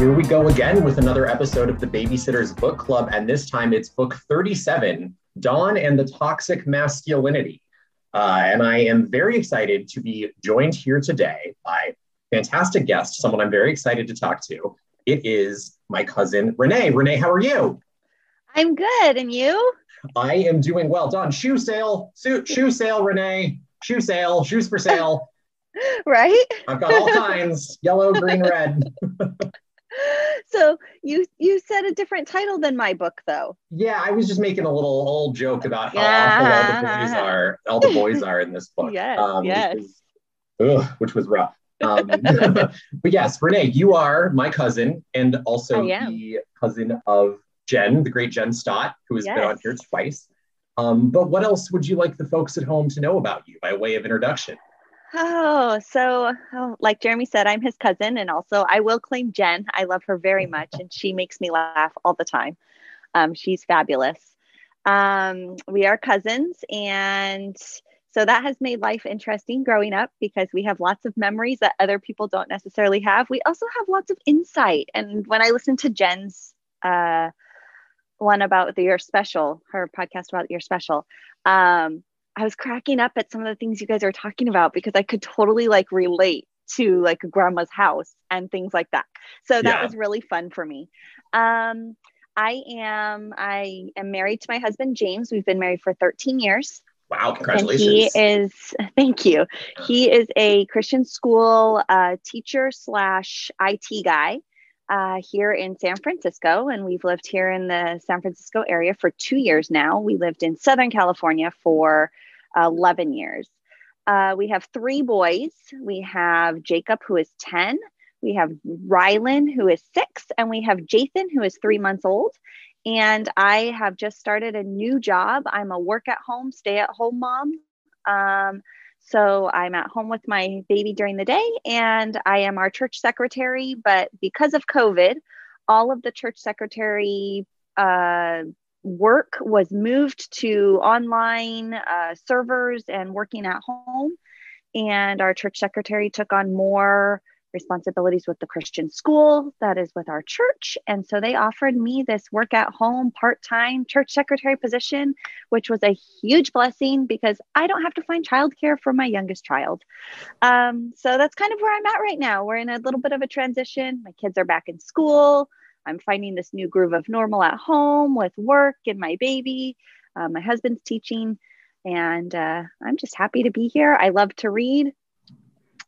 Here we go again with another episode of the Babysitters Book Club, and this time it's book 37 Dawn and the Toxic Masculinity. Uh, and I am very excited to be joined here today by fantastic guest, someone I'm very excited to talk to. It is my cousin Renee. Renee, how are you? I'm good, and you? I am doing well. Dawn, shoe sale, shoe, shoe sale, Renee, shoe sale, shoes for sale. right? I've got all kinds yellow, green, red. so you you said a different title than my book though yeah i was just making a little old joke about how yeah. awful all the boys are all the boys are in this book yes, um, yes. Which, was, ugh, which was rough um, but yes renee you are my cousin and also the cousin of jen the great jen stott who has yes. been on here twice um, but what else would you like the folks at home to know about you by way of introduction Oh, so oh, like Jeremy said, I'm his cousin, and also I will claim Jen. I love her very much, and she makes me laugh all the time. Um, she's fabulous. Um, we are cousins, and so that has made life interesting growing up because we have lots of memories that other people don't necessarily have. We also have lots of insight, and when I listen to Jen's uh, one about the Your Special, her podcast about Your Special, um, I was cracking up at some of the things you guys are talking about because I could totally like relate to like grandma's house and things like that. So that yeah. was really fun for me. Um, I am I am married to my husband James. We've been married for 13 years. Wow, congratulations. And he is thank you. He is a Christian school uh, teacher slash IT guy. Uh, here in San Francisco, and we've lived here in the San Francisco area for two years now. We lived in Southern California for 11 years. Uh, we have three boys. We have Jacob, who is 10. We have Rylan, who is six. And we have Jathan, who is three months old. And I have just started a new job. I'm a work at home, stay at home mom. Um, so I'm at home with my baby during the day, and I am our church secretary. But because of COVID, all of the church secretary uh, work was moved to online uh, servers and working at home. And our church secretary took on more responsibilities with the Christian school that is with our church. And so they offered me this work at home part time church secretary position, which was a huge blessing because I don't have to find childcare for my youngest child. Um, so that's kind of where I'm at right now. We're in a little bit of a transition. My kids are back in school. I'm finding this new groove of normal at home with work and my baby. Uh, my husband's teaching, and uh, I'm just happy to be here. I love to read.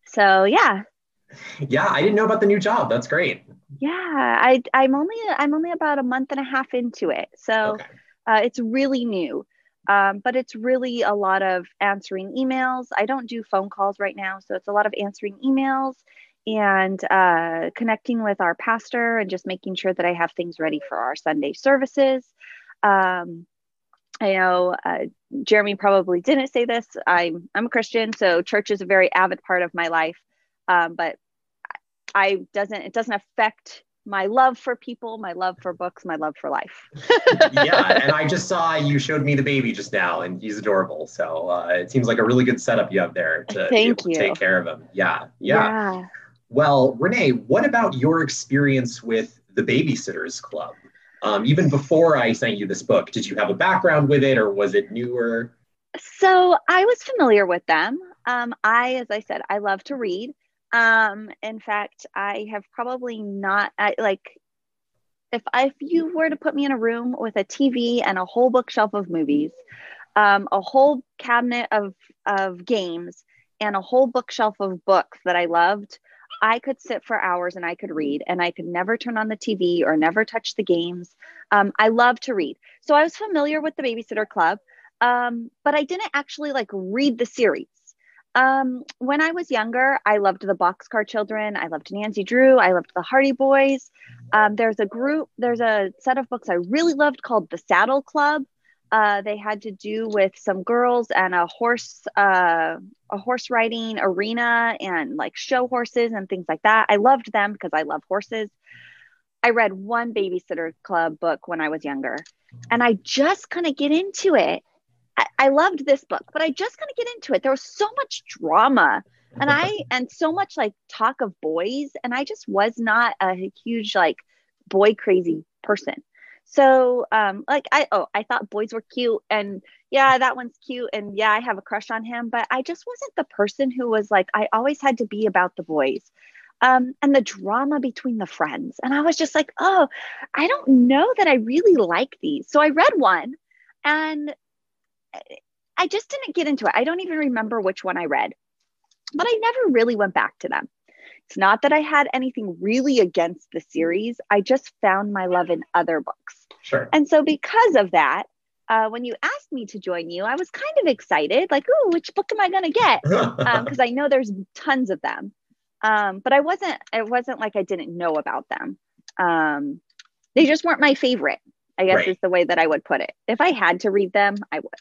So, yeah, yeah, I didn't know about the new job. That's great. Yeah, I I'm only I'm only about a month and a half into it, so okay. uh, it's really new. Um, but it's really a lot of answering emails. I don't do phone calls right now, so it's a lot of answering emails and uh, connecting with our pastor and just making sure that I have things ready for our Sunday services. Um, I know uh, Jeremy probably didn't say this. I'm I'm a Christian, so church is a very avid part of my life. Um, but I doesn't it doesn't affect my love for people, my love for books, my love for life. yeah, and I just saw you showed me the baby just now, and he's adorable. So uh, it seems like a really good setup you have there to, Thank you. take care of him. Yeah, yeah, yeah. Well, Renee, what about your experience with the Babysitters Club? Um, even before I sent you this book, did you have a background with it, or was it newer? So I was familiar with them. Um, I, as I said, I love to read. Um, in fact, I have probably not I, like if I, if you were to put me in a room with a TV and a whole bookshelf of movies, um, a whole cabinet of of games, and a whole bookshelf of books that I loved, I could sit for hours and I could read, and I could never turn on the TV or never touch the games. Um, I love to read, so I was familiar with the Babysitter Club, um, but I didn't actually like read the series. Um, when I was younger, I loved the Boxcar Children. I loved Nancy Drew. I loved the Hardy Boys. Um, there's a group, there's a set of books I really loved called The Saddle Club. Uh, they had to do with some girls and a horse, uh, a horse riding arena and like show horses and things like that. I loved them because I love horses. I read one babysitter club book when I was younger, and I just kind of get into it I, I loved this book, but I just kind of get into it. There was so much drama and I and so much like talk of boys, and I just was not a huge like boy crazy person. So um like I oh I thought boys were cute and yeah that one's cute and yeah I have a crush on him but I just wasn't the person who was like I always had to be about the boys. Um, and the drama between the friends. And I was just like, oh, I don't know that I really like these. So I read one and I just didn't get into it. I don't even remember which one I read, but I never really went back to them. It's not that I had anything really against the series. I just found my love in other books. Sure. And so, because of that, uh, when you asked me to join you, I was kind of excited, like, oh, which book am I going to get? Because um, I know there's tons of them. Um, but I wasn't, it wasn't like I didn't know about them. Um, they just weren't my favorite, I guess right. is the way that I would put it. If I had to read them, I would.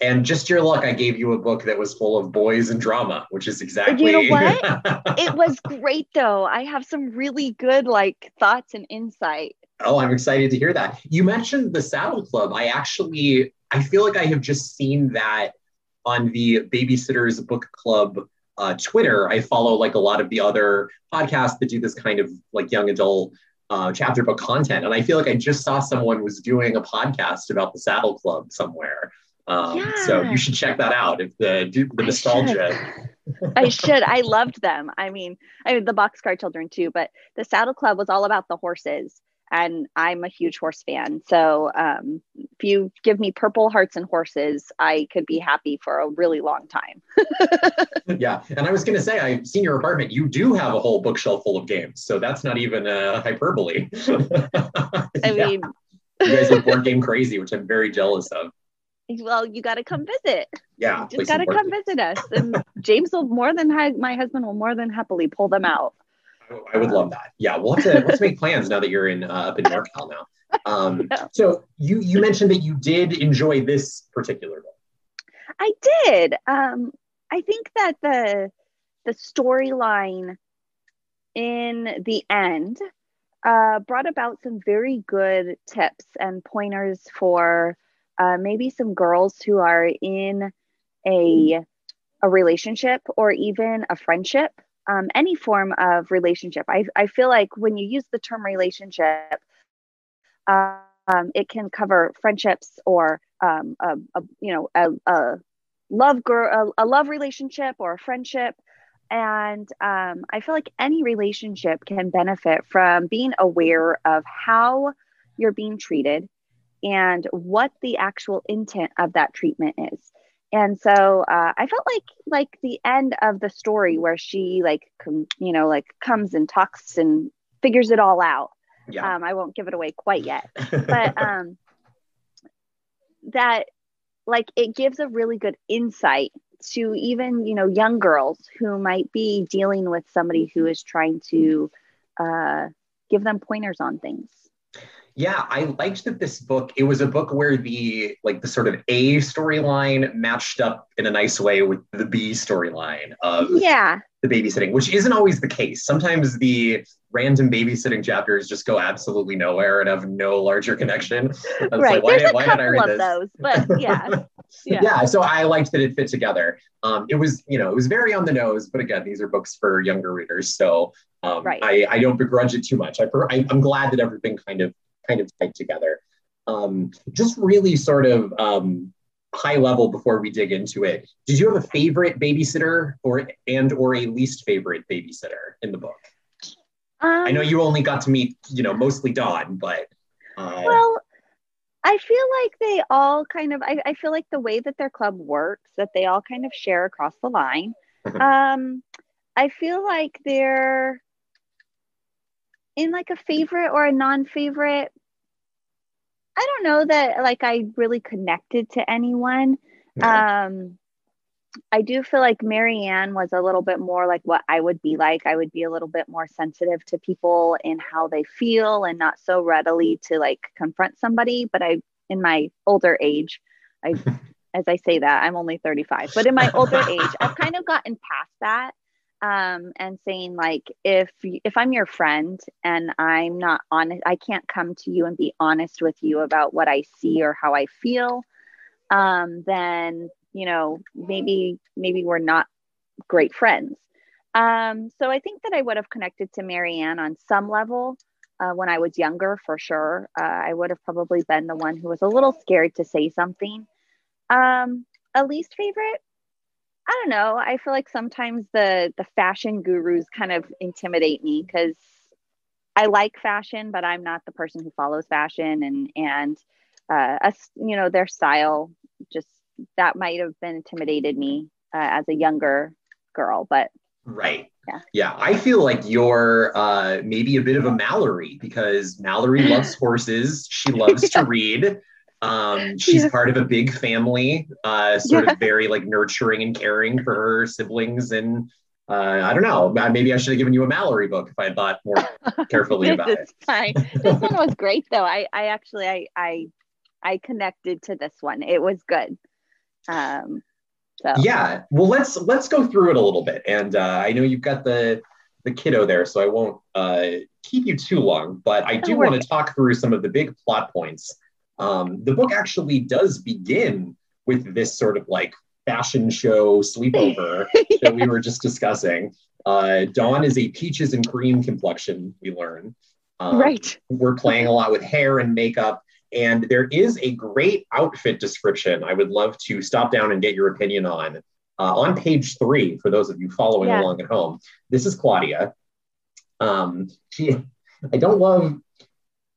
And just your luck, I gave you a book that was full of boys and drama, which is exactly. You know what? it was great though. I have some really good like thoughts and insight. Oh, I'm excited to hear that. You mentioned the Saddle Club. I actually, I feel like I have just seen that on the Babysitters Book Club uh, Twitter. I follow like a lot of the other podcasts that do this kind of like young adult uh, chapter book content, and I feel like I just saw someone was doing a podcast about the Saddle Club somewhere. Um, yeah. So you should check that out if the the nostalgia. Should. I should. I loved them. I mean, I mean the Boxcar Children too, but the Saddle Club was all about the horses, and I'm a huge horse fan. So um, if you give me Purple Hearts and Horses, I could be happy for a really long time. yeah, and I was going to say, I've seen your apartment. You do have a whole bookshelf full of games, so that's not even a hyperbole. I yeah. mean. You guys are board game crazy, which I'm very jealous of well, you got to come visit. Yeah, you just got to come visit us. And James will more than ha- my husband will more than happily pull them out. I would love that. Yeah, we'll have to let's make plans now that you're in uh, up in NorCal now. Um, so you you mentioned that you did enjoy this particular book. I did. Um, I think that the the storyline in the end uh, brought about some very good tips and pointers for uh, maybe some girls who are in a a relationship or even a friendship um, any form of relationship. I, I feel like when you use the term relationship um, it can cover friendships or um, a, a, you know a, a love girl a, a, love relationship or a friendship. And um, i feel like any relationship can benefit from being aware of how you're being treated and what the actual intent of that treatment is. And so uh, i felt like like the end of the story where she like com- you know like comes and talks and figures it all out. Yeah. um, i won't give it away quite yet. But um that like it gives a really good insight to even you know young girls who might be dealing with somebody who is trying to uh, give them pointers on things yeah, I liked that this book, it was a book where the like the sort of A storyline matched up in a nice way with the B storyline of yeah. the babysitting, which isn't always the case. Sometimes the random babysitting chapters just go absolutely nowhere and have no larger connection. Right. Like, why, There's a why couple of this? those, but yeah. yeah. yeah. So I liked that it fit together. Um, it was, you know, it was very on the nose, but again, these are books for younger readers. So um, right. I, I don't begrudge it too much. I, I, I'm glad that everything kind of kind of tied together. Um, just really sort of um, high level before we dig into it. Did you have a favorite babysitter or and or a least favorite babysitter in the book? Um, I know you only got to meet, you know, mostly Dawn, but uh, well, I feel like they all kind of. I, I feel like the way that their club works, that they all kind of share across the line. um, I feel like they're in like a favorite or a non-favorite i don't know that like i really connected to anyone. Yeah. um i do feel like Mary Anne was a little bit more like what i would be like. I would be a little bit more sensitive to people and how they feel and not so readily to like confront somebody. But i in my older age i as i say that i'm only 35 but in my older age i've kind of gotten past that um, and saying like if if i'm your friend and i'm not honest i can't come to you and be honest with you about what i see or how i feel um, then you know maybe maybe we're not great friends. Um, so I think that I would have connected to Mary Anne on some level uh, when I was younger, for sure. Uh, I would have probably been the one who was a little scared to say something. Um, a least favorite? I don't know. I feel like sometimes the the fashion gurus kind of intimidate me because I like fashion, but I'm not the person who follows fashion and and uh, us, you know, their style just that might have been intimidated me uh, as a younger girl, but right. Yeah. Yeah. I feel like you're uh, maybe a bit of a Mallory because Mallory loves horses. She loves to read. Um, she's yeah. part of a big family, uh, sort yeah. of very like nurturing and caring for her siblings. And uh, I don't know, maybe I should have given you a Mallory book if I had thought more carefully about it. Fine. This one was great though. I, I actually, I, I, I connected to this one. It was good. Um, so yeah, well, let's let's go through it a little bit. And uh, I know you've got the the kiddo there, so I won't uh, keep you too long. But I do want to talk through some of the big plot points. Um, the book actually does begin with this sort of like fashion show sleepover yeah. that we were just discussing. Uh, Dawn is a peaches and cream complexion, we learn. Um, right. We're playing a lot with hair and makeup. And there is a great outfit description I would love to stop down and get your opinion on. Uh, on page three, for those of you following yeah. along at home, this is Claudia. Um, she, I don't love.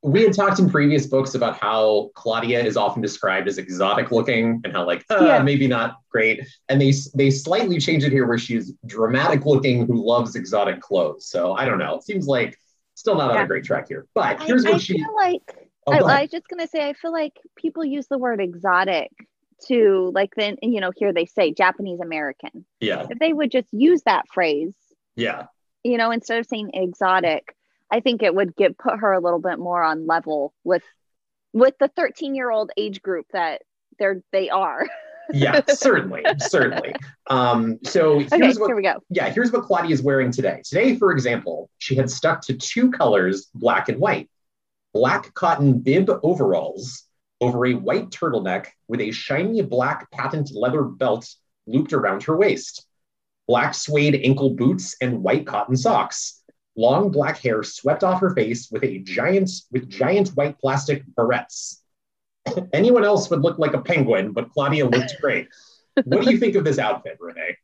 We had talked in previous books about how Claudia is often described as exotic looking and how like uh, yeah. maybe not great, and they they slightly change it here where she's dramatic looking who loves exotic clothes. So I don't know. It seems like still not yeah. on a great track here. But here's I, what I she. Feel like Oh, I, I was just gonna say, I feel like people use the word exotic to like then you know here they say Japanese American. Yeah. If they would just use that phrase. Yeah. You know, instead of saying exotic, I think it would get put her a little bit more on level with with the 13 year old age group that they're they are. yeah, certainly, certainly. Um, so here's okay, what, here we go. Yeah, here's what Claudia is wearing today. Today, for example, she had stuck to two colors, black and white black cotton bib overalls over a white turtleneck with a shiny black patent leather belt looped around her waist, black suede ankle boots, and white cotton socks. Long black hair swept off her face with a giant with giant white plastic barrettes. Anyone else would look like a penguin, but Claudia looked great. what do you think of this outfit, Renee?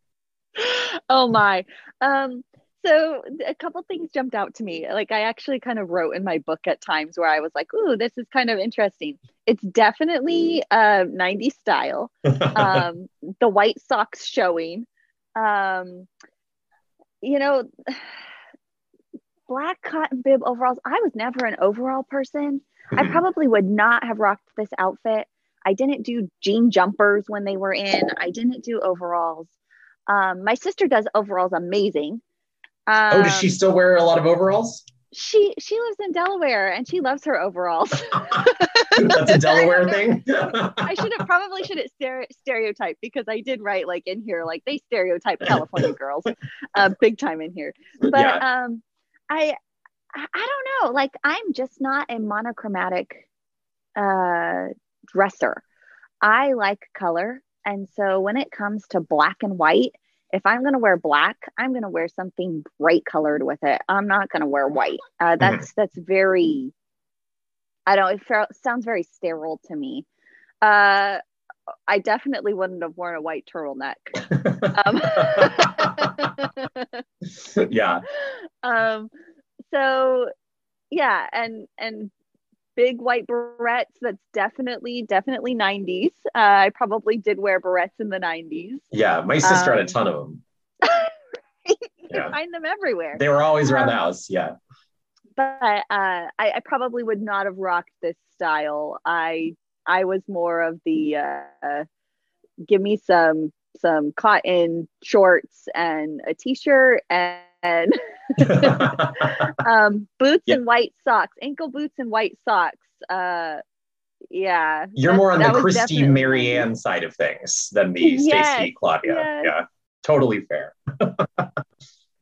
Oh my. Um, so a couple things jumped out to me. Like I actually kind of wrote in my book at times where I was like, "Ooh, this is kind of interesting." It's definitely uh, 90s style. um, the white socks showing. Um, you know, black cotton bib overalls. I was never an overall person. I mm-hmm. probably would not have rocked this outfit. I didn't do jean jumpers when they were in. I didn't do overalls. Um, my sister does overalls amazing. Um, oh, does she um, still wear a lot of overalls? She she lives in Delaware and she loves her overalls. That's a Delaware thing. I should have probably should have stereotype because I did write like in here like they stereotype California girls, uh, big time in here. But yeah. um, I I don't know. Like I'm just not a monochromatic uh, dresser. I like color, and so when it comes to black and white, if I'm going to wear black, I'm going to wear something bright colored with it. I'm not going to wear white. Uh, mm-hmm. that's mm-hmm. that's very. I don't. It sounds very sterile to me. Uh, I definitely wouldn't have worn a white turtleneck. um, yeah. Um. So, yeah, and and big white barrettes. That's definitely, definitely 90s. Uh, I probably did wear barrettes in the 90s. Yeah, my sister um, had a ton of them. you yeah. find them everywhere. They were always around um, the house. Yeah. But uh, I, I, probably would not have rocked this style. I I was more of the uh, give me some some cotton shorts and a t-shirt and and um, boots and white socks, ankle boots and white socks. Uh, yeah. You're more on the Kristy Marianne side of things than the yes, Stacey Claudia. Yes. Yeah, totally fair.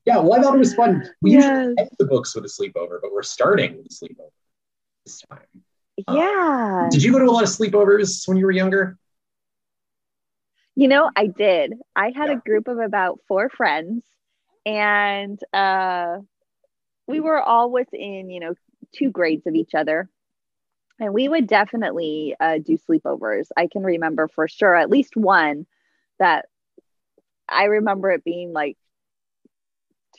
yeah, well, I thought it was fun. We yes. usually end the books with a sleepover, but we're starting with a sleepover this time. Yeah. did you go to a lot of sleepovers when you were younger? You know, I did. I had Yeah. a group of about four friends, and uh, we were all within, you know, two grades of each other. And we would definitely uh, do sleepovers. I can remember for sure at least one that I remember it being like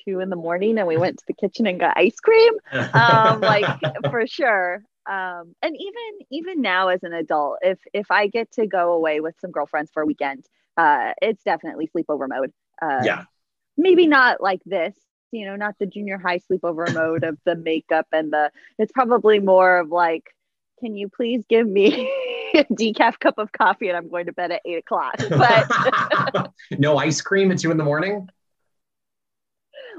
two in the morning, and we went to the kitchen and got ice cream. Um, like for sure. Um, and even even now as an adult, if if I get to go away with some girlfriends for a weekend, uh, it's definitely sleepover mode. Uh, yeah. maybe not like this you know not the junior high sleepover mode of the makeup and the it's probably more of like can you please give me a decaf cup of coffee and i'm going to bed at eight o'clock but no ice cream at two in the morning.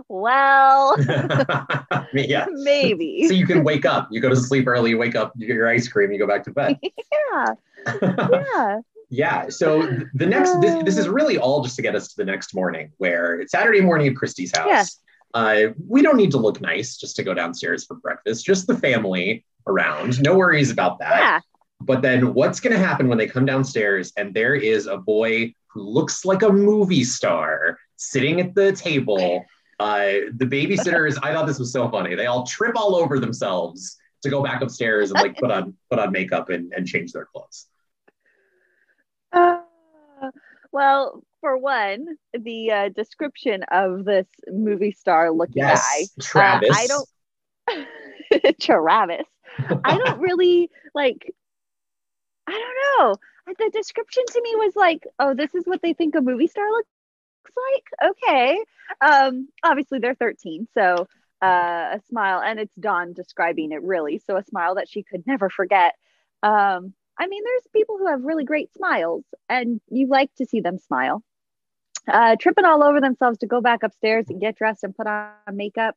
Well yeah. maybe So you can wake up. You go to sleep early. You wake up. You get your ice cream. You go back to bed. yeah yeah Yeah. So the next, this, this is really all just to get us to the next morning, where it's Saturday morning at Kristy's house. Yeah. Uh, we don't need to look nice just to go downstairs for breakfast. Just the family around. No worries about that. yeah But then what's going to happen when they come downstairs and there is a boy who looks like a movie star sitting at the table? Uh, the babysitters, I thought this was so funny. They all trip all over themselves to go back upstairs and like put on put on makeup and, and change their clothes. Uh, well for one the uh, description of this movie star looking guy Travis. Uh, I don't Travis. I don't really like I don't know. The description to me was like, oh, this is what they think a movie star looks like. Okay. Um obviously they're 13, so uh a smile and it's Dawn describing it really. So a smile that she could never forget. Um I mean there's people who have really great smiles and you like to see them smile. Uh tripping all over themselves to go back upstairs and get dressed and put on makeup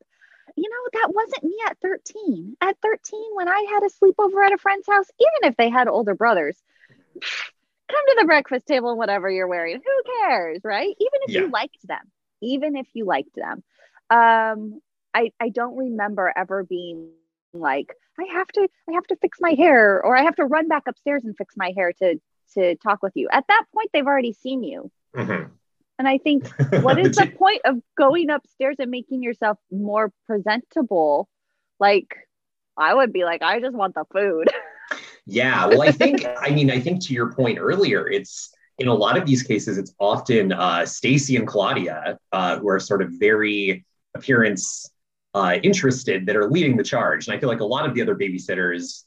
you know, that wasn't me at 13. At 13, when I had a sleepover at a friend's house, even if they had older brothers, come to the breakfast table in whatever you're wearing. Who cares, right? Even if Yeah. you liked them, even if you liked them. Um, I, I don't remember ever being like, I have to, I have to fix my hair or I have to run back upstairs and fix my hair to, to talk with you. At that point, they've already seen you. Mhm. And I think what is the point of going upstairs and making yourself more presentable? Like, I would be like, I just want the food. Yeah, well, I think I mean I think to your point earlier, it's in a lot of these cases, it's often uh, Stacey and Claudia uh, who are sort of very appearance uh, interested that are leading the charge, and I feel like a lot of the other babysitters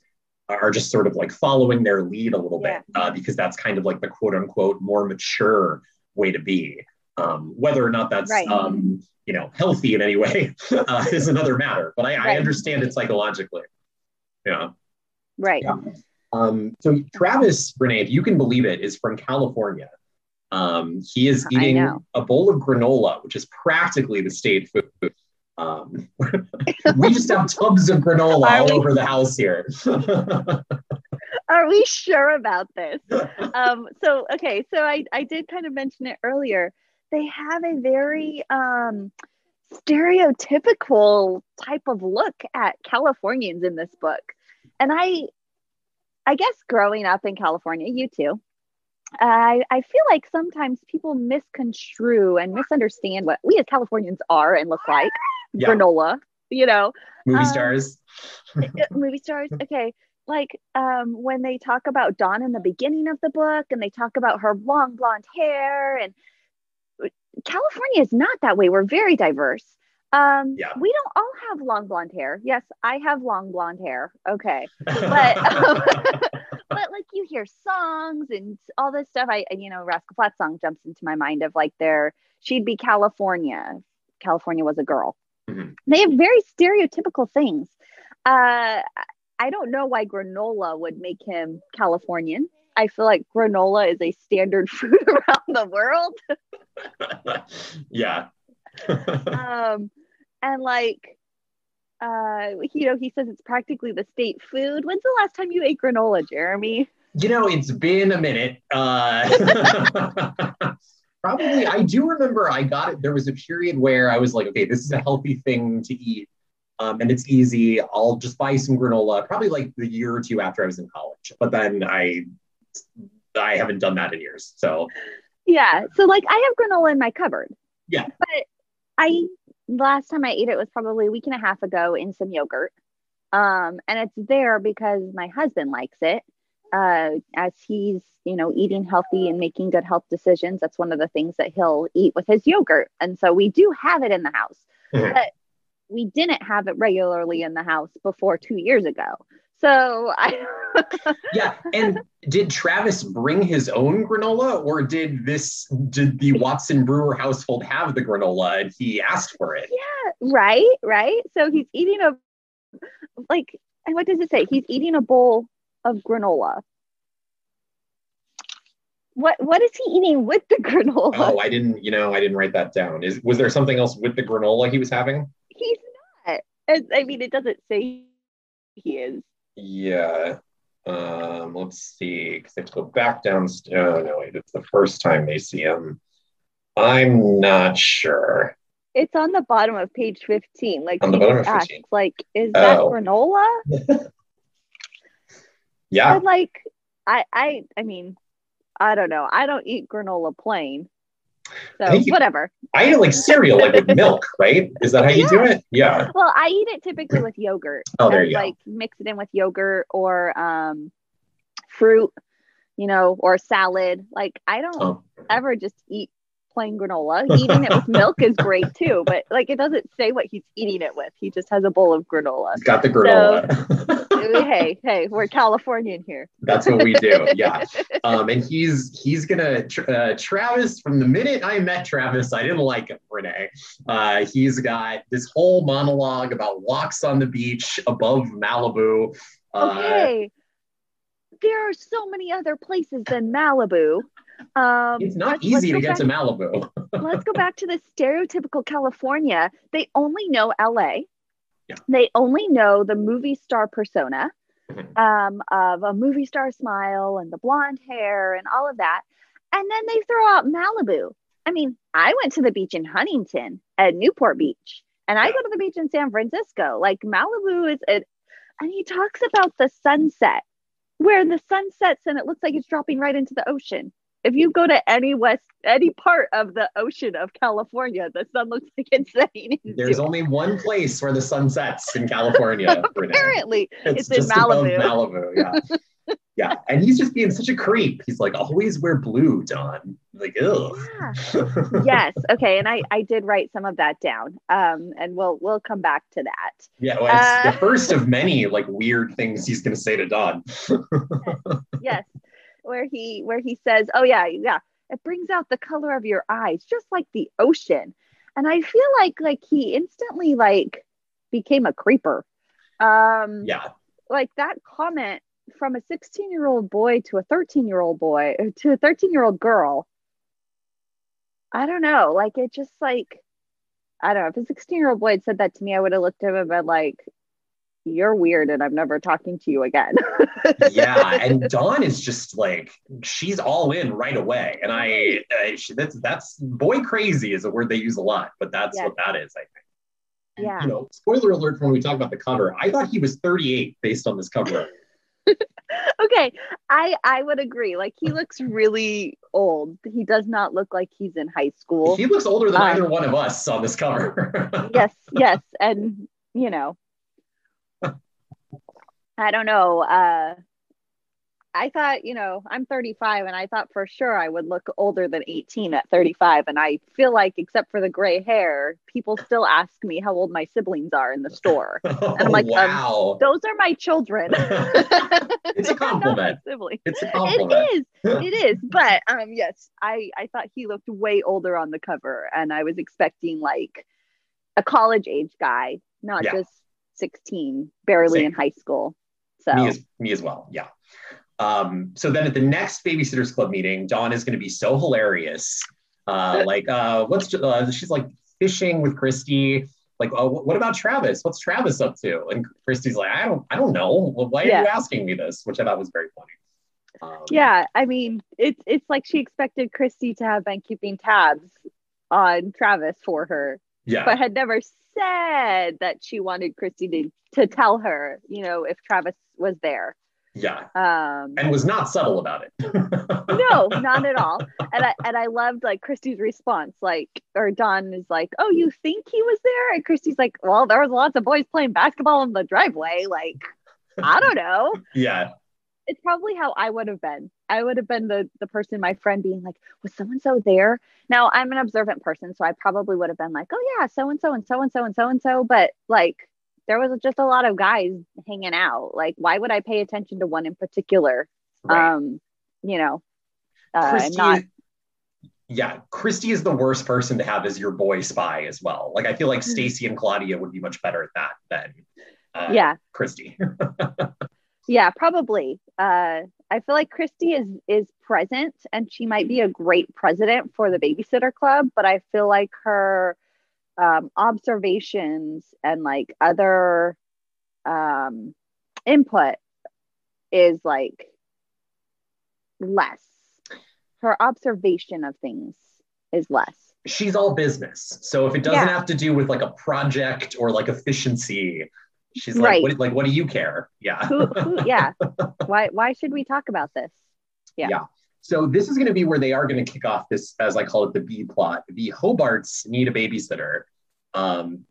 are just sort of like following their lead a little bit uh, because that's kind of like the quote unquote more mature way to be. Um, whether or not that's Right. um, you know healthy in any way uh, is another matter, but I, I understand it psychologically. Yeah. Right. Yeah. Um, so Travis, Renee, if you can believe it, is from California. Um, he is eating a bowl of granola, which is practically the state food. Um, we just have tubs of granola Are all we- over the house here. Are we sure about this? Um, so, okay. So I, I did kind of mention it earlier. They have a very um, stereotypical type of look at Californians in this book. And I, I guess growing up in California, you too, I, I feel like sometimes people misconstrue and misunderstand what we as Californians are and look like. Yeah. Granola, you know, Movie Um, stars. movie stars. Okay. Like um, when they talk about Dawn in the beginning of the book and they talk about her long blonde hair and California is not that way. We're very diverse. Um, Yeah. We don't all have long blonde hair. Yes, I have long blonde hair. Okay. But, um, but like you hear songs and all this stuff. I, you know, Rascal Flatts song jumps into my mind of like their, she'd be California. California was a girl. Mhm. They have very stereotypical things. Uh, I don't know why granola would make him Californian. I feel like granola is a standard food around the world. yeah. Um, and like, uh, you know, he says it's practically the state food. When's the last time you ate granola, Jeremy? You know, it's been a minute. Uh, probably, I do remember I got it. There was a period where I was like, okay, this is a healthy thing to eat. Um, and it's easy. I'll just buy some granola, probably like the year or two after I was in college. But then I, I haven't done that in years. So Yeah. So like I have granola in my cupboard. Yeah. But I last time I ate it was probably a week and a half ago in some yogurt. Um, and it's there because my husband likes it. Uh, as he's, you know, eating healthy and making good health decisions, that's one of the things that he'll eat with his yogurt. And so we do have it in the house, Mhm. but we didn't have it regularly in the house before two years ago. So I, Yeah. And did Travis bring his own granola or did this, did the Watson Brewer household have the granola and he asked for it? Yeah, right, right. So he's eating a, like, and what does it say? He's eating a bowl of granola. What what is he eating with the granola? Oh, I didn't, you know, I didn't write that down. Is was there something else with the granola he was having? He's not. I mean, it doesn't say he is. Yeah. Um, let's see, because they have to go back downstairs. Oh, no, wait, it's the first time they see him. I'm not sure. It's on the bottom of page 15. Like On the bottom of asks, 15. like, is that Oh. granola? Yeah. And like I I I mean, I don't know. I don't eat granola plain. I So think you- whatever. I eat it like cereal, like with milk, right? Is that how you do it? Yeah. Well, I eat it typically with yogurt. Oh, there you go. like mix it in with yogurt or um fruit, you know, or salad. Like I don't Oh. ever just eat plain granola. Eating it with milk is great too, but like it doesn't say what he's eating it with. He just has a bowl of granola. Got the granola. hey, hey, we're Californian here. That's what we do. Yeah. Um, and he's he's gonna uh, Travis. From the minute I met Travis, I didn't like him, Renee. Uh, he's got this whole monologue about walks on the beach above Malibu. Uh, okay. There are so many other places than Malibu. Um, It's not easy to get back- to Malibu. let's go back to the stereotypical California. They only know LA. Yeah. They only know the movie star persona Mhm. um, of a movie star smile and the blonde hair and all of that. And then they throw out Malibu. I mean, I went to the beach in Huntington at Newport Beach, and I go to the beach in San Francisco. Like Malibu is it, and he talks about the sunset, where the sun sets and it looks like it's dropping right into the ocean. If you go to any west, any part of the ocean of California, the sun looks like it's setting. There's it. only one place where the sun sets in California, apparently It's, it's in Malibu. Malibu. Yeah. yeah. And he's just being such a creep. He's like, always wear blue, Dawn. Like, ugh. Yeah. yes. Okay. And I I did write some of that down. Um, and we'll we'll come back to that. Yeah, well, it's Uh, the first of many like weird things he's gonna say to Dawn. Yes, where he where he says, "Oh yeah, yeah, it brings out the color of your eyes, just like the ocean." And I feel like like he instantly like became a creeper. Um, yeah, like that comment from a 16 year old boy to a 13 year old boy to a 13 year old girl. I don't know. Like it just like I don't know. If a 16 year old boy had said that to me, I would have looked at him and been like, "You're weird, and I'm never talking to you again." yeah. And Dawn is just like she's all in right away, and I uh, she, that's that's boy crazy is a word they use a lot, but that's Yeah. what that is, I think. And, Yeah. You know, spoiler alert for when we talk about the cover. I thought he was 38 based on this cover. okay, I I would agree. Like he looks really old. He does not look like he's in high school. he looks older than Um, either one of us on this cover. yes, yes, and you know, I don't know. Uh, I thought, you know, I'm 35, and I thought for sure I would look older than 18 at 35, and I feel like, except for the gray hair, people still ask me how old my siblings are in the store. And I'm like, um, wow. Those are my children. it's a They're not my compliment. It's a compliment. is. It is. But um, yes, I I thought he looked way older on the cover, and I was expecting like a college age guy, not Yeah. just 16, barely Same. in high school. So Me as me as well. Yeah. Um, so then at the next Babysitters Club meeting, Dawn is going to be so hilarious. Uh, like, uh, what's uh, she's like fishing with Kristy. Like, oh, what about Travis? What's Travis up to? And Kristy's like, I don't, I don't know. Why are Yeah. you asking me this? Which I thought was very funny. Um, yeah, I mean, it's it's like she expected Kristy to have been keeping tabs on Travis for her, yeah, but had never said that she wanted Kristy to to tell her, you know, if Travis was there. Yeah. Um, and was not subtle about it. no, not at all. And I and I loved like Kristy's response, like, or Dawn is like, "Oh, you think he was there?" And Kristy's like, "Well, there was lots of boys playing basketball in the driveway. Like, I don't know." yeah. It's probably how I would have been. I would have been the the person, my friend, being like, "Was so and so there?" Now I'm an observant person, so I probably would have been like, "Oh yeah, so and so and so and so and so and so," but like there was just a lot of guys hanging out. Like, why would I pay attention to one in particular? Right. Um, you know, uh, Kristy, not yeah, Kristy is the worst person to have as your boy spy as well. Like I feel like Stacey and Claudia would be much better at that than uh, yeah, Kristy. yeah, probably. Uh, I feel like Kristy is is present, and she might be a great president for the babysitter club. But I feel like her um, observations and like other um, input is like less. Her observation of things is less. She's all business. So if it doesn't Yeah. have to do with like a project or like efficiency, she's Right. like, what, like, what do you care? Yeah. Who, who, yeah. Why? Why should we talk about this? Yeah. Yeah. So this is going to be where they are going to kick off this, as I call it, the B plot. The Hobarts need a babysitter, um,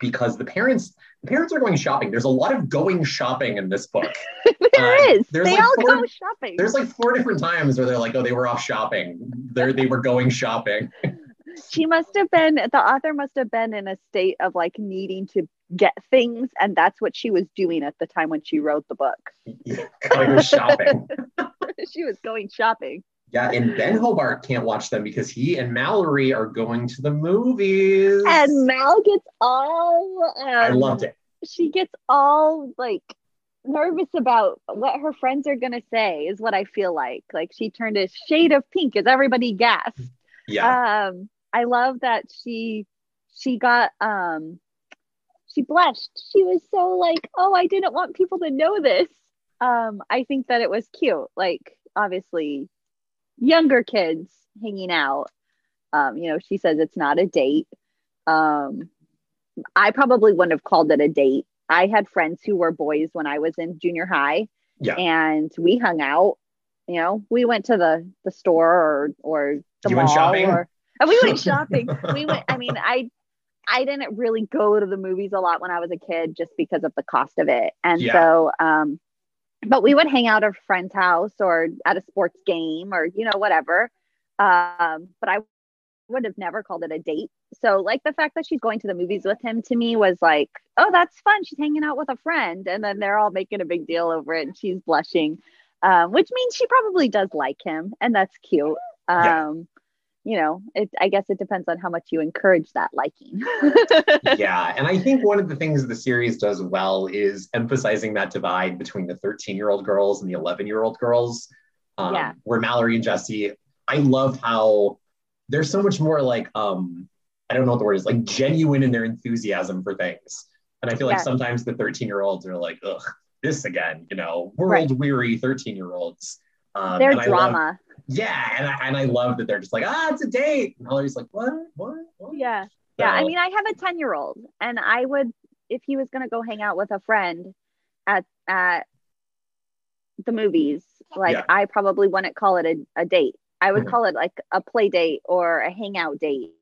because the parents the parents are going shopping. There's a lot of going shopping in this book. there Uh, is. there's They like all four- go shopping. There's like four different times where they're like, oh, they were off shopping. They they were going shopping. she must have been the author must have been in a state of like needing to get things and that's what she was doing at the time when she wrote the book shopping. she was going shopping Yeah, and Ben Hobart can't watch them because he and Mallory are going to the movies. and mal gets all um, I loved it. she gets all like nervous about what her friends are gonna say is what i feel like like she turned a shade of pink as everybody gasped Yeah. um i love that she she got um she blushed. She was so like oh i didn't want people to know this. Um i think that it was cute like obviously younger kids hanging out. Um you know she says it's not a date. Um i probably wouldn't have called it a date. I had friends who were boys when i was in junior high Yeah. and we hung out. You know we went to the the store or or the You mall or and we went shopping. We went i mean i i didn't really go to the movies a lot when i was a kid just because of the cost of it. And Yeah. so um but we would hang out at a friend's house or at a sports game or you know whatever. Um but i would have never called it a date. So like the fact that she's going to the movies with him to me was like oh that's fun. She's hanging out with a friend. And then they're all making a big deal over it and she's blushing um, which means she probably does like him and that's cute. Um Yeah. You know it i guess it depends on how much you encourage that liking yeah. And I think one of the things the series does well is emphasizing that divide between the 13 year old girls and the 11 year old girls. Um, Yeah. Where Mallory and Jessi, I love how they're so much more like, um, I don't know what the word is, like genuine in their enthusiasm for things. And I feel like Yeah. sometimes the 13 year olds are like, ugh, this again, you know, world weary 13 year olds. Um, their and I love- drama yeah. And I, and I love that they're just like, ah, it's a date. And Mallory's like, what? What? what? yeah yeah i mean i have a 10 year old and i would if he was going to go hang out with a friend at at the movies like Yeah. i probably wouldn't call it a, a date i would Mhm. call it like a play date or a hangout date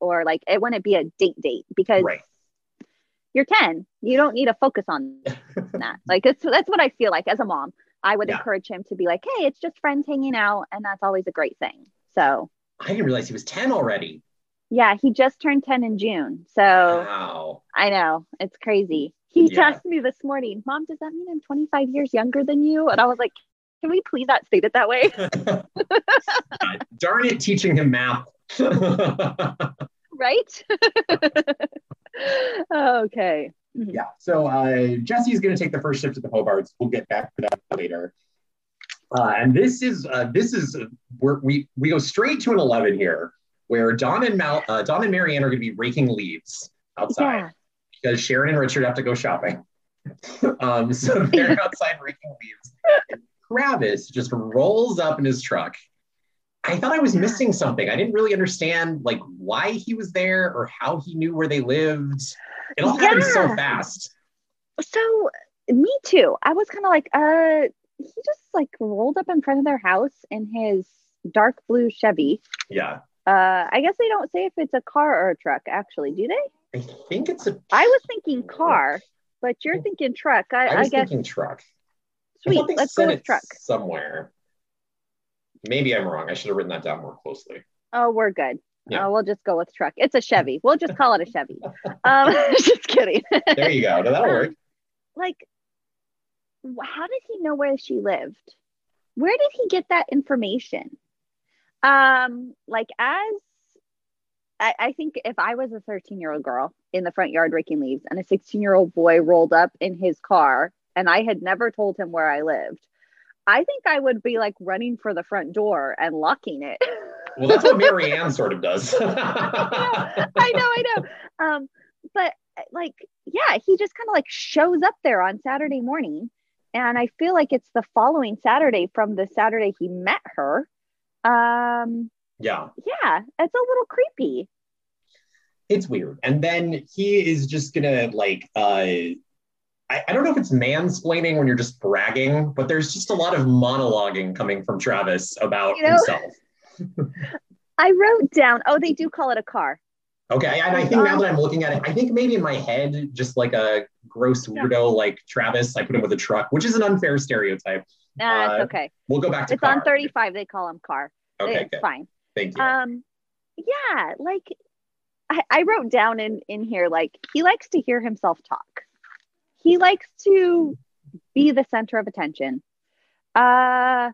or like it wouldn't be a date date because Right. you're 10 you don't need to focus on that like it's that's what i feel like as a mom i would Yeah. encourage him to be like hey it's just friends hanging out and that's always a great thing so I didn't realize he was 10 already. yeah he just turned 10 in june so Wow. I know it's crazy. He Yeah. asked me this morning, Mom, does that mean I'm 25 years younger than you? And I was like, Can we please not state it that way? Darn it, teaching him math. right? okay. Yeah. So uh, Jessi's going to take the first shift to the Hobarts. We'll get back to that later. Uh, and this is uh, this is uh, where we we go straight to an eleven here, where Dawn and Mal, uh, Dawn and Mary Anne are going to be raking leaves outside Yeah. because Sharon and Richard have to go shopping. um, so they're outside raking leaves. And Travis just rolls up in his truck. I thought I was missing something. I didn't really understand like why he was there or how he knew where they lived. It all happened so fast. So me too. I was kind of like, uh, he just like rolled up in front of their house in his dark blue Chevy. Yeah. Uh, I guess they don't say if it's a car or a truck, actually, do they? I think it's a. I was thinking car, but you're thinking truck. I, I was I guess thinking truck. Sweet. Let's go with truck. somewhere. Maybe I'm wrong. I should have written that down more closely. Oh, we're good. Yeah. Uh, we'll just go with truck. It's a Chevy. We'll just call it a Chevy. Um, just kidding. There you go. No, that'll work. like, how did he know where she lived? Where did he get that information? Um, like as I, I think if I was a 13 year old girl in the front yard raking leaves and a 16 year old boy rolled up in his car and I had never told him where I lived, I think I would be like running for the front door and locking it. Well, that's what Mary Anne sort of does. I know, I know. Um, but like, yeah, he just kind of like shows up there on Saturday morning. And I feel like it's the following Saturday from the Saturday he met her. Um, yeah. yeah, it's a little creepy. it's weird. And then he is just gonna like uh I, I don't know if it's mansplaining when you're just bragging, but there's just a lot of monologuing coming from Travis about You know- himself. I wrote down, oh, they do call it a car. Okay, and I think now that I'm looking at it, I think maybe in my head, just like a gross weirdo like Travis, I put him with a truck, which is an unfair stereotype. Nah, Uh, it's okay. We'll go back to It's on 35. They call him car. Okay, it's good. fine. Thank you. Um, yeah, like I, I wrote down in in here, like he likes to hear himself talk. He likes to be the center of attention. Uh,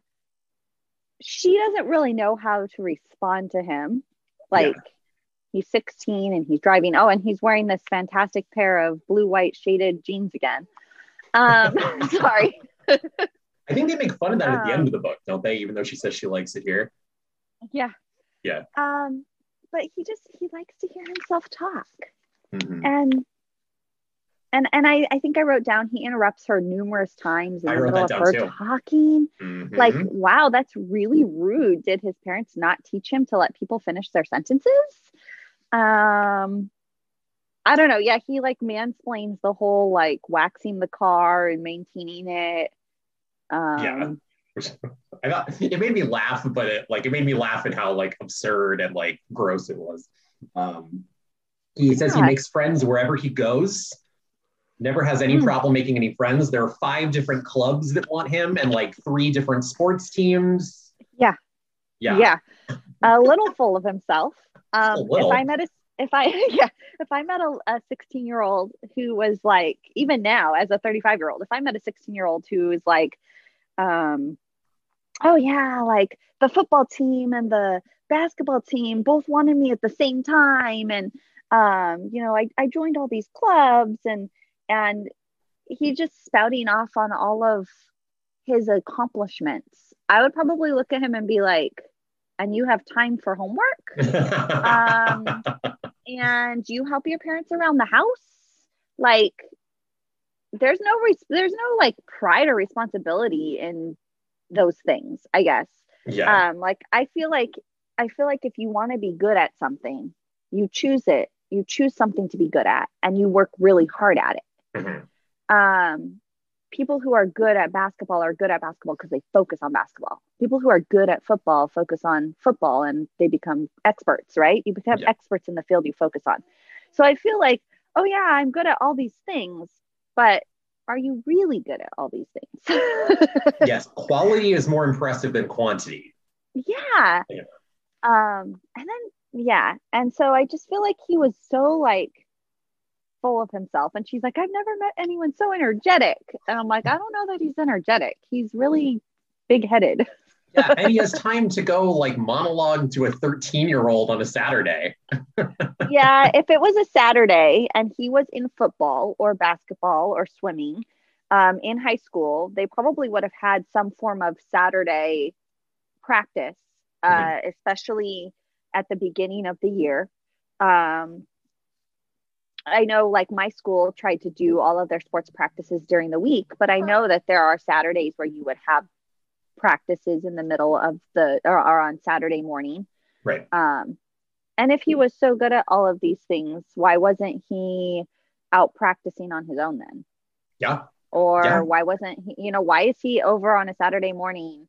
she doesn't really know how to respond to him. Like he's 16 and he's driving. Oh, and he's wearing this fantastic pair of blue white shaded jeans again. Um, sorry. I think they make fun of that at the end um, of the book, don't they? Even though she says she likes it here. Yeah. Yeah. Um, but he just he likes to hear himself talk. Mhm. and and and I, I think I wrote down he interrupts her numerous times in I the middle of her too. talking. Mhm. Like, wow, that's really rude. Did his parents not teach him to let people finish their sentences? Um I don't know. Yeah, he like mansplains the whole like waxing the car and maintaining it. Um Yeah. I thought it made me laugh, but it like it made me laugh at how like absurd and like gross it was. Um, he says he makes friends wherever he goes. Never has any Mm. problem making any friends. There are five different clubs that want him, and like three different sports teams. Yeah. yeah, yeah a little full of himself um a if i met a if i yeah if i met a, a 16 year old who was like even now as a 35 year old if i met a 16 year old who is like um oh yeah like the football team and the basketball team both wanted me at the same time and um you know i, I joined all these clubs and and he just spouting off on all of his accomplishments. I would probably look at him and be like and you have time for homework? Um, and you help your parents around the house? Like there's no res- there's no like pride or responsibility in those things i guess. Yeah, um like i feel like i feel like if you want to be good at something you choose it. You choose something to be good at and you work really hard at it Mhm. um, people who are good at basketball are good at basketball because they focus on basketball. People who are good at football focus on football and they become experts, right? You become Yeah. experts in the field you focus on. So I feel like, oh, yeah, I'm good at all these things, but are you really good at all these things? yes. Quality is more impressive than quantity. yeah. Yeah. Um, and then, yeah. And so I just feel like he was so like, full of himself and she's like i've never met anyone so energetic. And i'm like i don't know that he's energetic. He's really big-headed. Yeah, and he has time to go like monologue to a 13 year old on a Saturday. yeah if it was a saturday and he was in football or basketball or swimming um, in high school they probably would have had some form of saturday practice uh, especially at the beginning of the year. Um, I know like my school tried to do all of their sports practices during the week, but I know that there are Saturdays where you would have practices in the middle of the or, or on Saturday morning. Right. Um, and if he was so good at all of these things, why wasn't he out practicing on his own then? Yeah. Or Yeah. why wasn't he, you know, why is he over on a Saturday morning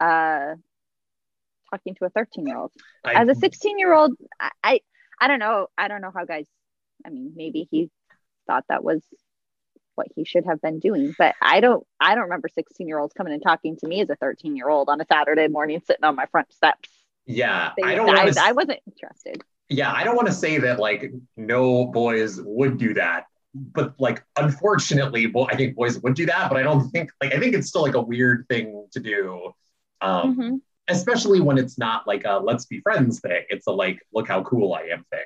uh talking to a 13 year old? As a 16 year old, I, I I don't know. I don't know how guys I mean, maybe he thought that was what he should have been doing, but I don't I don't remember 16 year olds coming and talking to me as a 13 year old on a Saturday morning sitting on my front steps. yeah, They- I don't I. I wasn't interested. yeah, I don't want to say that like no boys would do that, but like unfortunately, bo- I think boys would do that, but I don't think like I think it's still like a weird thing to do. Um, Mhm. especially when it's not like a let's be friends thing. It's a like look how cool I am thing.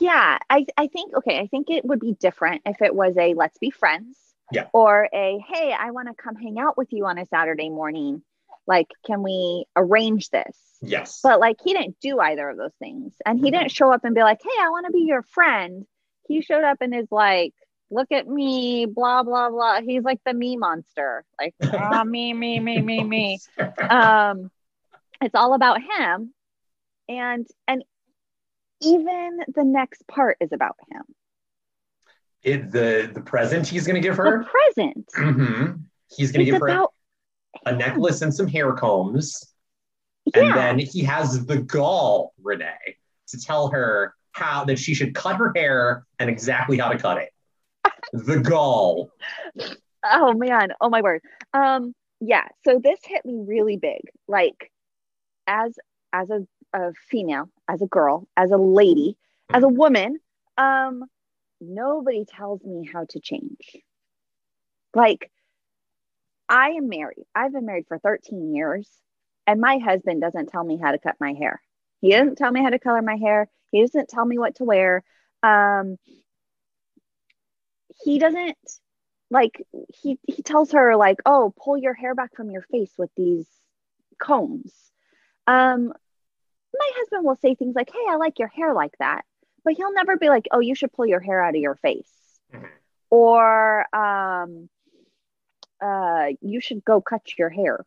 Yeah, I, I think okay, I think it would be different if it was a let's be friends. Yeah. Or a hey, I want to come hang out with you on a Saturday morning. Like, can we arrange this? Yes. But like he didn't do either of those things. And he didn't show up and be like, hey, I want to be your friend. He showed up and is like, look at me, blah, blah, blah. He's like the me monster. Like, ah, me, me, me, me, me. Um, it's all about him. And and even the next part is about him. it, the the present he's gonna give The her. present hmm He's gonna is give her about a necklace and some hair combs. yeah. And then he has the gall, Renee, to tell her how that she should cut her hair and exactly how to cut it. the gall. oh man oh my word um yeah so this hit me really big like as as a, a female as a girl as a lady as a woman um nobody tells me how to change. Like i am married. I've been married for 13 years and my husband doesn't tell me how to cut my hair. He doesn't tell me how to color my hair. He doesn't tell me what to wear. Um he doesn't like he he tells her like oh pull your hair back from your face with these combs. Um my husband will say things like hey i like your hair like that but he'll never be like oh you should pull your hair out of your face. Mhm. or um uh you should go cut your hair.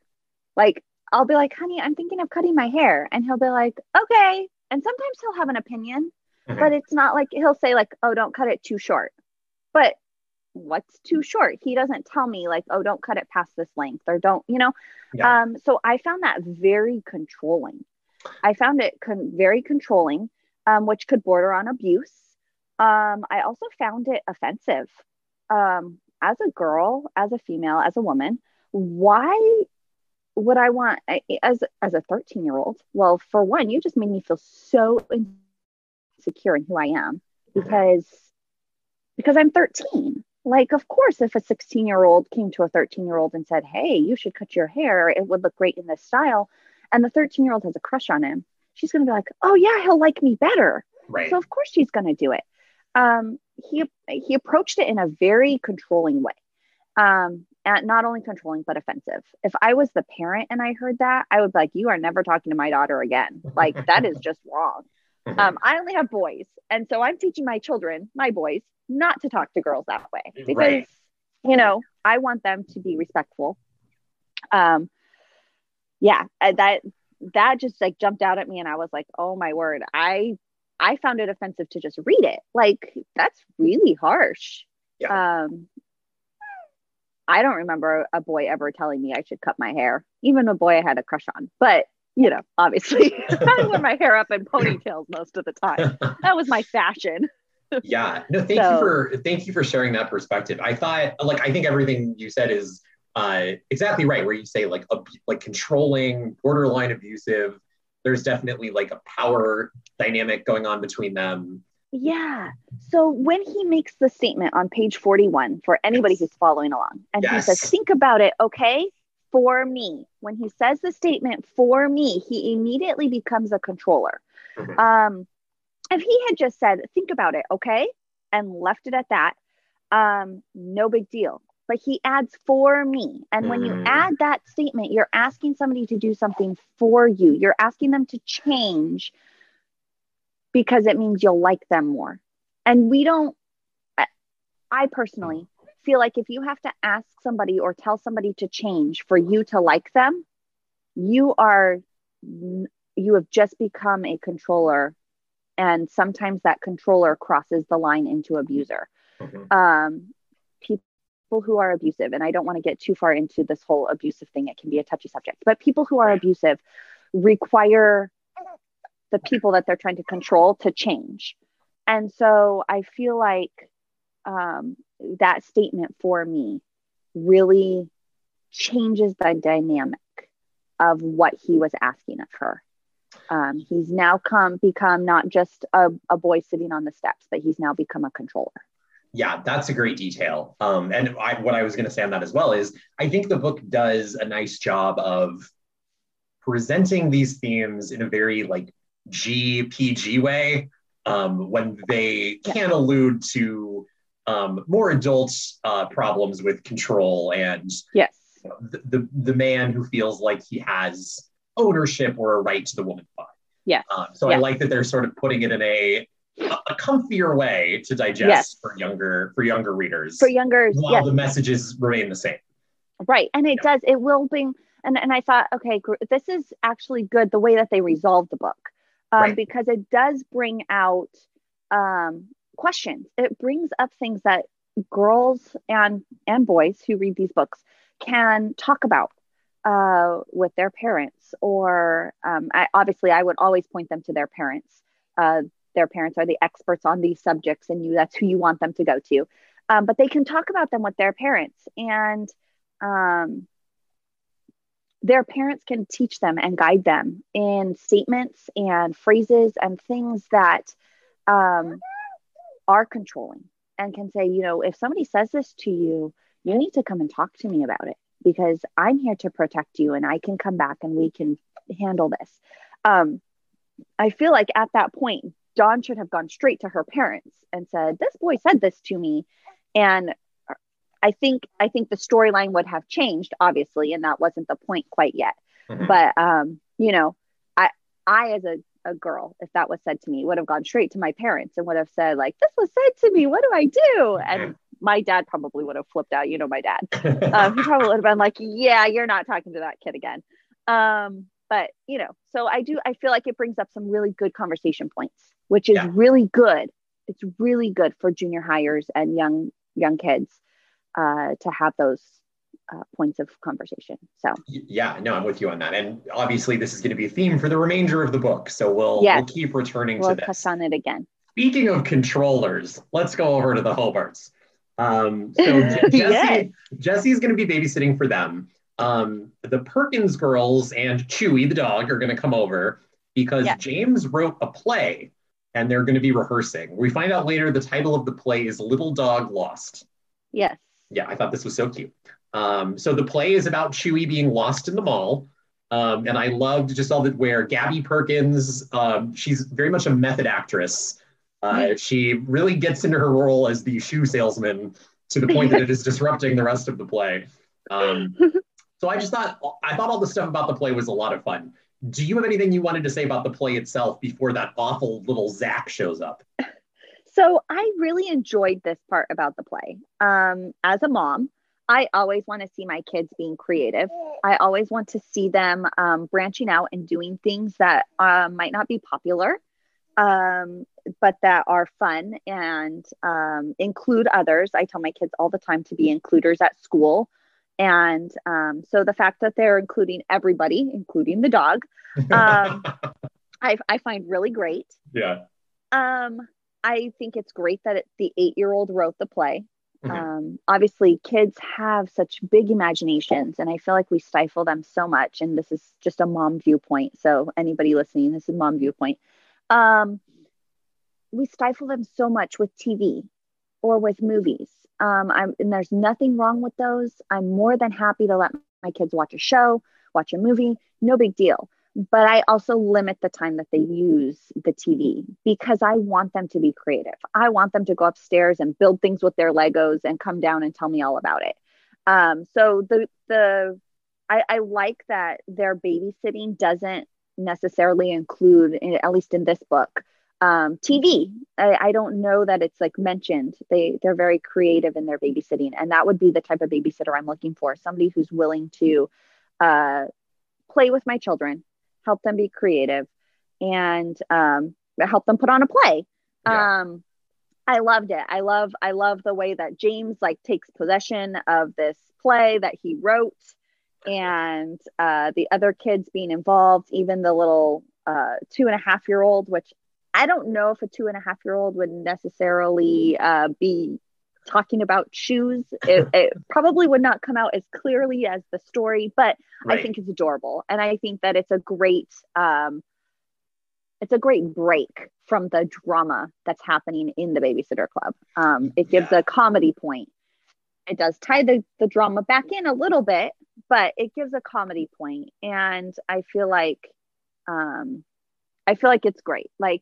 Like i'll be like honey i'm thinking of cutting my hair. And he'll be like okay. And sometimes he'll have an opinion Mhm. but it's not like he'll say like oh don't cut it too short. But what's too short? He doesn't tell me like oh don't cut it past this length or don't you know? Yeah. um so i found that very controlling i found it con- very controlling um, which could border on abuse. Um i also found it offensive. Um as a girl as a female as a woman why would i want as as a 13 year old well for one you just made me feel so insecure in who i am because because i'm 13 like of course if a 16 year old came to a 13 year old and said hey you should cut your hair. It would look great in this style and the 13 year old has a crush on him she's going to be like oh yeah he'll like me better right. so of course she's going to do it. Um, he he approached it in a very controlling way, um, and not only controlling but offensive. If I was the parent and I heard that, I would be like, "You are never talking to my daughter again. Like that is just wrong." Mhm. Um, I only have boys, and so I'm teaching my children, my boys, not to talk to girls that way because Right. you know I want them to be respectful. Um, yeah, that that just like jumped out at me, and I was like, "Oh my word!" I I found it offensive to just read it. Like that's really harsh. Um, I don't remember a boy ever telling me I should cut my hair, even a boy I had a crush on. But you know, obviously, I wear my hair up in ponytails most of the time. That was my fashion. yeah no thank you for thank you for sharing that perspective i thought like i think everything you said is uh exactly right where you say like ab- like controlling borderline abusive there's definitely like a power dynamic going on between them Yeah. So when he makes the statement on page 41 for anybody Yes. who's following along, and he says, Think about it, okay? For me. When he says the statement for me, he immediately becomes a controller. Mhm. Um, if he had just said, Think about it, okay? And left it at that, um, no big deal. But he adds for me. And when you Mm. add that statement, you're asking somebody to do something for you. You're asking them to change because it means you'll like them more. And we don't, I- personally feel like if you have to ask somebody or tell somebody to change for you to like them, you are, you have just become a controller. And sometimes that controller crosses the line into abuser. Mhm. Um, who are abusive, and I don't want to get too far into this whole abusive thing, it can be a touchy subject, but people who are abusive require the people that they're trying to control to change. And so I feel like um, that statement for me really changes the dynamic of what he was asking of her. Um, he's now come become not just a, a boy sitting on the steps, but he's now become a controller. Yeah, that's a great detail. Um, and I, what I was going to say on that as well is I think the book does a nice job of presenting these themes in a very like GPG way um, when they yeah. can allude to um, more adult uh, problems with control and yes. You know, the, the, the man who feels like he has ownership or a right to the woman's body. Yeah. Um, so I like that they're sort of putting it in a a comfier way to digest yes. for younger for younger readers. For younger, while yes. the messages remain the same. Right, and it yeah. does. It will bring. And and I thought, okay, this is actually good the way that they resolve the book, um, right. because it does bring out um, questions. It brings up things that girls and and boys who read these books can talk about uh, with their parents, or um, I, obviously, I would always point them to their parents. Uh, their parents are the experts on these subjects, and you that's who you want them to go to. Um, but they can talk about them with their parents, and um, their parents can teach them and guide them in statements and phrases and things that um, are controlling and can say, you know, if somebody says this to you, you need to come and talk to me about it because I'm here to protect you and I can come back and we can handle this. Um, I feel like at that point, Dawn should have gone straight to her parents and said, This boy said this to me. And I think I think the storyline would have changed, obviously, and that wasn't the point quite yet. Mm-hmm. But um, you know, I I as a, a girl, if that was said to me, would have gone straight to my parents and would have said, like, this was said to me, what do I do? And my dad probably would have flipped out. You know, my dad. um, he probably would have been like, "Yeah, you're not talking to that kid again." Um, but you know, so I do. I feel like it brings up some really good conversation points, which is yeah. really good. It's really good for junior hires and young young kids uh, to have those uh, points of conversation. So yeah, no, I'm with you on that. And obviously, this is going to be a theme for the remainder of the book. So we'll yes. we'll keep returning we'll to this. touch on it again. Speaking of controllers, let's go over to the Hobarts. Um, so Jessi, yes. Jessi's going to be babysitting for them. Um, the Perkins girls and Chewy, the dog, are going to come over because yes. James wrote a play and they're going to be rehearsing. We find out later the title of the play is Little Dog Lost. Yes. Yeah, I thought this was so cute. Um, so the play is about Chewy being lost in the mall. Um, and I loved just all that where Gabby Perkins, um, she's very much a method actress. Uh, she really gets into her role as the shoe salesman to the point that it is disrupting the rest of the play. Um, so I just thought I thought all the stuff about the play was a lot of fun. Do you have anything you wanted to say about the play itself before that awful little Zach shows up? So I really enjoyed this part about the play. Um, as a mom, I always want to see my kids being creative. I always want to see them um, branching out and doing things that uh, might not be popular um, but that are fun and um, include others. I tell my kids all the time to be includers at school. And um, so the fact that they're including everybody, including the dog, um, I, I, find really great. Yeah. Um, I think it's great that it, the eight year old wrote the play. Mm-hmm. Um, obviously, kids have such big imaginations, and I feel like we stifle them so much. And this is just a mom viewpoint. So, anybody listening, this is mom viewpoint. Um, we stifle them so much with TV or with movies. Um, I'm, and there's nothing wrong with those. I'm more than happy to let my kids watch a show, watch a movie, no big deal. But I also limit the time that they use the TV because I want them to be creative. I want them to go upstairs and build things with their Legos and come down and tell me all about it. Um, so the the I, I like that their babysitting doesn't necessarily include, at least in this book, um, TV. I, I, don't know that it's like mentioned. They they're very creative in their babysitting, and that would be the type of babysitter I'm looking for. Somebody who's willing to uh, play with my children, help them be creative, and um, help them put on a play. Yeah. Um, I loved it. I love I love the way that James like takes possession of this play that he wrote and uh, the other kids being involved, even the little uh, two and a half year old, which I don't know if a two and a half year old would necessarily uh, be talking about shoes. It, it, probably would not come out as clearly as the story, but right. I think it's adorable, and I think that it's a great um, it's a great break from the drama that's happening in the babysitter club. Um, it gives yeah. a comedy point. It does tie the, the drama back in a little bit, but it gives a comedy. And I feel like um, I feel like it's great. Like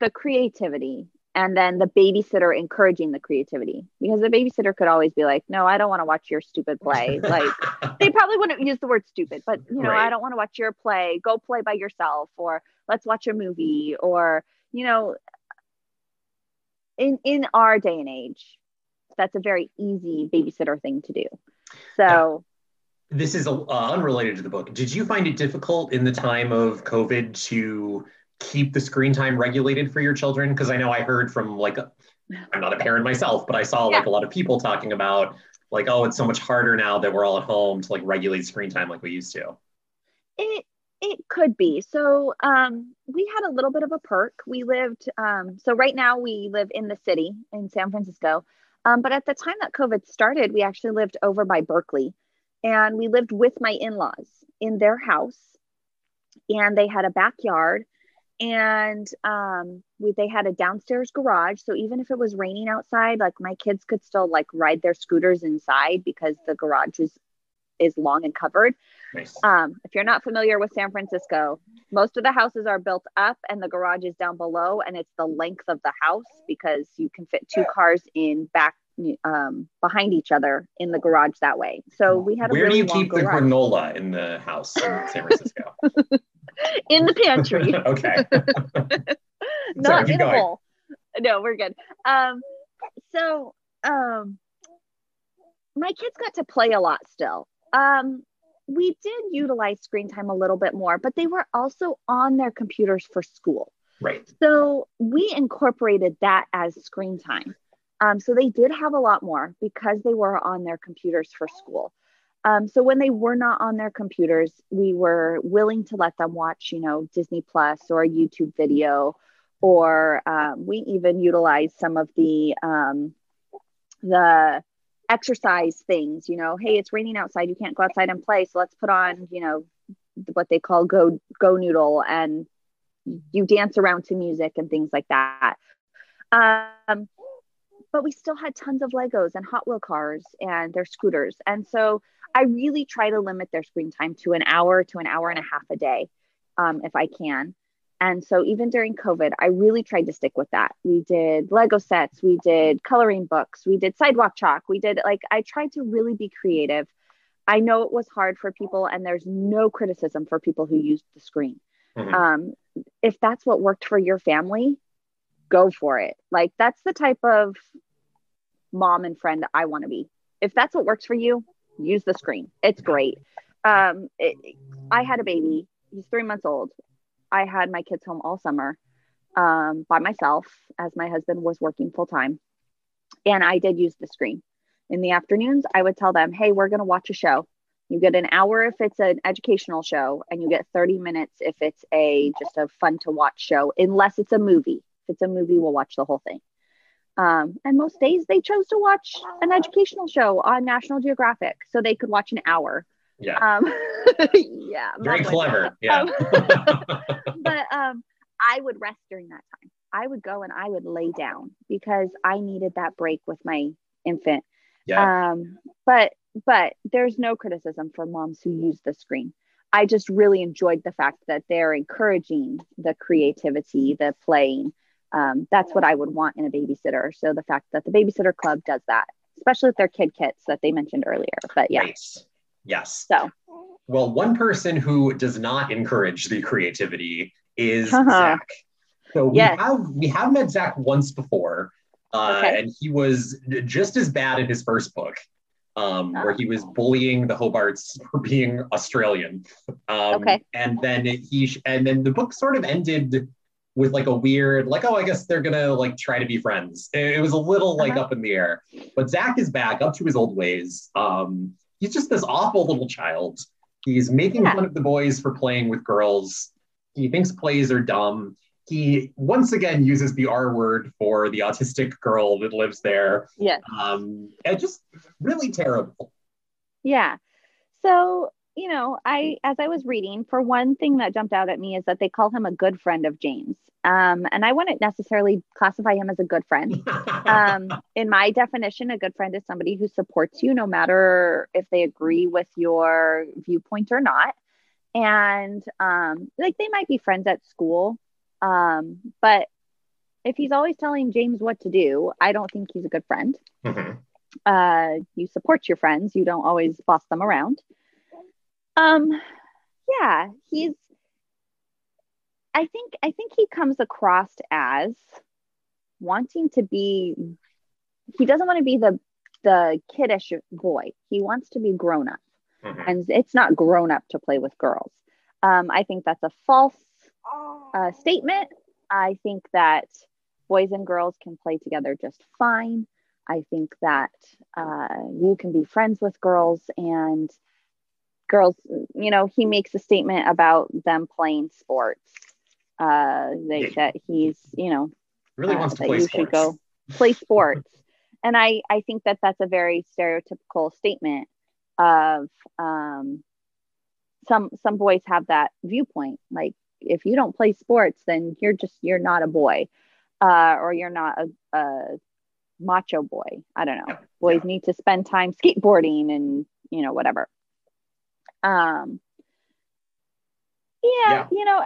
the creativity and then the babysitter encouraging the creativity. Because the babysitter could always be like no i don't want to watch your stupid play. Like they probably wouldn't use the word stupid but you know right. i don't want to watch your play. Go play by yourself or let's watch a movie or you know in in our day and age that's a very easy babysitter thing to do. So this is uh, unrelated to the book. Did you find it difficult in the time of covid to keep the screen time regulated for your children because i know i heard from like i'm not a parent myself but i saw yeah. like a lot of people talking about like oh it's so much harder now that we're all at home to like regulate screen time like we used to it it could be. So um, we had a little bit of a perk. We lived, um, so right now we live in the city in San Francisco. Um, but at the time that COVID started, we actually lived over by Berkeley and we lived with my in laws in their house. And they had a backyard and um, we, they had a downstairs garage. So even if it was raining outside, like my kids could still like ride their scooters inside because the garage is is long and covered. Nice. Um, if you're not familiar with San Francisco, most of the houses are built up and the garage is down below, and it's the length of the house because you can fit two cars in back um, behind each other in the garage that way. So we had. Where really do you keep garage. the granola in the house in San Francisco? in the pantry. okay. not Sorry, in a bowl. No, we're good. Um, so um, my kids got to play a lot still. Um, we did utilize screen time a little bit more, but they were also on their computers for school. Right. So we incorporated that as screen time. Um, so they did have a lot more because they were on their computers for school. Um, so when they were not on their computers, we were willing to let them watch, you know, Disney Plus or a YouTube video, or um, we even utilized some of the um, the exercise things, you know, hey, it's raining outside, you can't go outside and play. So let's put on, you know, what they call go go noodle and you dance around to music and things like that. Um, but we still had tons of Legos and Hot Wheel cars and their scooters. And so I really try to limit their screen time to an hour to an hour and a half a day um, if I can. And so even during COVID, I really tried to stick with that. We did Lego sets, we did coloring books, we did sidewalk chalk, we did like, I tried to really be creative. I know it was hard for people, and there's no criticism for people who used the screen. Mm-hmm. Um, if that's what worked for your family, go for it. Like, that's the type of mom and friend I want to be. If that's what works for you, use the screen. It's great. Um, it, I had a baby, he's three months old I had my kids home all summer um, by myself as my husband was working full time. And I did use the screen. In the afternoons, I would tell them, hey, we're going to watch a show. You get an hour if it's an educational show, and you get 30 minutes if it's a just a fun to watch show, unless it's a movie. If it's a movie, we'll watch the whole thing. Um, and most days they chose to watch an educational show on National Geographic so they could watch an hour yeah. Um, yeah. Very clever. Yeah. Um, but um, I would rest during that time. I would go and I would lay down because I needed that break with my infant. Yeah. Um, but but there's no criticism for moms who use the screen. I just really enjoyed the fact that they're encouraging the creativity, the playing. Um, that's what I would want in a babysitter. So the fact that the babysitter club does that, especially with their kid kits that they mentioned earlier. But yeah. Nice. Yes. So, well, one person who does not encourage the creativity is uh-huh. Zach. So we yes. have we have met Zach once before, uh, okay. and he was just as bad in his first book, um, where he was bullying the Hobarts for being Australian. Um, okay. And then he and then the book sort of ended with like a weird, like, oh, I guess they're gonna like try to be friends. It, it was a little like Uh-huh. up in the air. But Zach is back up to his old ways. Um, he's just this awful little child. He's making Yeah. fun of the boys for playing with girls. He thinks plays are dumb. He once again uses the R word for the autistic girl that lives there. yeah Um, and just really terrible. Yeah. So, you know, I as I was reading, for one thing that jumped out at me is that they call him a good friend of James. Um, and I wouldn't necessarily classify him as a good friend. Um, in my definition, a good friend is somebody who supports you no matter if they agree with your viewpoint or not. And um, like they might be friends at school. Um, but if he's always telling James what to do, I don't think he's a good friend Mhm. uh, you support your friends you don't always boss them around um yeah he's i think i think he comes across as wanting to be he doesn't want to be the the kiddish boy. He wants to be grown up. Mhm. and it's not grown up to play with girls. Um, i think that's a false uh, statement. I think that boys and girls can play together just fine. I think that uh, you can be friends with girls and girls you know he makes a statement about them playing sports uh, they, Yeah. that he's you know Really uh, wants to play you sports. should go play sports and i i think that that's a very stereotypical statement of um some some boys have that viewpoint like if you don't play sports then you're just you're not a boy uh or you're not a, a macho boy i don't know boys yeah. need to spend time skateboarding and you know whatever um yeah, Yeah. you know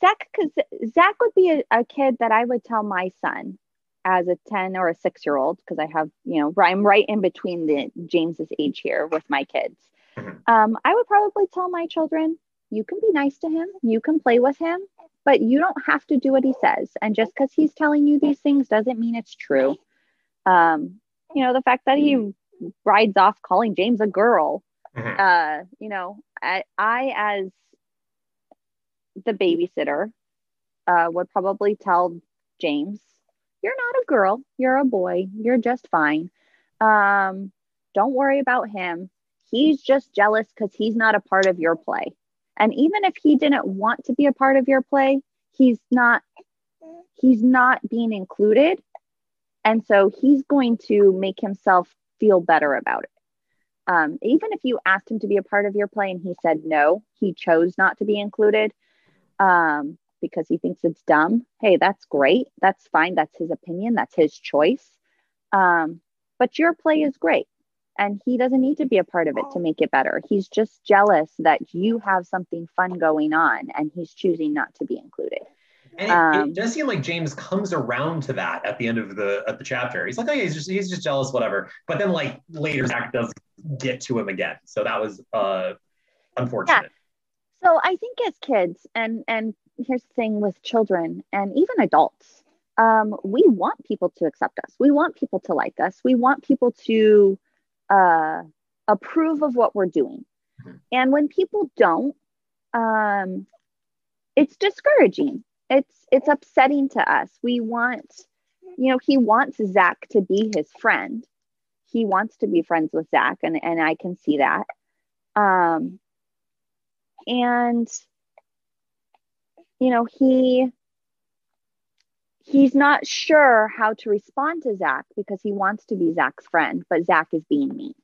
zach because zach would be a, a kid that i would tell my son as a 10 or a 6 year old because i have you know i'm right in between the james's age here with my kids Mhm. um, i would probably tell my children you can be nice to him you can play with him but you don't have to do what he says and just because he's telling you these things doesn't mean it's true um, you know the fact that he rides off calling james a girl Mhm. uh, you know, I, I as the babysitter uh, would probably tell James, "You're not a girl. You're a boy. You're just fine. Um, don't worry about him. He's just jealous because he's not a part of your play. And even if he didn't want to be a part of your play, he's not. He's not being included, and so he's going to make himself feel better about it." Um, even if you asked him to be a part of your play and he said no, he chose not to be included um, because he thinks it's dumb. Hey, that's great. That's fine. That's his opinion. That's his choice. Um, but your play is great. And he doesn't need to be a part of it to make it better. He's just jealous that you have something fun going on and he's choosing not to be included. And it, Um, it does seem like James comes around to that at the end of the at the chapter. He's like, oh yeah, he's just he's just jealous, whatever. But then like later Zach does get to him again. So that was uh unfortunate. So I think as kids, and and here's the thing with children and even adults, um, we want people to accept us. We want people to like us. We want people to uh, approve of what we're doing. Mhm. And when people don't, um, it's discouraging. It's it's upsetting to us. We want, you know, he wants Zach to be his friend. He wants to be friends with Zach, and and I can see that. Um, and you know he he's not sure how to respond to Zach because he wants to be Zach's friend, but Zach is being mean.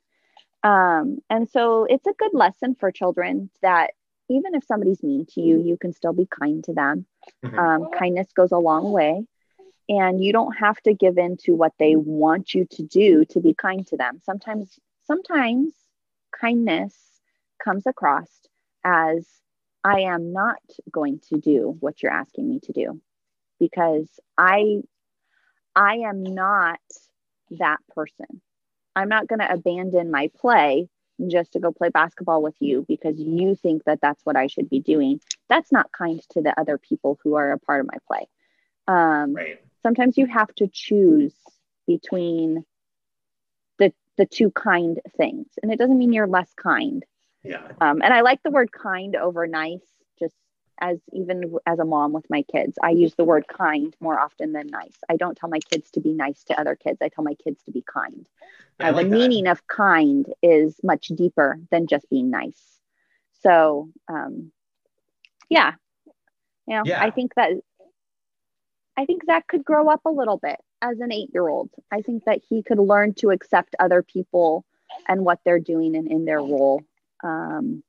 Um, and so it's a good lesson for children that even if somebody's mean to you, you can still be kind to them. Mhm. Um, kindness goes a long way. And you don't have to give in to what they want you to do to be kind to them. Sometimes, sometimes kindness comes across as I am not going to do what you're asking me to do because I I am not that person. I'm not going to abandon my play just to go play basketball with you because you think that that's what I should be doing. That's not kind to the other people who are a part of my play. Um, Right. sometimes you have to choose between the the two kind things and it doesn't mean you're less kind Yeah. um, and i like the word kind over nice just as even as a mom with my kids. I use the word kind more often than nice. I don't tell my kids to be nice to other kids. I tell my kids to be kind. Like the that. meaning of kind is much deeper than just being nice. So, um, yeah, you know, yeah. I think that I think Zach could grow up a little bit as an eight year old. I think that he could learn to accept other people and what they're doing and in their role. Um,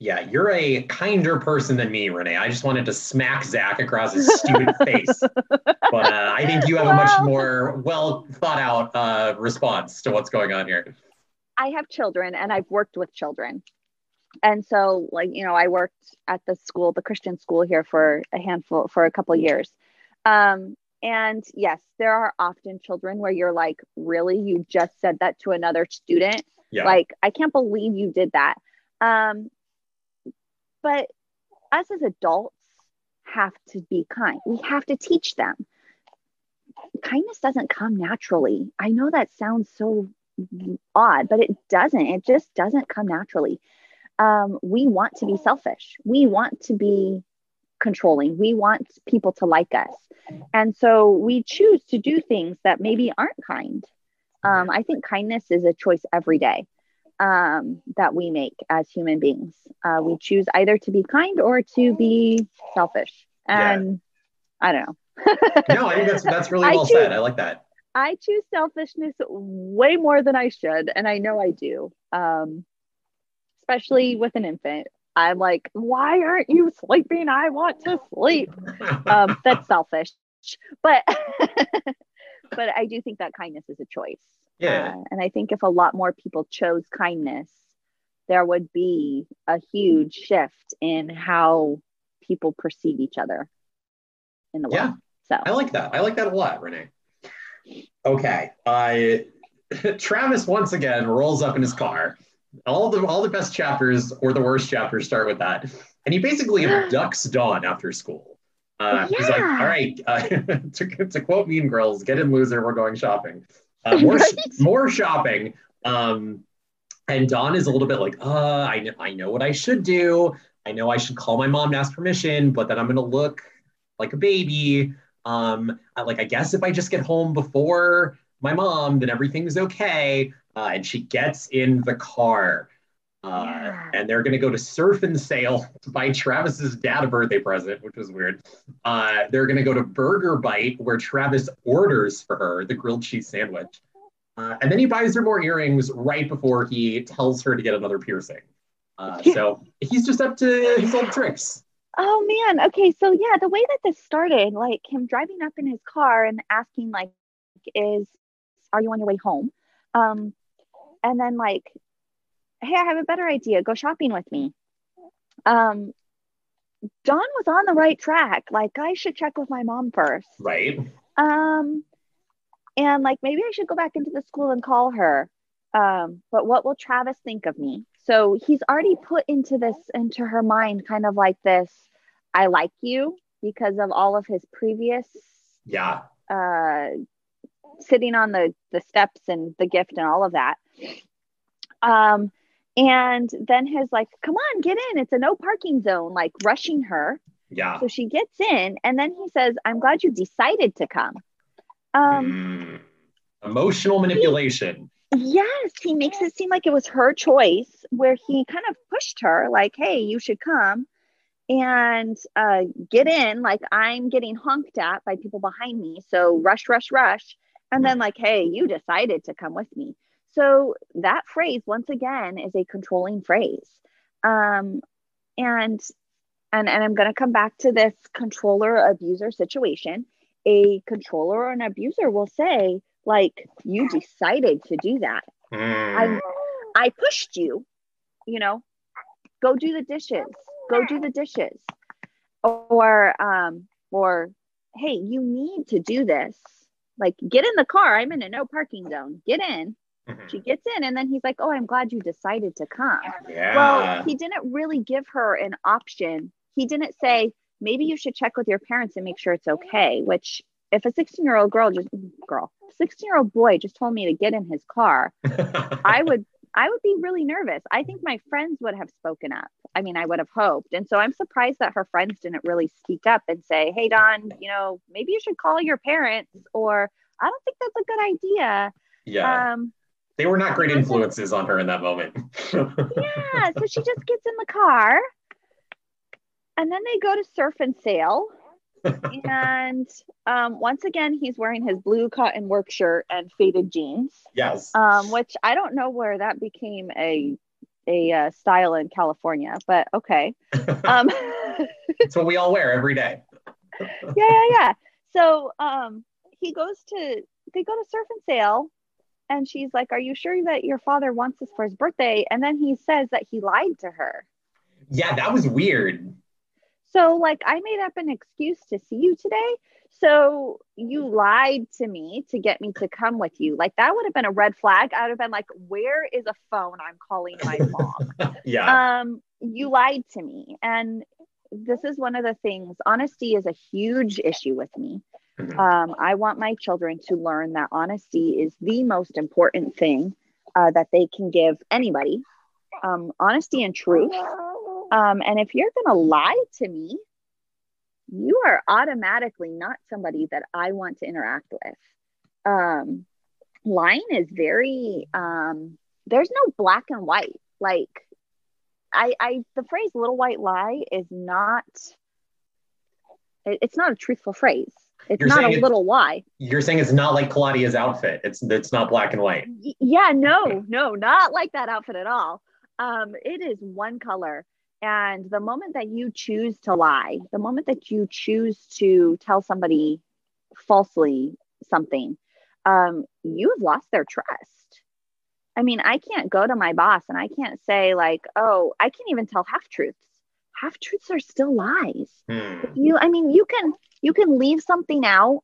yeah, you're a kinder person than me, Renee. I just wanted to smack Zach across his stupid face. But uh, I think you have well, a much more well thought out uh, response to what's going on here. I have children and I've worked with children. And so, like, you know, I worked at the school, the Christian school here for a handful, for a couple years. Um, and yes, there are often children where you're like, really, you just said that to another student? Yeah. Like, I can't believe you did that. Um, but us as adults have to be kind. We have to teach them. Kindness doesn't come naturally. I know that sounds so odd, but it doesn't. It just doesn't come naturally. Um, we want to be selfish. We want to be controlling. We want people to like us. And so we choose to do things that maybe aren't kind. Um, I think kindness is a choice every day um, that we make as human beings. Uh, we choose either to be kind or to be selfish. And yeah. I don't know. no, I think that's that's really well choose, said. I like that. I choose selfishness way more than I should, and I know I do. Um, especially with an infant. I'm like, why aren't you sleeping? I want to sleep. um, that's selfish, but but I do think that kindness is a choice. Yeah. Uh, and I think if a lot more people chose kindness, there would be a huge shift in how people perceive each other in the world. Yeah. So I like that. I like that a lot, Renee. Okay. I Travis once again rolls up in his car all the all the best chapters or the worst chapters start with that, and he basically abducts Dawn after school. Uh, yeah. He's like, "All right," uh, to, to, quote Mean Girls, "Get in, loser. We're going shopping. Uh, more right? more shopping." Um, and Dawn is a little bit like, "Uh, I know I know what I should do. I know I should call my mom and ask permission, but then I'm gonna look like a baby. Um, I, like I guess if I just get home before my mom, then everything's okay." uh, and she gets in the car. Uh, yeah. And they're going to go to Surf and Sail to buy Travis's dad a birthday present, which was weird. Uh, they're going to go to Burger Bite, where Travis orders for her the grilled cheese sandwich. Uh, and then he buys her more earrings right before he tells her to get another piercing. Uh, so he's just up to his old tricks. Oh man. Okay. So yeah, the way that this started, like him driving up in his car and asking, like, is, are you on your way home? Um, and then like hey i have a better idea. Go shopping with me. Um Dawn was on the right track. Like i should check with my mom first. Right. Um and like maybe i should go back into the school and call her. Um but what will travis think of me? So he's already put into this into her mind kind of like this i like you because of all of his previous yeah. uh sitting on the the steps and the gift and all of that. Um and then his like come on get in. It's a no parking zone like rushing her. Yeah. So she gets in and then he says i'm glad you decided to come. Um mm. emotional manipulation. He, yes he makes it seem like it was her choice where he kind of pushed her like hey you should come and uh, get in. Like i'm getting honked at by people behind me. So rush rush rush. And then like hey you decided to come with me so that phrase once again is a controlling phrase. Um, and and and i'm going to come back to this controller abuser situation. A controller or an abuser will say like you decided to do that. Mm. i i pushed you you know go do the dishes go do the dishes. Or um or hey you need to do this. Like get in the car i'm in a no parking zone. Get in mm-hmm. she gets in and then he's like oh i'm glad you decided to come yeah. well he didn't really give her an option he didn't say maybe you should check with your parents and make sure it's okay which if a 16 year old girl just girl 16 year old boy just told me to get in his car i would I would be really nervous. I think my friends would have spoken up. I mean, I would have hoped. And so I'm surprised that her friends didn't really speak up and say, hey, Dawn you know, maybe you should call your parents, or I don't think that's a good idea. Yeah. Um, they were not great influences on her in that moment. yeah. So she just gets in the car and then they go to surf and sail. and um, once again, he's wearing his blue cotton work shirt and faded jeans. Yes. Um, which I don't know where that became a a uh, style in California, but okay. Um, it's what we all wear every day. yeah, yeah, yeah. So um, he goes to they go to surf and sail, and she's like, "Are you sure that your father wants this for his birthday?" And then he says that he lied to her. Yeah, that was weird. So, like, I made up an excuse to see you today. So, you lied to me to get me to come with you. Like, that would have been a red flag. I would have been like, Where is a phone? I'm calling my mom. yeah. Um, you lied to me. And this is one of the things honesty is a huge issue with me. Mm-hmm. Um, I want my children to learn that honesty is the most important thing uh, that they can give anybody. Um, honesty and truth um, and if you're going to lie to me, you are automatically not somebody that I want to interact with. Um, lying is very, um, there's no black and white. Like, I, I, the phrase little white lie is not, it, it's not a truthful phrase. It's you're not a little lie. You're saying it's not like Claudia's outfit. It's it's not black and white. Yeah, no, no, not like that outfit at all. Um, it is one color. And the moment that you choose to lie, the moment that you choose to tell somebody falsely something, um, you have lost their trust. I mean, I can't go to my boss and I can't say, like, oh, I can't even tell half truths. Half truths are still lies. Hmm. You, I mean, you can you can leave something out.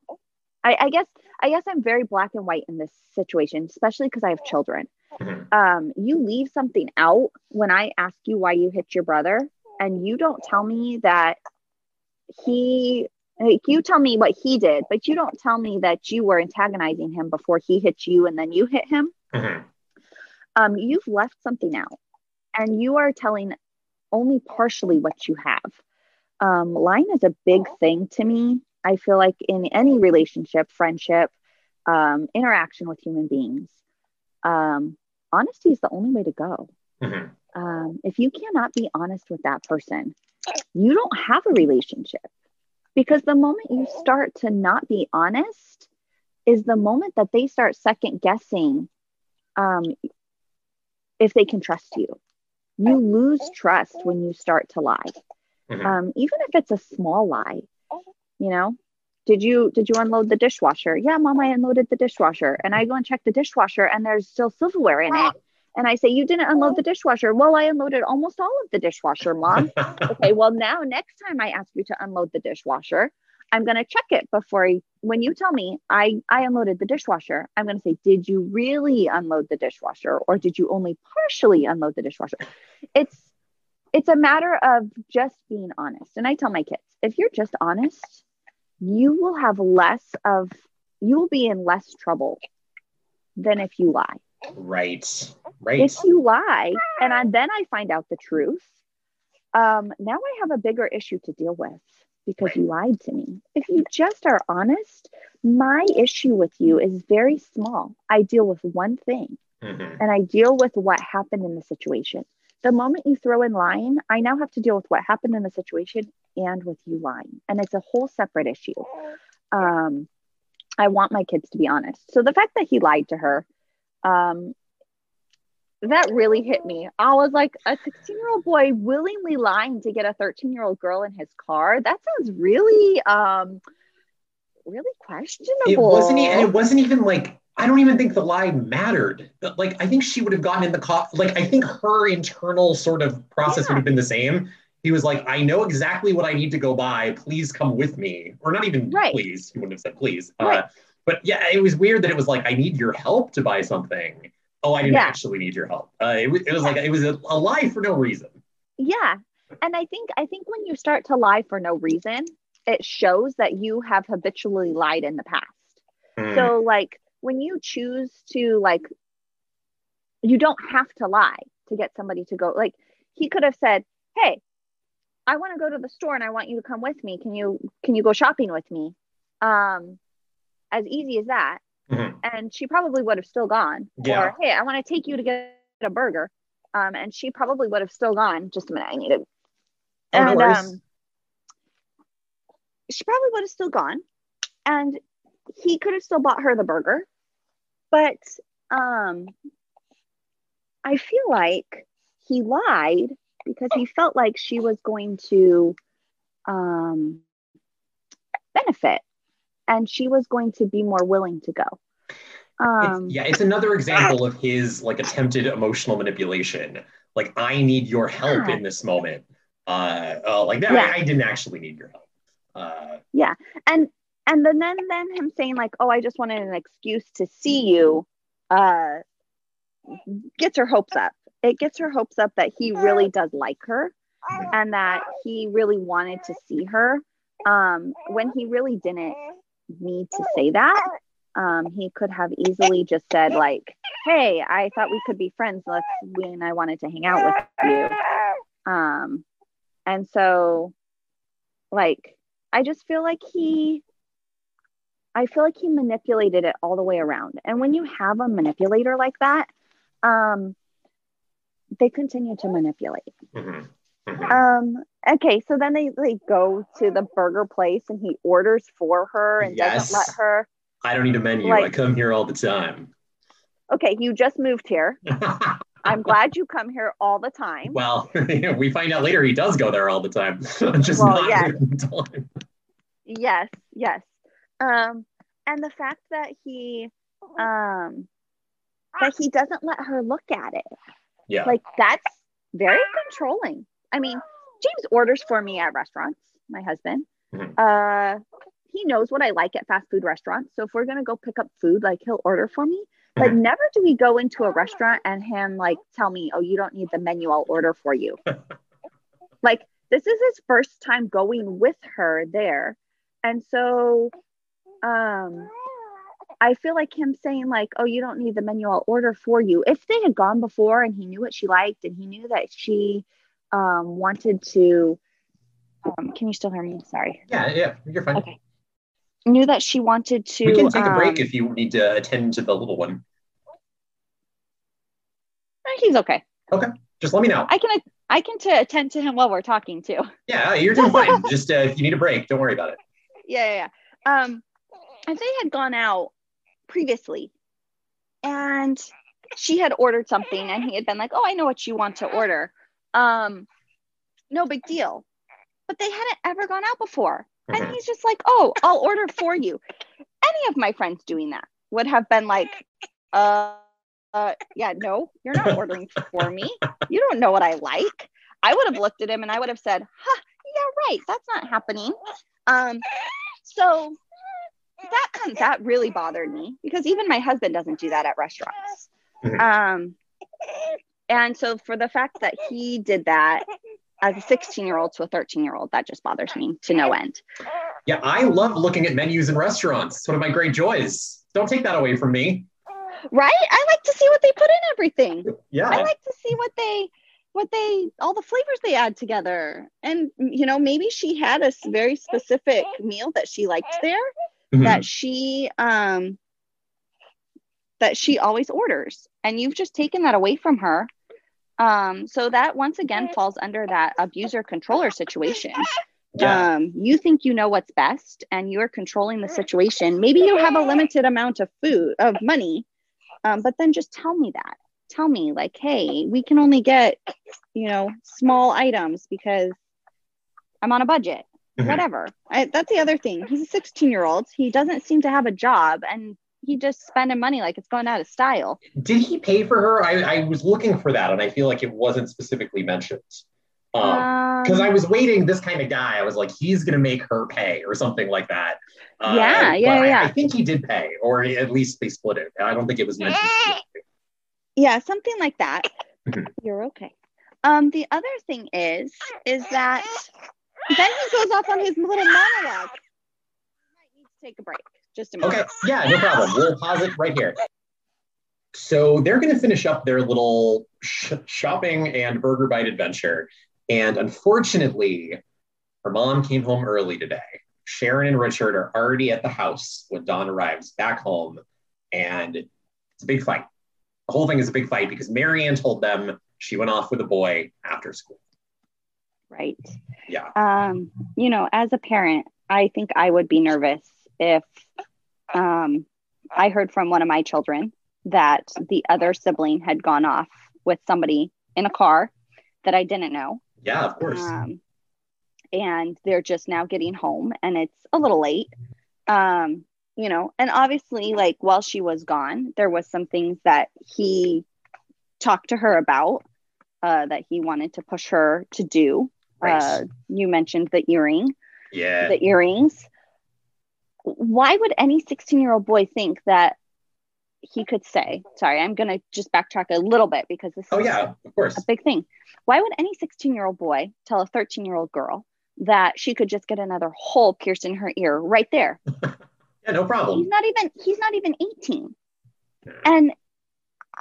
I, I guess I guess I'm very black and white in this situation, especially because I have children. Mm-hmm. Um, you leave something out when I ask you why you hit your brother, and you don't tell me that he like you tell me what he did, but you don't tell me that you were antagonizing him before he hit you and then you hit him. Mm-hmm. Um, you've left something out, and you are telling only partially what you have. Um, lying is a big thing to me. I feel like in any relationship, friendship, um, interaction with human beings, um, honesty is the only way to go. Mm-hmm. Um, if you cannot be honest with that person, you don't have a relationship because the moment you start to not be honest is the moment that they start second guessing um, if they can trust you. You lose trust when you start to lie, mm-hmm. um, even if it's a small lie. You know, did you did you unload the dishwasher? Yeah mom i unloaded the dishwasher. And i go and check the dishwasher and there's still silverware in it. And i say you didn't unload the dishwasher. Well i unloaded almost all of the dishwasher mom. Okay well now next time i ask you to unload the dishwasher i'm going to check it before I, when you tell me i i unloaded the dishwasher. I'm going to say did you really unload the dishwasher or did you only partially unload the dishwasher? It's it's a matter of just being honest. And i tell my kids if you're just honest you will have less of you will be in less trouble than if you lie. Right. Right. If you lie and I, then i find out the truth um, now i have a bigger issue to deal with because you lied to me if you just are honest my issue with you is very small i deal with one thing mm-hmm. and i deal with what happened in the situation the moment you throw in lying, I now have to deal with what happened in the situation and with you lying. And it's a whole separate issue. Um, I want my kids to be honest. So the fact that he lied to her, um, that really hit me. I was like, a 16 year old boy willingly lying to get a 13 year old girl in his car. That sounds really, um, really questionable. It wasn't, and it wasn't even like I don't even think the lie mattered. Like, I think she would have gotten in the car. Like, I think her internal sort of process yeah. would have been the same. He was like, I know exactly what I need to go buy. Please come with me. Or not even right. please. He wouldn't have said please. Uh, right. Uh, but yeah, it was weird that it was like, I need your help to buy something. Oh, I didn't yeah. actually need your help. Uh, it, it was like, it was a, a lie for no reason. Yeah. And I think, I think when you start to lie for no reason, it shows that you have habitually lied in the past. Mm. So, like, when you choose to like you don't have to lie to get somebody to go. Like he could have said, "Hey, I want to go to the store and I want you to come with me. Can you can you go shopping with me?" Um, as easy as that. Mm-hmm. And she probably would have still gone. Yeah. Or, "Hey, I want to take you to get a burger." Um, and she probably would have still gone. Just a minute, I need it. Oh, and no um, she probably would have still gone, and he could have still bought her the burger. But um, I feel like he lied because he felt like she was going to um, benefit and she was going to be more willing to go. Um, it's, yeah, it's another example of his like attempted emotional manipulation. Like, I need your help yeah. in this moment. Uh, uh like that. Yeah. I, I, didn't actually need your help. Uh, yeah, and and then then then him saying like, "Oh, I just wanted an excuse to see you," uh, gets her hopes up. It gets her hopes up that he really does like her, and that he really wanted to see her. Um, when he really didn't need to say that. Um, he could have easily just said like, "Hey, I thought we could be friends. Let's when I wanted to hang out with you." Um, and so, like, I just feel like he, I feel like he manipulated it all the way around. And when you have a manipulator like that, um, they continue to manipulate. Mm-hmm. Mm-hmm. Um, okay, so then they they go to the burger place and he orders for her and yes. doesn't let her. I don't need a menu. Like, I come here all the time. Okay, you just moved here. I'm glad you come here all the time. Well, we find out later he does go there all the time. just well, not yes. time. Yes, yes. Um, and the fact that he um that he doesn't let her look at it. Yeah. Like that's very controlling. I mean, James orders for me at restaurants, my husband. Mm-hmm. Uh, he knows what I like at fast food restaurants. So if we're going to go pick up food, like he'll order for me. But mm-hmm. never do we go into a restaurant and him like tell me, oh, you don't need the menu, I'll order for you. like this is his first time going with her there. And so um I feel like him saying like, "Oh, you don't need the menu. I'll order for you." If they had gone before and he knew what she liked and he knew that she um, wanted to. Um, can you still hear me? Sorry. Yeah, yeah, you're fine. Okay. Knew that she wanted to. We can take a break um, if you need to attend to the little one. Eh, he's okay. Okay, just let me know. I can I can to attend to him while we're talking too. Yeah, you're doing fine. just uh, if you need a break, don't worry about it. Yeah, yeah. yeah. Um, if they had gone out previously, and she had ordered something, and he had been like, "Oh, I know what you want to order," Um, no big deal. But they hadn't ever gone out before. Mm-hmm. And he's just like, oh, I'll order for you. Any of my friends doing that would have been like, uh, uh, yeah, no, you're not ordering for me. You don't know what I like. I would have looked at him and I would have said, huh, yeah, right. That's not happening. Um, so that that really bothered me because even my husband doesn't do that at restaurants. Mm-hmm. Um, and so for the fact that he did that as a 16 year old to a 13 year old, that just bothers me to no end. Yeah, I love looking at menus in restaurants. It's one of my great joys. Don't take that away from me. Right? I like to see what they put in everything. Yeah. I like to see what they what they all the flavors they add together. And you know, maybe she had a very specific meal that she liked there mm-hmm. that she um that she always orders and you've just taken that away from her um, so that once again falls under that abuser controller situation. Yeah. Um, you think you know what's best and you're controlling the situation. Maybe you have a limited amount of food, of money, um, but then just tell me that. Tell me, like, hey, we can only get, you know, small items because I'm on a budget. Mm-hmm. Whatever. I, that's the other thing. He's a 16 year old. He doesn't seem to have a job. And he just spending money like it's going out of style. Did he pay for her? I, I was looking for that and I feel like it wasn't specifically mentioned. because um, um, I was waiting this kind of guy. I was like, he's gonna make her pay or something like that. Uh, yeah, yeah, yeah. I, I, think he did pay, or at least they split it. I don't think it was mentioned. yeah, something like that. Mm-hmm. You're okay. Um, the other thing is, is that then he goes off on his little monologue. He might need to take a break. Just a minute. Okay. Yeah, no problem. We'll pause it right here. So they're going to finish up their little sh- shopping and burger bite adventure. And unfortunately, her mom came home early today. Sharon and Richard are already at the house when Dawn arrives back home. And it's a big fight. The whole thing is a big fight because Mary Anne told them she went off with a boy after school. Right. Yeah. Um, you know, as a parent, I think I would be nervous if um, I heard from one of my children that the other sibling had gone off with somebody in a car that I didn't know. Yeah, of course. Um, and they're just now getting home and it's a little late. Um, you know, and obviously, like while she was gone, there was some things that he talked to her about uh, that he wanted to push her to do. Right. Uh, you mentioned the earring, yeah. the earrings. Why would any 16 year old boy think that he could say, sorry, I'm going to just backtrack a little bit because this oh, is yeah, of course. a big thing. Why would any 16 year old boy tell a 13 year old girl that she could just get another hole pierced in her ear right there? Yeah, no problem. He's not even, he's not even 18. And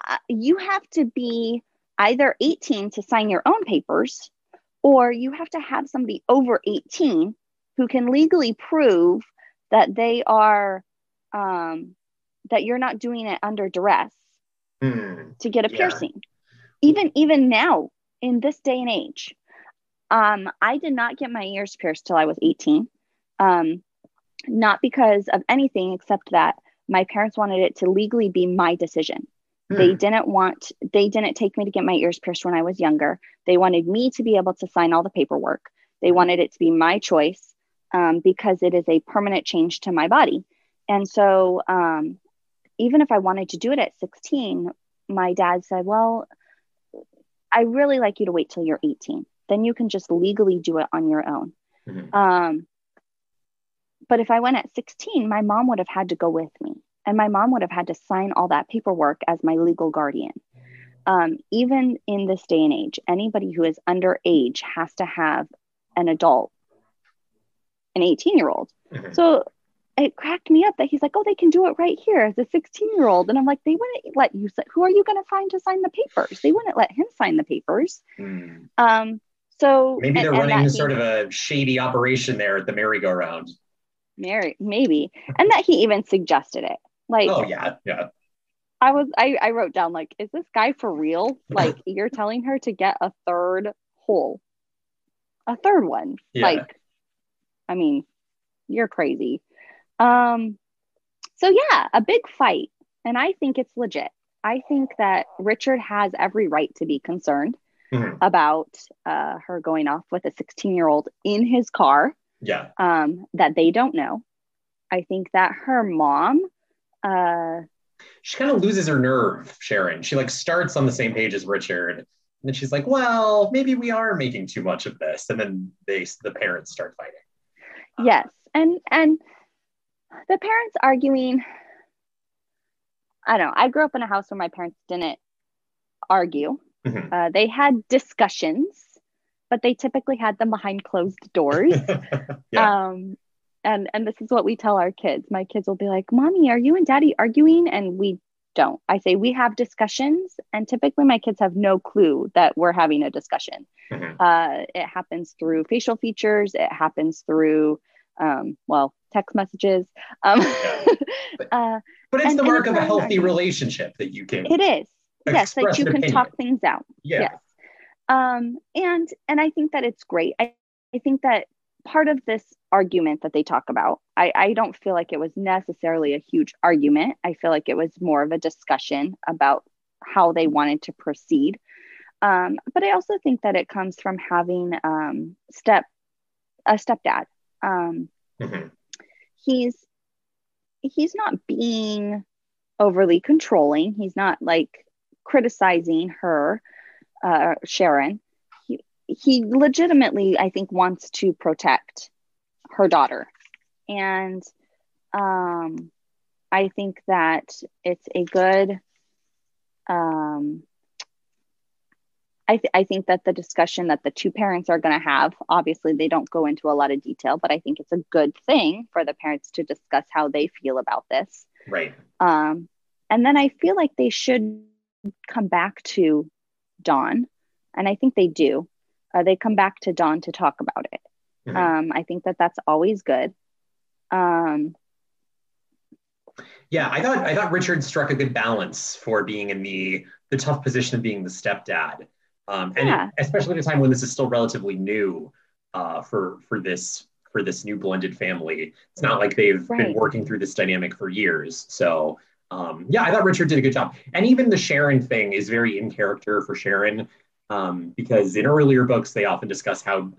uh, you have to be either 18 to sign your own papers, or you have to have somebody over 18 who can legally prove that they are, um, that you're not doing it under duress Hmm. to get a Yeah. piercing. Even even now in this day and age, um, I did not get my ears pierced till I was 18. Um, not because of anything except that my parents wanted it to legally be my decision. They Hmm. didn't want they didn't take me to get my ears pierced when I was younger. They wanted me to be able to sign all the paperwork. They wanted it to be my choice um, because it is a permanent change to my body. And so um, even if I wanted to do it at 16, my dad said, Well, I really like you to wait till you're 18. Then you can just legally do it on your own. Mhm. Um, but if I went at 16, my mom would have had to go with me, and my mom would have had to sign all that paperwork as my legal guardian. Um, even in this day and age, anybody who is underage has to have an adult, an 18 year old. Mhm. So it cracked me up that he's like, oh, they can do it right here as a 16 year old. And I'm like, they wouldn't let you, who are you going to find to sign the papers? They wouldn't let him sign the papers. Hmm. Um, so Maybe they're and- and running that sort he- of a shady operation there at the merry-go-round. Mary, maybe. And that he even suggested it. Like, Oh yeah, yeah. I was, I, I wrote down, like, is this guy for real? Like, you're telling her to get a third hole, a third one. Yeah. Like, I mean, you're crazy. Um, so yeah, a big fight. And I think it's legit. I think that Richard has every right to be concerned Mhm. about uh, her going off with a 16 year old in his car Yeah. um, that they don't know. I think that her mom, uh, She kind of loses her nerve, Sharon. She like starts on the same page as Richard. And then she's like, well, maybe we are making too much of this. And then they the parents start fighting. Yes, and and the parents arguing. I don't know. I grew up in a house where my parents didn't argue. Mhm. Uh, they had discussions, but they typically had them behind closed doors. Yeah. Um, and and this is what we tell our kids. My kids will be like, "Mommy, are you and Daddy arguing?" And we don't. I say we have discussions, and typically my kids have no clue that we're having a discussion. Mhm. Uh, it happens through facial features. It happens through, um, well, text messages. Um, uh, But it's and- the mark of a healthy relationship that you can it is yes, that you can opinion. talk things out. Yeah. Yes. Um, and and I think that it's great. I, I think that part of this argument that they talk about, I, I don't feel like it was necessarily a huge argument. I feel like it was more of a discussion about how they wanted to proceed. Um, but I also think that it comes from having um, step a stepdad. Um, Mhm. he's he's not being overly controlling. He's not like criticizing her, uh, Sharon. He, legitimately, I think, wants to protect her daughter, and um, I think that it's a good. Um, I, th- I think that the discussion that the two parents are going to have, obviously, they don't go into a lot of detail, but I think it's a good thing for the parents to discuss how they feel about this. Right. Um, and then I feel like they should come back to Dawn, and I think they do. Uh, they come back to Dawn to talk about it. Mm-hmm. Um, I think that that's always good. Um, yeah, I thought I thought Richard struck a good balance for being in the the tough position of being the stepdad, um, and yeah. especially at a time when this is still relatively new uh, for for this for this new blended family. It's not like they've right. been working through this dynamic for years. So um, yeah, I thought Richard did a good job, and even the Sharon thing is very in character for Sharon um, because in earlier books they often discuss how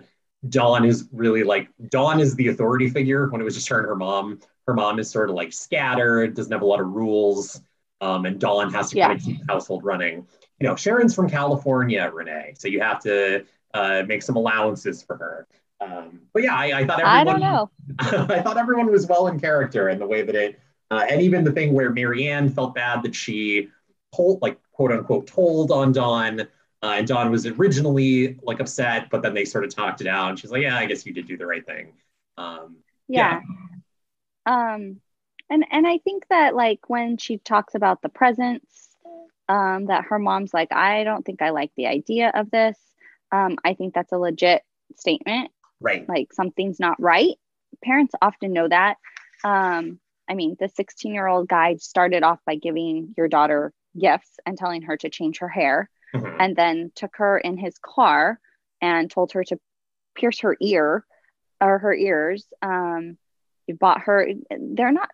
Dawn is really like Dawn is the authority figure when it was just her and her mom. Her mom is sort of like scattered, doesn't have a lot of rules, um, and Dawn has to yeah. kind of keep the household running. You know, Sharon's from California, Renee, so you have to uh, make some allowances for her. Um, but yeah, I, I, thought everyone. I don't know. I thought everyone was well in character in the way that it, uh, and even the thing where Mary Anne felt bad that she told, like quote unquote, told on Dawn uh, and Dawn was originally like upset, but then they sort of talked it out, and she's like, "Yeah, I guess you did do the right thing." Um, yeah. yeah. Um, and and I think that like when she talks about the presents, um, that her mom's like, "I don't think I like the idea of this." Um, I think that's a legit statement. Right. Like something's not right. Parents often know that. Um, I mean, the 16 year old guy started off by giving your daughter gifts and telling her to change her hair mm-hmm. and then took her in his car and told her to pierce her ear or her ears. Um, you bought her, they're not,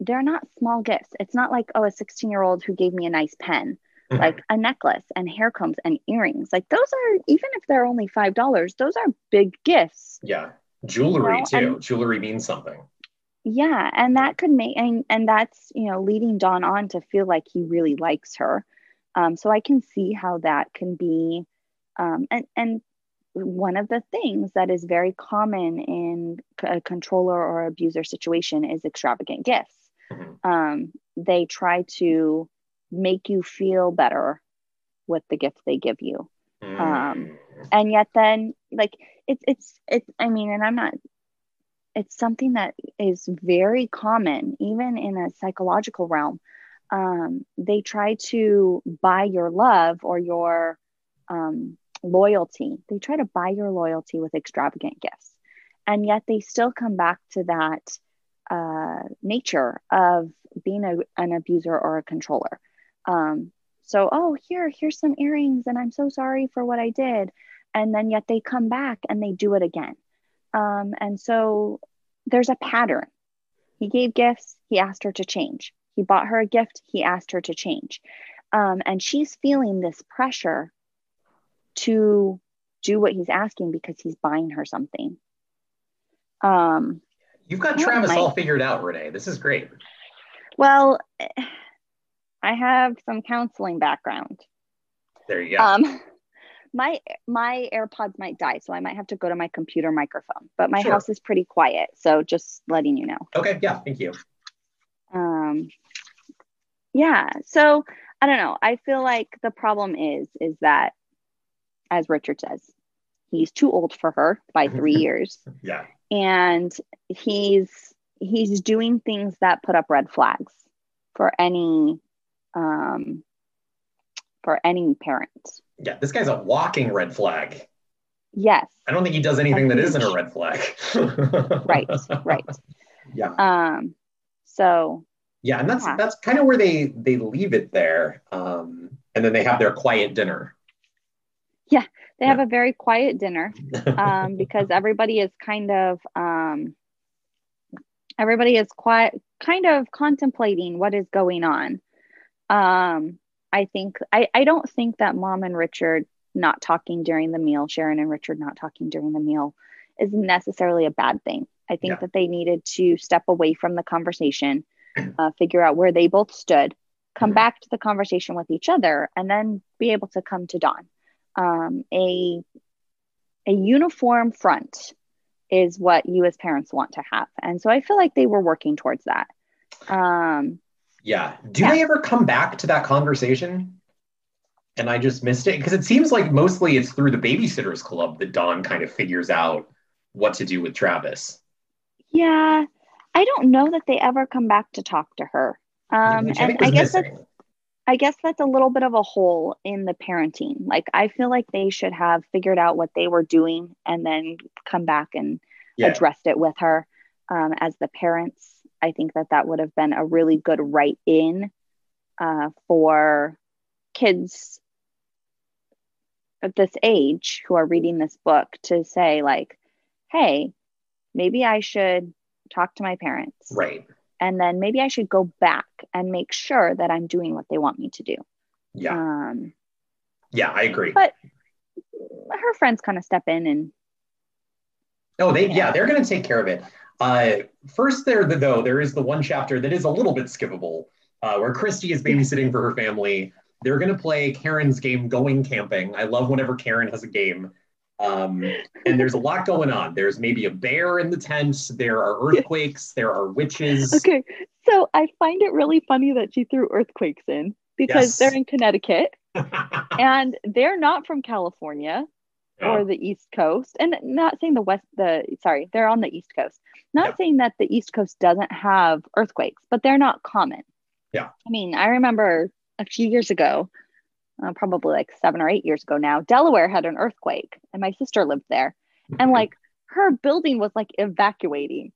they're not small gifts. It's not like, oh, a 16 year old who gave me a nice pen, mm-hmm. like a necklace and hair combs and earrings. Like those are, even if they're only $5, those are big gifts. Yeah. Jewelry you know? too. And, Jewelry means something. Yeah. And that could make, and, and that's, you know, leading Dawn on to feel like he really likes her. Um, so I can see how that can be, um, and and one of the things that is very common in a controller or abuser situation is extravagant gifts. Mm-hmm. Um, they try to make you feel better with the gift they give you. Um, mm. and yet then like it's it's it's I mean, and I'm not it's something that is very common even in a psychological realm um, they try to buy your love or your um, loyalty. They try to buy your loyalty with extravagant gifts. And yet they still come back to that uh, nature of being a, an abuser or a controller. Um, so, oh, here, here's some earrings, and I'm so sorry for what I did. And then yet they come back and they do it again. Um, and so there's a pattern. He gave gifts, he asked her to change. He bought her a gift, he asked her to change. Um, and she's feeling this pressure to do what he's asking because he's buying her something. Um, You've got Travis all figured out, Renee. This is great. Well, I have some counseling background. There you go. Um, my my AirPods might die, so I might have to go to my computer microphone. But my sure. house is pretty quiet, so just letting you know. Okay. Yeah. Thank you. Um, yeah. So I don't know. I feel like the problem is, is that, as Richard says, he's too old for her by three years. Yeah. And he's he's doing things that put up red flags for any um for any parent. Yeah, this guy's a walking red flag. Yes. I don't think he does anything that isn't a red flag. right, right. Yeah. Um so yeah, and that's yeah. that's kind of where they they leave it there, um, and then they have their quiet dinner. Yeah, they yeah. have a very quiet dinner um, because everybody is kind of um, everybody is quiet, kind of contemplating what is going on. Um, I think I I don't think that mom and Richard not talking during the meal, Sharon and Richard not talking during the meal, is necessarily a bad thing. I think yeah. that they needed to step away from the conversation uh, figure out where they both stood, come mm-hmm. back to the conversation with each other, and then be able to come to Dawn. Um, a a uniform front is what you as parents want to have, and so I feel like they were working towards that. Um, yeah. Do yeah. they ever come back to that conversation? And I just missed it because it seems like mostly it's through the babysitters club that Dawn kind of figures out what to do with Travis. Yeah, I don't know that they ever come back to talk to her. Um, and I guess that's, I guess that's a little bit of a hole in the parenting. Like I feel like they should have figured out what they were doing and then come back and yeah. addressed it with her um, as the parents. I think that that would have been a really good write in uh, for kids at this age who are reading this book to say like, hey, maybe I should talk to my parents. Right and then maybe I should go back and make sure that I'm doing what they want me to do. Yeah. Um, yeah, I agree. But her friends kind of step in and. Oh, they yeah, they're going to take care of it. Uh, first, there though there is the one chapter that is a little bit skippable, uh, where Kristy is babysitting for her family. They're going to play Karen's game, Going Camping. I love whenever Karen has a game um, and there's a lot going on. There's maybe a bear in the tent. There are earthquakes. There are witches. Okay. So I find it really funny that she threw earthquakes in because yes. they're in Connecticut and they're not from California or the East Coast. And not saying the West, the sorry, they're on the East Coast. Not saying that the East Coast doesn't have earthquakes, but they're not common. Yeah. I mean, I remember a few years ago, uh, probably like seven or eight years ago now, Delaware had an earthquake and my sister lived there. And like her building was like evacuating.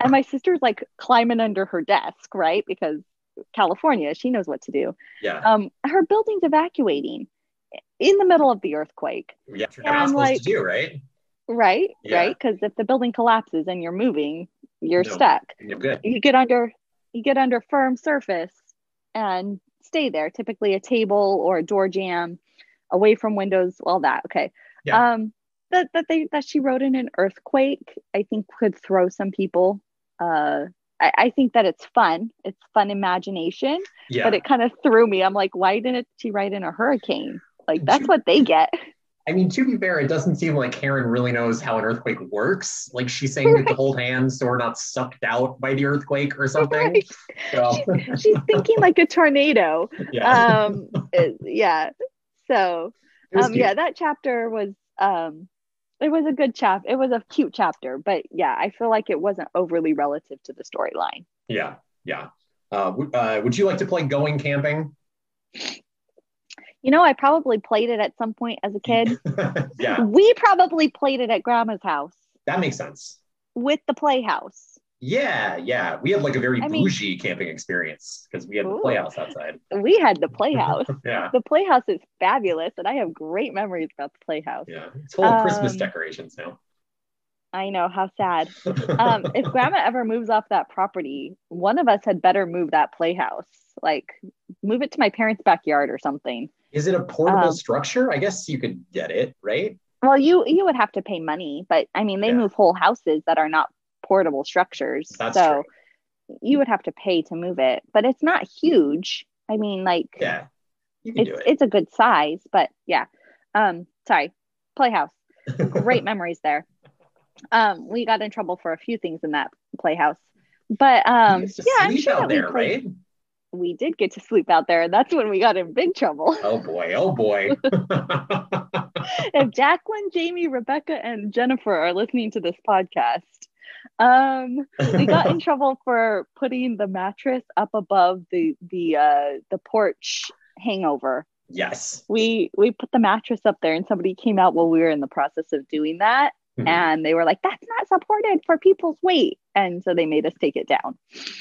And my sister's like climbing under her desk, right? Because California, she knows what to do. Yeah. Um, her building's evacuating in the middle of the earthquake. Yeah, supposed like, to do, right? Right, yeah. right. Because if the building collapses and you're moving, you're no, stuck. You're good. You get under you get under firm surface and stay there, typically a table or a door jamb away from windows, all that. Okay. Yeah. Um, that, that they that she wrote in an earthquake, I think could throw some people. Uh, I, I think that it's fun. It's fun imagination, yeah. but it kind of threw me. I'm like, why didn't she write in a hurricane? Like that's what they get. I mean, to be fair, it doesn't seem like Karen really knows how an earthquake works. Like she's saying right. to hold hands so we're not sucked out by the earthquake or something. Right. So. she's, she's, thinking like a tornado. Yeah. Um, yeah. So, um, yeah, that chapter was, um, it was a good chap. It was a cute chapter, but yeah, I feel like it wasn't overly relative to the storyline. Yeah. Yeah. Uh, uh, would you like to play going camping? You know, I probably played it at some point as a kid. yeah. We probably played it at grandma's house. That makes sense. With the playhouse. Yeah, yeah. We had like a very I bougie mean, camping experience because we had ooh, the playhouse outside. We had the playhouse. yeah. The playhouse is fabulous, and I have great memories about the playhouse. Yeah. It's full of um, Christmas decorations now. I know how sad. um, if grandma ever moves off that property, one of us had better move that playhouse. Like move it to my parents' backyard or something. Is it a portable um, structure? I guess you could get it, right? Well, you you would have to pay money, but I mean, they yeah. move whole houses that are not portable structures. That's so true. you would have to pay to move it, but it's not huge. I mean, like yeah, you can it's it. it's a good size, but yeah. Um, sorry, Playhouse. Great memories there. Um, we got in trouble for a few things in that Playhouse, but um, yeah, I'm sure there, right? we did get to sleep out there, and that's when we got in big trouble. Oh boy, oh boy. if Jacqueline, Jamie, Rebecca, and Jennifer are listening to this podcast, um, we got in trouble for putting the mattress up above the the uh, the porch hangover. Yes. We we put the mattress up there, and somebody came out while we were in the process of doing that, mm-hmm. and they were like, "That's not supported for people's weight." and so they made us take it down.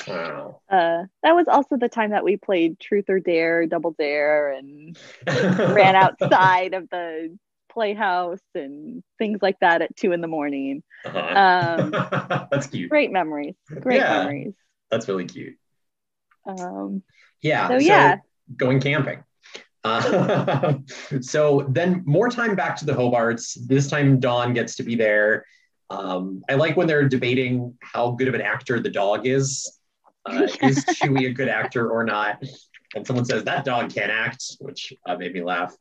Wow. Uh, that was also the time that we played Truth or Dare, Double Dare, and ran outside of the playhouse and things like that at two in the morning. Uh-huh. Um, That's cute. Great memories. Great yeah, memories. That's really cute. Um, yeah. So, so yeah. Going camping. Uh, so then more time back to the Hobarts. This time Dawn gets to be there. Um, I like when they're debating how good of an actor the dog is. Uh, is Chewy a good actor or not? And someone says that dog can't act, which uh, made me laugh.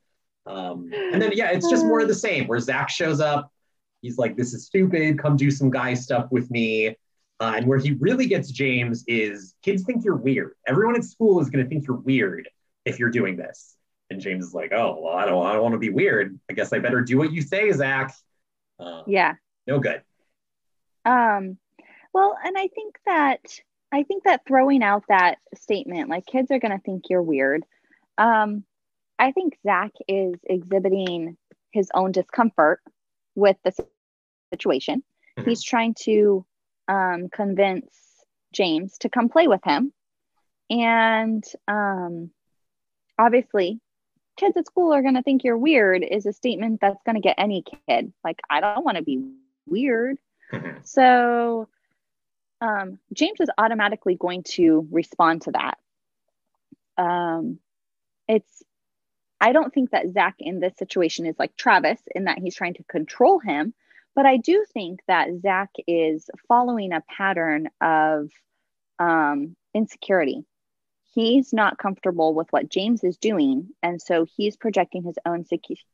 Um, and then yeah, it's just more of the same. Where Zach shows up, he's like, "This is stupid. Come do some guy stuff with me." Uh, and where he really gets James is kids think you're weird. Everyone at school is going to think you're weird if you're doing this. And James is like, "Oh, well, I don't, I don't want to be weird. I guess I better do what you say, Zach." Uh, yeah, no good. Um, well, and I think that I think that throwing out that statement, like kids are going to think you're weird. Um, I think Zach is exhibiting his own discomfort with the situation. Mm-hmm. He's trying to um, convince James to come play with him. And um, obviously, kids at school are going to think you're weird is a statement that's going to get any kid. Like, I don't want to be weird. Mm-hmm. So, um, James is automatically going to respond to that. Um, it's, I don't think that Zach in this situation is like Travis in that he's trying to control him, but I do think that Zach is following a pattern of um, insecurity. He's not comfortable with what James is doing. And so he's projecting his own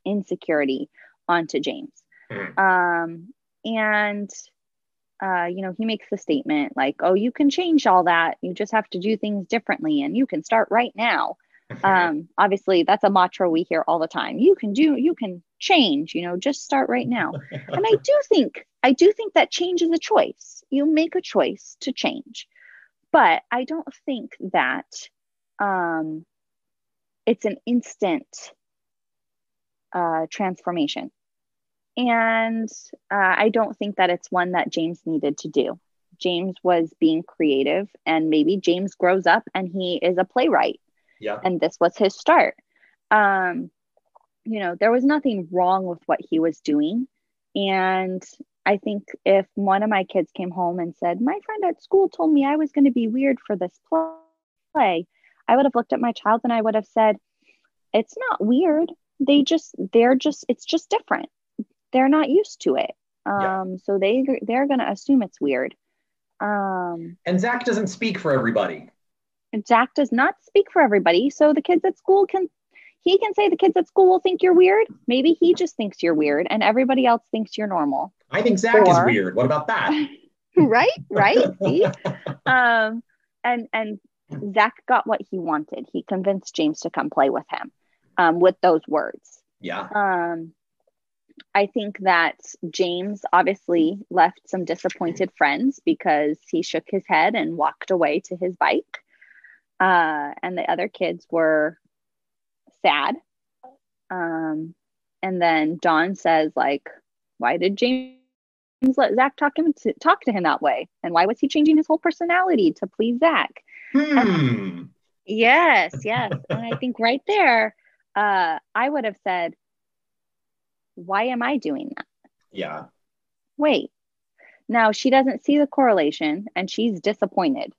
insecurity onto James. Mm. Um, and uh, you know, he makes the statement like, oh, you can change all that. You just have to do things differently and you can start right now. um, obviously, that's a mantra we hear all the time. You can do, you can change, you know, just start right now. and I do think, I do think that change is a choice. You make a choice to change. But I don't think that um, it's an instant uh, transformation. And uh, I don't think that it's one that James needed to do. James was being creative, and maybe James grows up and he is a playwright. Yeah. And this was his start. Um, you know, there was nothing wrong with what he was doing. And I think if one of my kids came home and said, My friend at school told me I was going to be weird for this play, I would have looked at my child and I would have said, It's not weird. They just, they're just, it's just different they're not used to it. Um, yeah. so they they're gonna assume it's weird. Um, and Zach doesn't speak for everybody. Zach does not speak for everybody. So the kids at school can he can say the kids at school will think you're weird. Maybe he just thinks you're weird and everybody else thinks you're normal. I think Zach or, is weird. What about that? right, right. See? um, and and Zach got what he wanted. He convinced James to come play with him um, with those words. Yeah. Um, I think that James obviously left some disappointed friends because he shook his head and walked away to his bike. Uh, and the other kids were sad. Um, and then Dawn says, like, why did James let Zach talk him to talk to him that way? And why was he changing his whole personality to please Zach? Hmm. yes, yes. and I think right there, uh, I would have said, why am I doing that? Yeah. Wait. Now she doesn't see the correlation and she's disappointed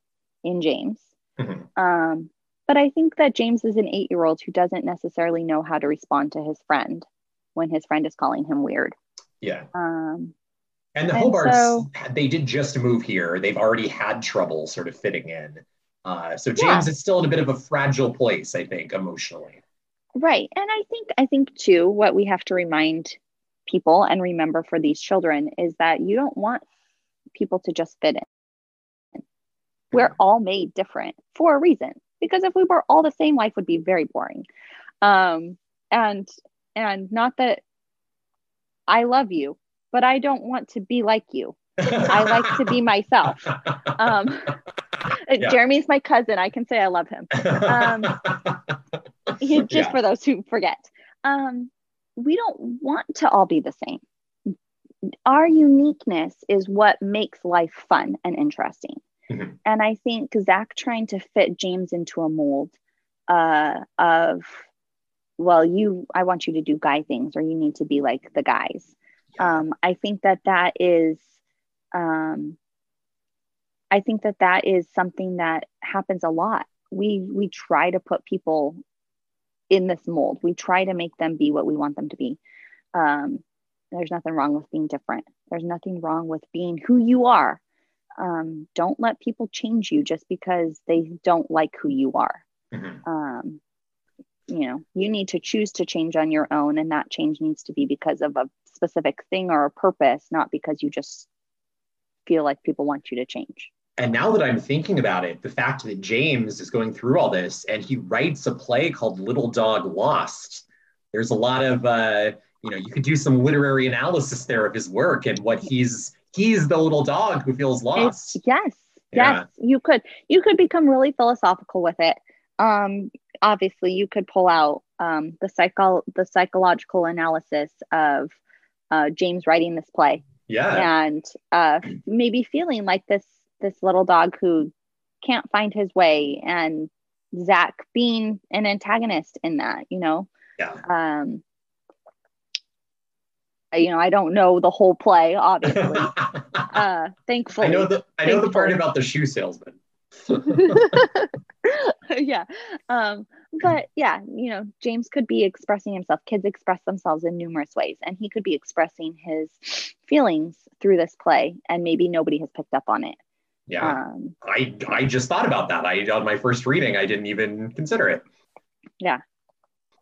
in James. Mm-hmm. Um, but I think that James is an eight year old who doesn't necessarily know how to respond to his friend when his friend is calling him weird. Yeah. Um, and the and Hobarts, so, they did just move here. They've already had trouble sort of fitting in. Uh, so James yeah. is still in a bit of a fragile place, I think, emotionally. Right. And I think I think too what we have to remind people and remember for these children is that you don't want people to just fit in. We're mm-hmm. all made different for a reason. Because if we were all the same, life would be very boring. Um, and and not that I love you, but I don't want to be like you. I like to be myself. Um, yeah. Jeremy's my cousin. I can say I love him. Um, just yeah. for those who forget. Um, we don't want to all be the same. Our uniqueness is what makes life fun and interesting. Mm-hmm. And I think Zach trying to fit James into a mold uh, of, well, you, I want you to do guy things, or you need to be like the guys. Um, I think that that is, um, I think that that is something that happens a lot. We we try to put people in this mold. We try to make them be what we want them to be. Um, there's nothing wrong with being different. There's nothing wrong with being who you are. Um, don't let people change you just because they don't like who you are. Mm-hmm. Um, you know, you need to choose to change on your own, and that change needs to be because of a specific thing or a purpose, not because you just feel like people want you to change. And now that I'm thinking about it, the fact that James is going through all this and he writes a play called Little Dog Lost, there's a lot of, uh, you know, you could do some literary analysis there of his work and what he's, he's the little dog who feels lost. It's, yes. Yes, you could. You could become really philosophical with it. Um, obviously, you could pull out um, the psycho the psychological analysis of uh, James writing this play. Yeah, and uh, maybe feeling like this this little dog who can't find his way, and Zach being an antagonist in that. You know. Yeah. Um, you know, I don't know the whole play, obviously. uh, thankfully, I know the I know the part about the shoe salesman. yeah, um, but yeah, you know, James could be expressing himself. Kids express themselves in numerous ways, and he could be expressing his feelings through this play, and maybe nobody has picked up on it. Yeah, um, I I just thought about that. I on my first reading, I didn't even consider it. Yeah,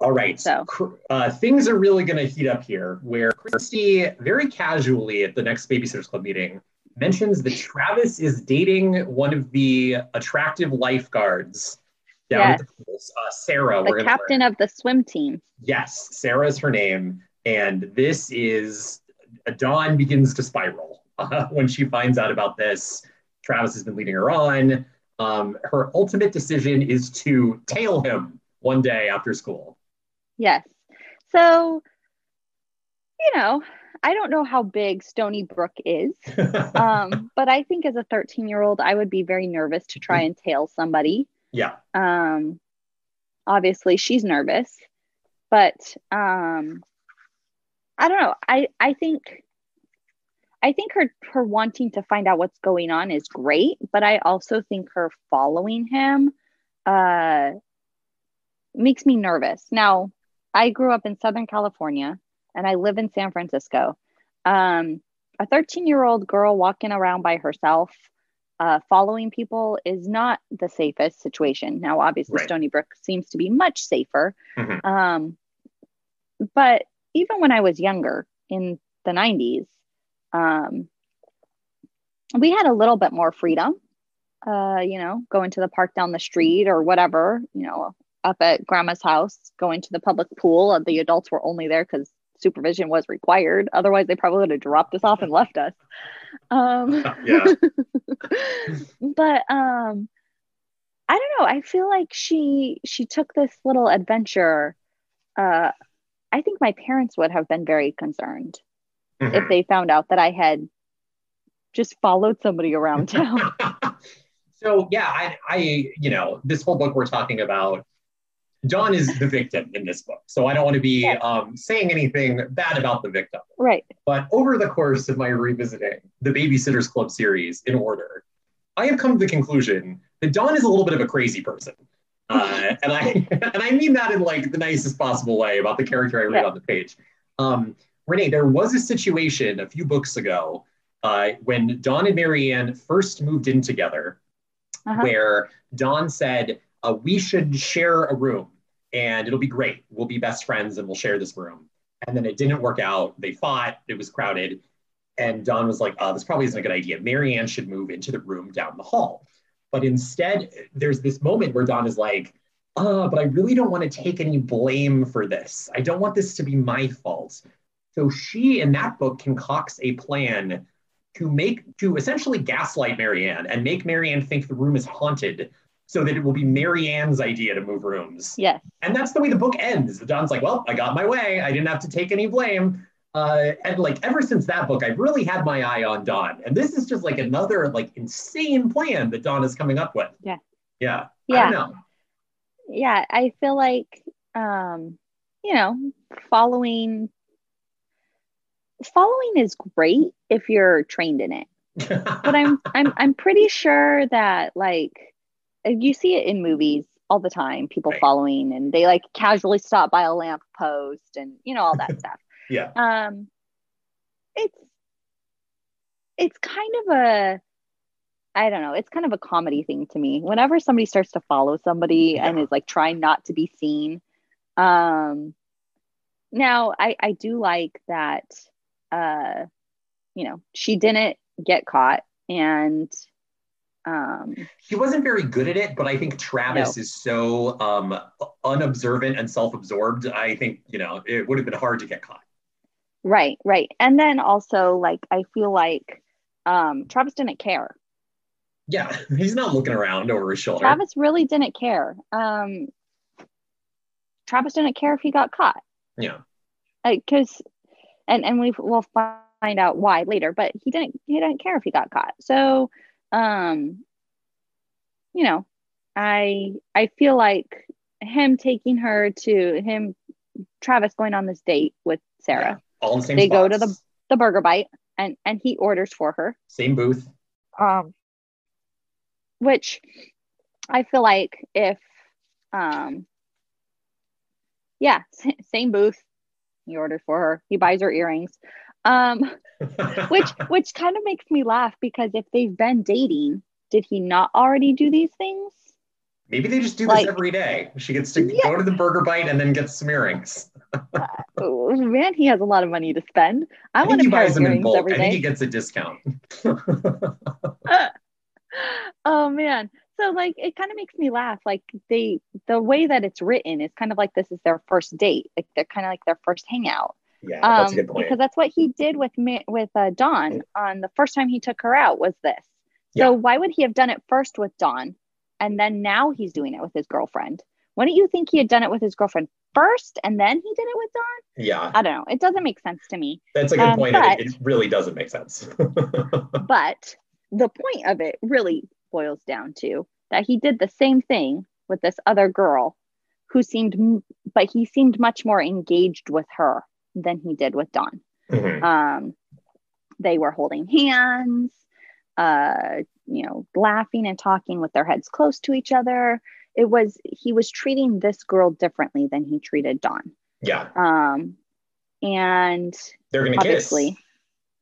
all right. So uh, things are really going to heat up here, where Kristy very casually at the next Babysitters Club meeting mentions that Travis is dating one of the attractive lifeguards down yes. at the pools, uh, Sarah. The captain of the swim team. Yes, Sarah is her name, and this is Dawn begins to spiral uh, when she finds out about this. Travis has been leading her on. Um, her ultimate decision is to tail him one day after school. Yes. So, you know, I don't know how big Stoneybrook is, um, but I think as a 13 year old, I would be very nervous to try and tail somebody. Yeah. Um, obviously, she's nervous, but um, I don't know. I I think I think her her wanting to find out what's going on is great, but I also think her following him uh, makes me nervous. Now, I grew up in Southern California and I live in San Francisco. Um, a 13 year old girl walking around by herself, uh, following people is not the safest situation. Now, obviously, right. Stoneybrook seems to be much safer. Mm-hmm. Um, but even when I was younger in the 90s, um, we had a little bit more freedom. Uh, you know, going to the park down the street or whatever, you know, up at grandma's house going to the public pool. The adults were only there because supervision was required. Otherwise, they probably would have dropped us off and left us. Um, yeah. but um, I don't know. I feel like she she took this little adventure. Uh, I think my parents would have been very concerned mm-hmm. if they found out that I had just followed somebody around town. so yeah, I, I, you know, this whole book we're talking about Dawn is the victim in this book. So I don't want to be um, saying anything bad about the victim. Right. But over the course of my revisiting the Babysitters Club series in order, I have come to the conclusion that Dawn is a little bit of a crazy person. Uh, and I and I mean that in like the nicest possible way about the character I read yeah. on the page. Um, Renee, there was a situation a few books ago uh, when Dawn and Mary Anne first moved in together, uh-huh. where Dawn said, uh, "We should share a room." And it'll be great. We'll be best friends and we'll share this room. And then it didn't work out. They fought, it was crowded. And Dawn was like, oh, this probably isn't a good idea. Mary Anne should move into the room down the hall. But instead, there's this moment where Dawn is like, oh, but I really don't want to take any blame for this. I don't want this to be my fault. So she, in that book, concocts a plan to make, to essentially gaslight Mary Anne and make Mary Anne think the room is haunted so that it will be Mary Anne's idea to move rooms. Yes. And that's the way the book ends. Dawn's like, well, I got my way. I didn't have to take any blame. Uh, and like ever since that book, I've really had my eye on Dawn. And this is just like another like insane plan that Dawn is coming up with. Yeah. Yeah. Yeah. I yeah. I feel like um, you know, following following is great if you're trained in it. but I'm I'm I'm pretty sure that like you see it in movies all the time people right. following and they like casually stop by a lamp post and you know all that stuff yeah um it's it's kind of a I don't know. It's kind of a comedy thing to me. Whenever somebody starts to follow somebody yeah. and is like trying not to be seen. Um now I I do like that uh you know, she didn't get caught and um, he wasn't very good at it, but I think Travis no. is so um, unobservant and self-absorbed. I think you know it would have been hard to get caught. Right, right, and then also like I feel like um, Travis didn't care. Yeah, he's not looking around over his shoulder. Travis really didn't care. Um, Travis didn't care if he got caught. Yeah. Because, and and we will find out why later. But he didn't he didn't care if he got caught. So, um, you know, I I feel like him taking her to him, Travis going on this date with Sarah. Yeah, all in the same They spots. go to the the burger bite, and and he orders for her. same booth. um which i feel like if um yeah same booth he orders for her he buys her earrings um which which kind of makes me laugh because if they've been dating did he not already do these things Maybe they just do this every day. She gets to Yeah. go to the burger bite and then gets some earrings. oh, man he has a lot of money to spend i, I want think he a pair buys them in bulk. every I think he gets a discount. oh man so like it kind of makes me laugh like they the way that it's written is kind of like this is their first date like they're kind of like their first hangout yeah, that's a um, good point. because that's what he did with me with uh, Dawn on the first time he took her out was this. Yeah. So why would he have done it first with Dawn, and then now he's doing it with his girlfriend? Wouldn't you think he had done it with his girlfriend first, and then he did it with Dawn? yeah, I don't know. It doesn't make sense to me. that's a good um, point. but- it, it really doesn't make sense. But the point of it really boils down to that he did the same thing with this other girl, who seemed, but he seemed much more engaged with her than he did with Dawn. Mhm. um, they were holding hands uh, you know laughing and talking with their heads close to each other it was he was treating this girl differently than he treated dawn Yeah, um, and they're gonna obviously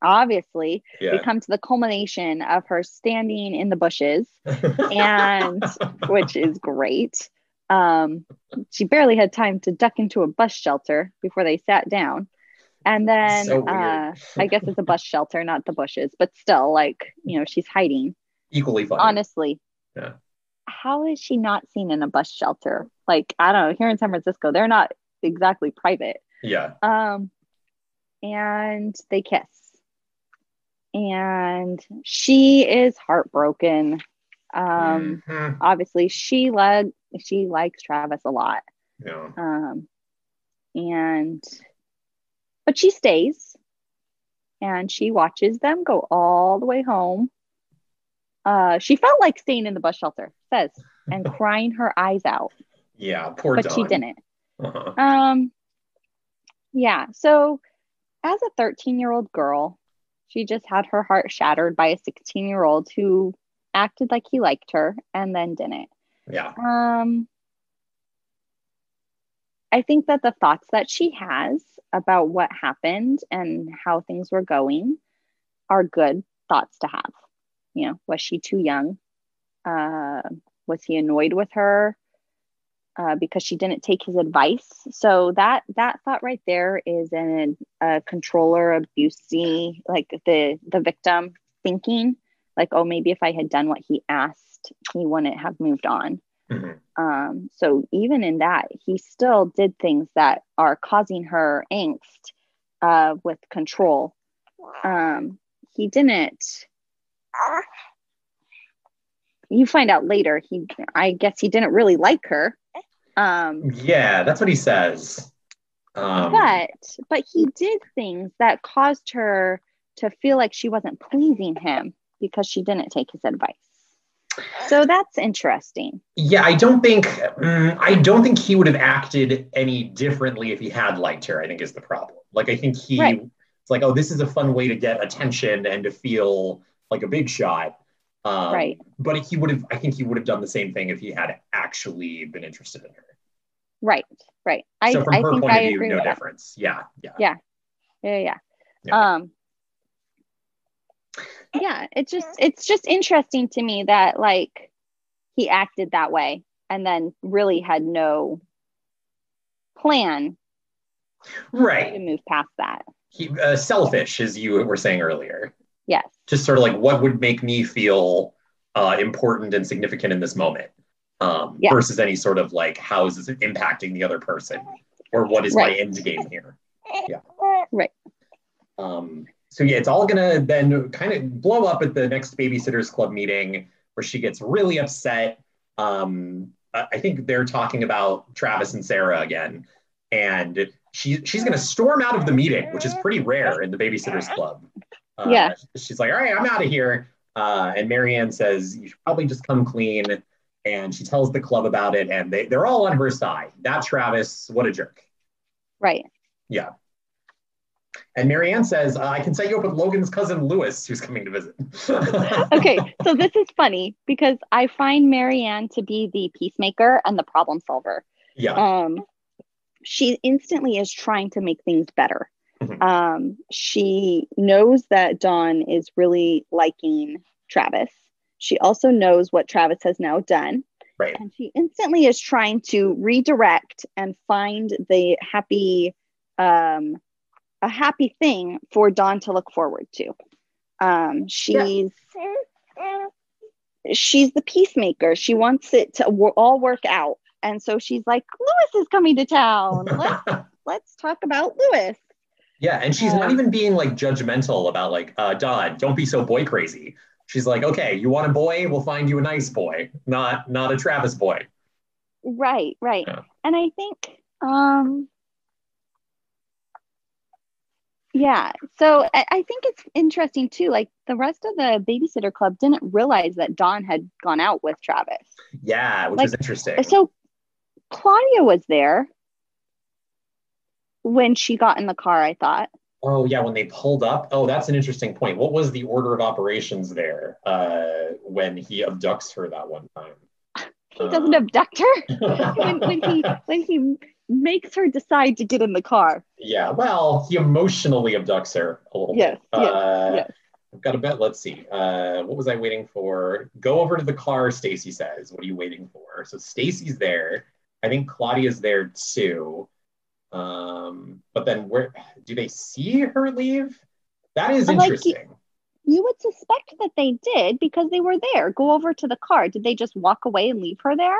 obviously kiss. we come to the culmination of her standing in the bushes and which is great um, she barely had time to duck into a bus shelter before they sat down and then So uh, i guess it's a bus shelter not the bushes but still like you know she's hiding Equally funny. honestly Yeah. how is she not seen in a bus shelter like i don't know here in san francisco they're not exactly private Yeah. um and they kiss and she is heartbroken um Mhm. obviously she led she likes travis a lot Yeah. um and but she stays and she watches them go all the way home uh she felt like staying in the bus shelter says and crying her eyes out Yeah. Poor but Dawn. she didn't Uh-huh. um yeah so as a 13 year old girl she just had her heart shattered by a 16 year old who acted like he liked her and then didn't Yeah. um i think that the thoughts that she has about what happened and how things were going are good thoughts to have you know was she too young uh was he annoyed with her uh, because she didn't take his advice. So that that thought right there is an a controller abusey, like the the victim thinking, like oh maybe if I had done what he asked, he wouldn't have moved on. Mhm. Um, so even in that, he still did things that are causing her angst uh, with control. Um, he didn't. You find out later. He, I guess, he didn't really like her. Um, Yeah, that's what he says. Um, but but he did things that caused her to feel like she wasn't pleasing him because she didn't take his advice. So that's interesting. yeah, I don't think mm, I don't think he would have acted any differently if he had liked her. I think is the problem. Like I think he Right. it's like, oh, this is a fun way to get attention and to feel like a big shot. Um, Right. But he would have. I think he would have done the same thing if he had actually been interested in her. Right, right. I, so from I her think point I of view, agree no with that. difference. Yeah, yeah, Yeah. Yeah, yeah. Yeah. Um yeah, it's just it's just interesting to me that like he acted that way and then really had no plan Right to move past that. He, uh, selfish, as you were saying earlier. Yes. just sort of like what would make me feel uh, important and significant in this moment um, Yeah. versus any sort of like how is this impacting the other person or what is Right. my end game here yeah Right. um, so yeah it's all gonna then kind of blow up at the next babysitters club meeting where she gets really upset. Um, I think they're talking about Travis and Sarah again, and she she's going to storm out of the meeting, which is pretty rare in the Babysitters Club. Uh, yeah, she's like, "All right, I'm out of here." Uh, and Mary Anne says, "You should probably just come clean." And she tells the club about it, and they they're all on her side. That Travis, what a jerk. Right. Yeah. And Mary Anne says, uh, I can set you up with Logan's cousin Lewis, who's coming to visit. okay, so this is funny because I find Mary Anne to be the peacemaker and the problem solver. Yeah. Um, she instantly is trying to make things better. Mm-hmm. Um, she knows that Dawn is really liking Travis. She also knows what Travis has now done. Right. And she instantly is trying to redirect and find the happy um, a happy thing for Dawn to look forward to. Um, she's yeah. she's the peacemaker. She wants it to w- all work out, and so she's like, "Lewis is coming to town. Let's let's talk about Lewis." Yeah, and she's um, not even being like judgmental about like, uh, Dawn, don't be so boy crazy. She's like, okay, you want a boy? We'll find you a nice boy, not not a Travis boy. Right, right. Yeah. And I think um yeah. So I, I, think it's interesting too. Like the rest of the babysitter club didn't realize that Dawn had gone out with Travis. Yeah, which like, is interesting. So Claudia was there when she got in the car, I thought. Oh yeah, when they pulled up. Oh, that's an interesting point. What was the order of operations there uh, when he abducts her that one time? He doesn't uh, abduct her when, when he when he makes her decide to get in the car. Yeah, well, he emotionally abducts her a little yes, bit. Yes, uh, yes. I've got a bet. Let's see. Uh, what was I waiting for? Go over to the car, Stacey says. What are you waiting for? So Stacey's there. I think Claudia's there too. Um, but then where do they see her leave? That is interesting. Like you, you would suspect that they did because they were there. Go over to the car. Did they just walk away and leave her there?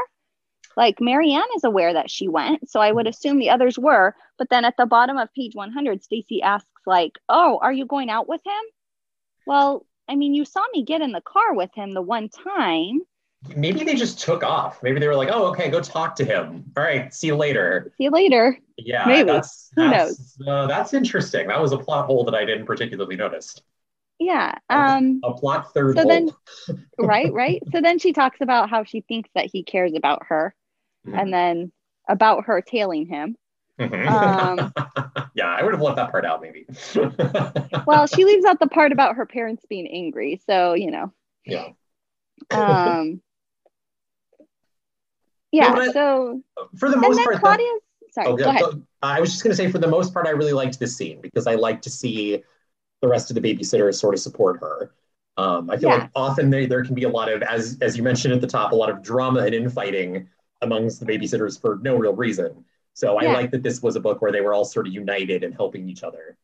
Like Mary Anne is aware that she went, so I would assume the others were. But then at the bottom of page 100, Stacey asks, like, "Oh, are you going out with him?" Well, I mean, you saw me get in the car with him the one time. Maybe they just took off. Maybe they were like, "Oh, okay, go talk to him. All right, see you later." See you later. Yeah, maybe. That's, Who knows? Uh, that's interesting. That was a plot hole that I didn't particularly notice. Yeah. Um, a plot third. So hole. then, right, right. So then she talks about how she thinks that he cares about her, mm-hmm. and then about her tailing him. Mm-hmm. Um, yeah, I would have left that part out maybe. well, she leaves out the part about her parents being angry. So, you know. Yeah. um, yeah. No, so for the most part, Claudia's, sorry, oh, yeah, ahead. I was just going to say, for the most part, I really liked this scene because I like to see the rest of the babysitters sort of support her. Um, I feel yeah. like often they, there can be a lot of, as as you mentioned at the top, a lot of drama and infighting amongst the babysitters for no real reason. So I yeah. like that this was a book where they were all sort of united and helping each other.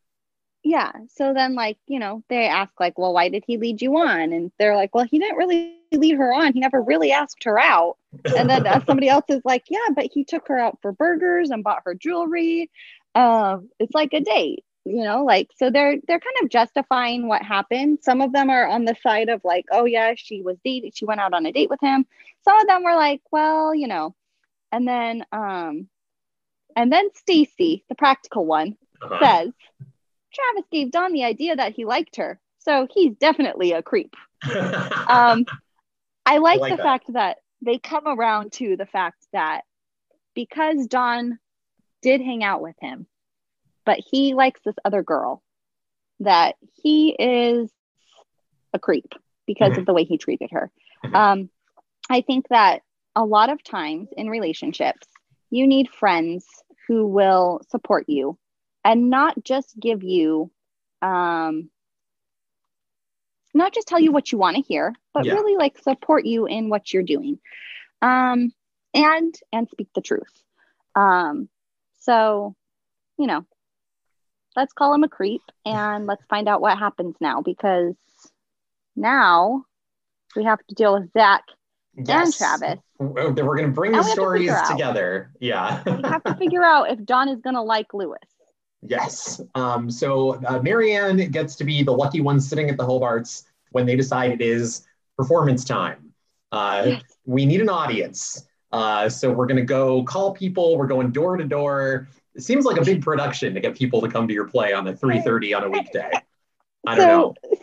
Yeah. So then, like, you know, they ask, like, well, why did he lead you on? And they're like, well, he didn't really lead her on. He never really asked her out. And then uh, somebody else is like, yeah, but he took her out for burgers and bought her jewelry. Uh, it's like a date you know like so they're they're kind of justifying what happened some of them are on the side of like oh yeah she was dating she went out on a date with him some of them were like well you know and then um and then stacey the practical one uh-huh. says travis gave dawn the idea that he liked her so he's definitely a creep um i like, I like the that. fact that they come around to the fact that because dawn did hang out with him but he likes this other girl that he is a creep because mm-hmm. of the way he treated her. Mm-hmm. Um, I think that a lot of times in relationships, you need friends who will support you and not just give you, um, not just tell you what you want to hear, but yeah. really like support you in what you're doing, um, and and speak the truth. Um, so, you know, let's call him a creep and let's find out what happens now because now we have to deal with Zach yes. and Travis. We're going to bring the stories to together. Yeah. we have to figure out if Dawn is going to like Lewis. Yes. Um, so uh, Mary Anne gets to be the lucky one sitting at the Hobarts when they decide it is performance time. Uh, yes. We need an audience. Uh, so we're going to go call people. We're going door to door. It seems like a big production to get people to come to your play on the 3:30 on a weekday. I don't so, know.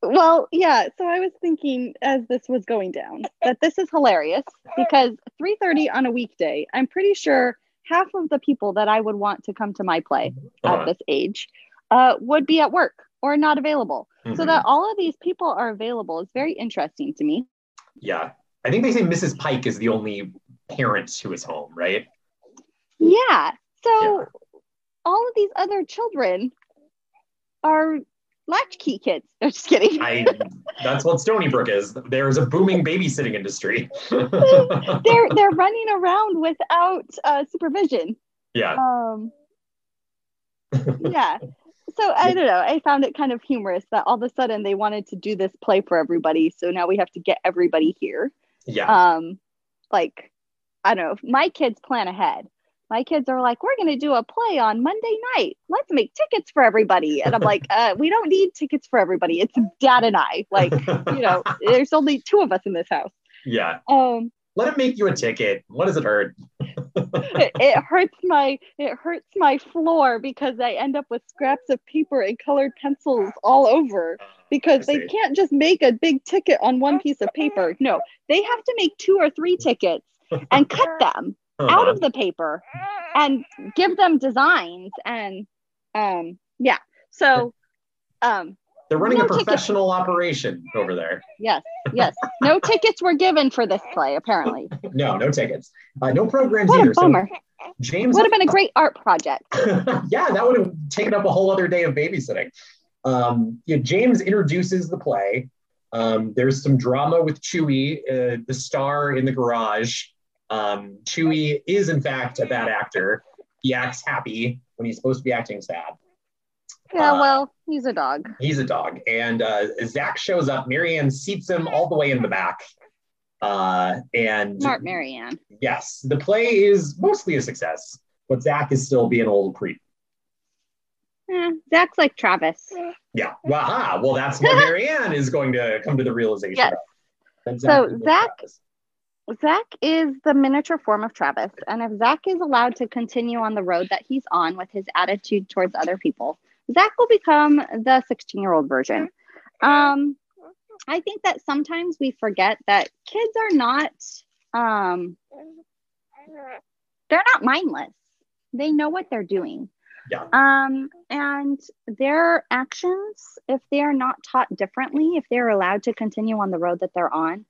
Well, yeah. So I was thinking as this was going down that this is hilarious because 3:30 on a weekday. I'm pretty sure half of the people that I would want to come to my play uh-huh. at this age uh, would be at work or not available. Mm-hmm. So that all of these people are available is very interesting to me. Yeah. I think they say Mrs. Pike is the only parent who is home, right? Yeah. So yeah. all of these other children are latchkey kids. I'm just kidding. I, that's what Stoneybrook is. There's a booming babysitting industry. they're they're running around without uh, supervision. Yeah. Um, yeah. So I don't know. I found it kind of humorous that all of a sudden they wanted to do this play for everybody. So now we have to get everybody here. Yeah. Um, like I don't know. My kids plan ahead my kids are like, we're going to do a play on Monday night. Let's make tickets for everybody. And I'm like, uh, we don't need tickets for everybody. It's dad and I. Like, you know, there's only two of us in this house. Yeah. Um, let him make you a ticket. What does it hurt? it, it, hurts my it hurts my floor because I end up with scraps of paper and colored pencils all over because they can't just make a big ticket on one piece of paper. No, they have to make two or three tickets and cut them uh-huh. out of the paper and give them designs and um yeah. So um they're running no a professional tickets. operation over there. Yes yes. No tickets were given for this play apparently. No no tickets. Uh, no programs what either. A bummer. so james would have been a great art project. Yeah that would have taken up a whole other day of babysitting. Um yeah, james introduces the play. Um, there's some drama with Chewy, uh, the star in the garage, um, Chewie is, in fact, a bad actor. He acts happy when he's supposed to be acting sad. Yeah, uh, well, he's a dog. He's a dog. And uh, Zach shows up. Mary Anne seats him all the way in the back. Uh, and Smart Mary Anne. Yes, the play is mostly a success, but Zach is still being little creep. Eh, Zach's like Travis. Yeah. Wow. Well, that's what Mary Anne is going to come to the realization yes. of. So Zach Travis. Zach is the miniature form of Travis. And if Zach is allowed to continue on the road that he's on with his attitude towards other people, Zach will become the 16 year old version. Um, I think that sometimes we forget that kids are not, um, they're not mindless. They know what they're doing. Yeah. Um, and their actions, if they are not taught differently, if they're allowed to continue on the road that they're on,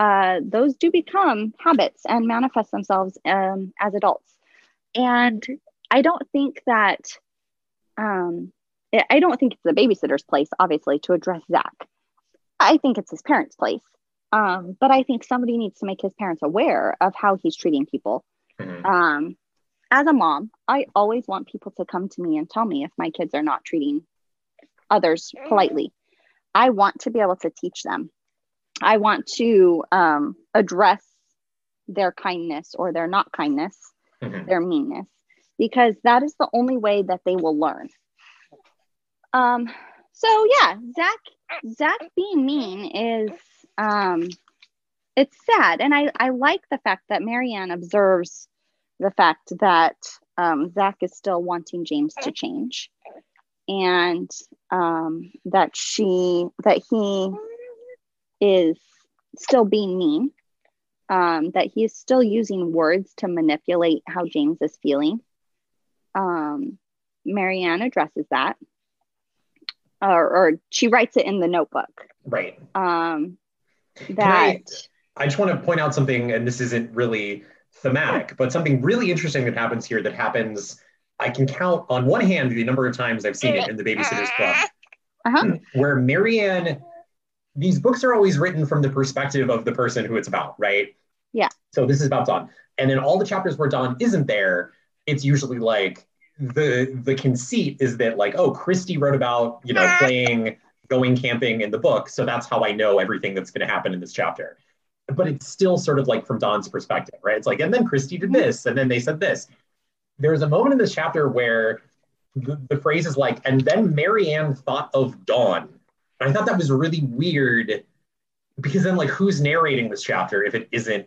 uh, those do become habits and manifest themselves um, as adults. And I don't think that, um, I don't think it's the babysitter's place, obviously, to address Zach. I think it's his parents' place. Um, but I think somebody needs to make his parents aware of how he's treating people. Mm-hmm. Um, as a mom, I always want people to come to me and tell me if my kids are not treating others politely. I want to be able to teach them I want to um, address their kindness or their not kindness, mm-hmm. their meanness, because that is the only way that they will learn. Um, so yeah, Zach, Zach being mean is um, it's sad, and I I like the fact that Mary Anne observes the fact that um, Zach is still wanting James to change, and um, that she that he is still being mean, um, that he is still using words to manipulate how James is feeling. Um, Mary Anne addresses that, or, or, she writes it in the notebook. Right. Um, that. I, I just want to point out something, and this isn't really thematic, but something really interesting that happens here that happens. I can count on one hand the number of times I've seen it in the Babysitters Club, uh-huh. where Mary Anne these books are always written from the perspective of the person who it's about, right? Yeah. So this is about Dawn. And then all the chapters where Dawn isn't there, it's usually like the the conceit is that like, oh, Kristy wrote about, you know, playing going camping in the book. So that's how I know everything that's going to happen in this chapter. But it's still sort of like from Dawn's perspective, right? It's like, and then Kristy did mm-hmm. this, and then they said this. There's a moment in this chapter where the, the phrase is like, and then Mary Anne thought of Dawn. And I thought that was really weird because then like who's narrating this chapter if it isn't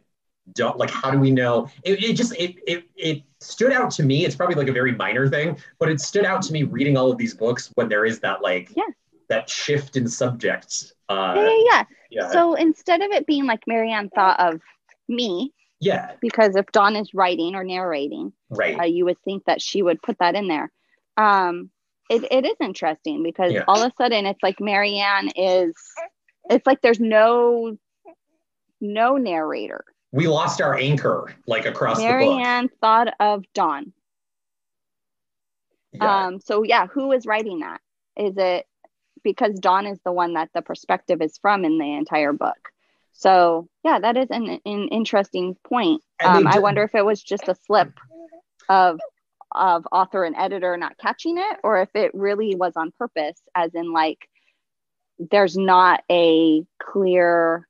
don't like how do we know it, it just it, it it stood out to me it's probably like a very minor thing but it stood out to me reading all of these books when there is that like Yeah. that shift in subjects. uh yeah, yeah, yeah. yeah So instead of it being like Mary Anne thought of me, yeah because if Dawn is writing or narrating, right uh, you would think that she would put that in there. Um, it, it is interesting because Yeah. all of a sudden it's like Mary Anne is, it's like there's no, no narrator. we lost our anchor like across Mary Anne thought of Dawn. yeah. Um, so yeah, who is writing that? Is it because Dawn is the one that the perspective is from in the entire book? So yeah, that is an, an interesting point. Um, I wonder if it was just a slip of of author and editor not catching it, or if it really was on purpose, as in like there's not a clear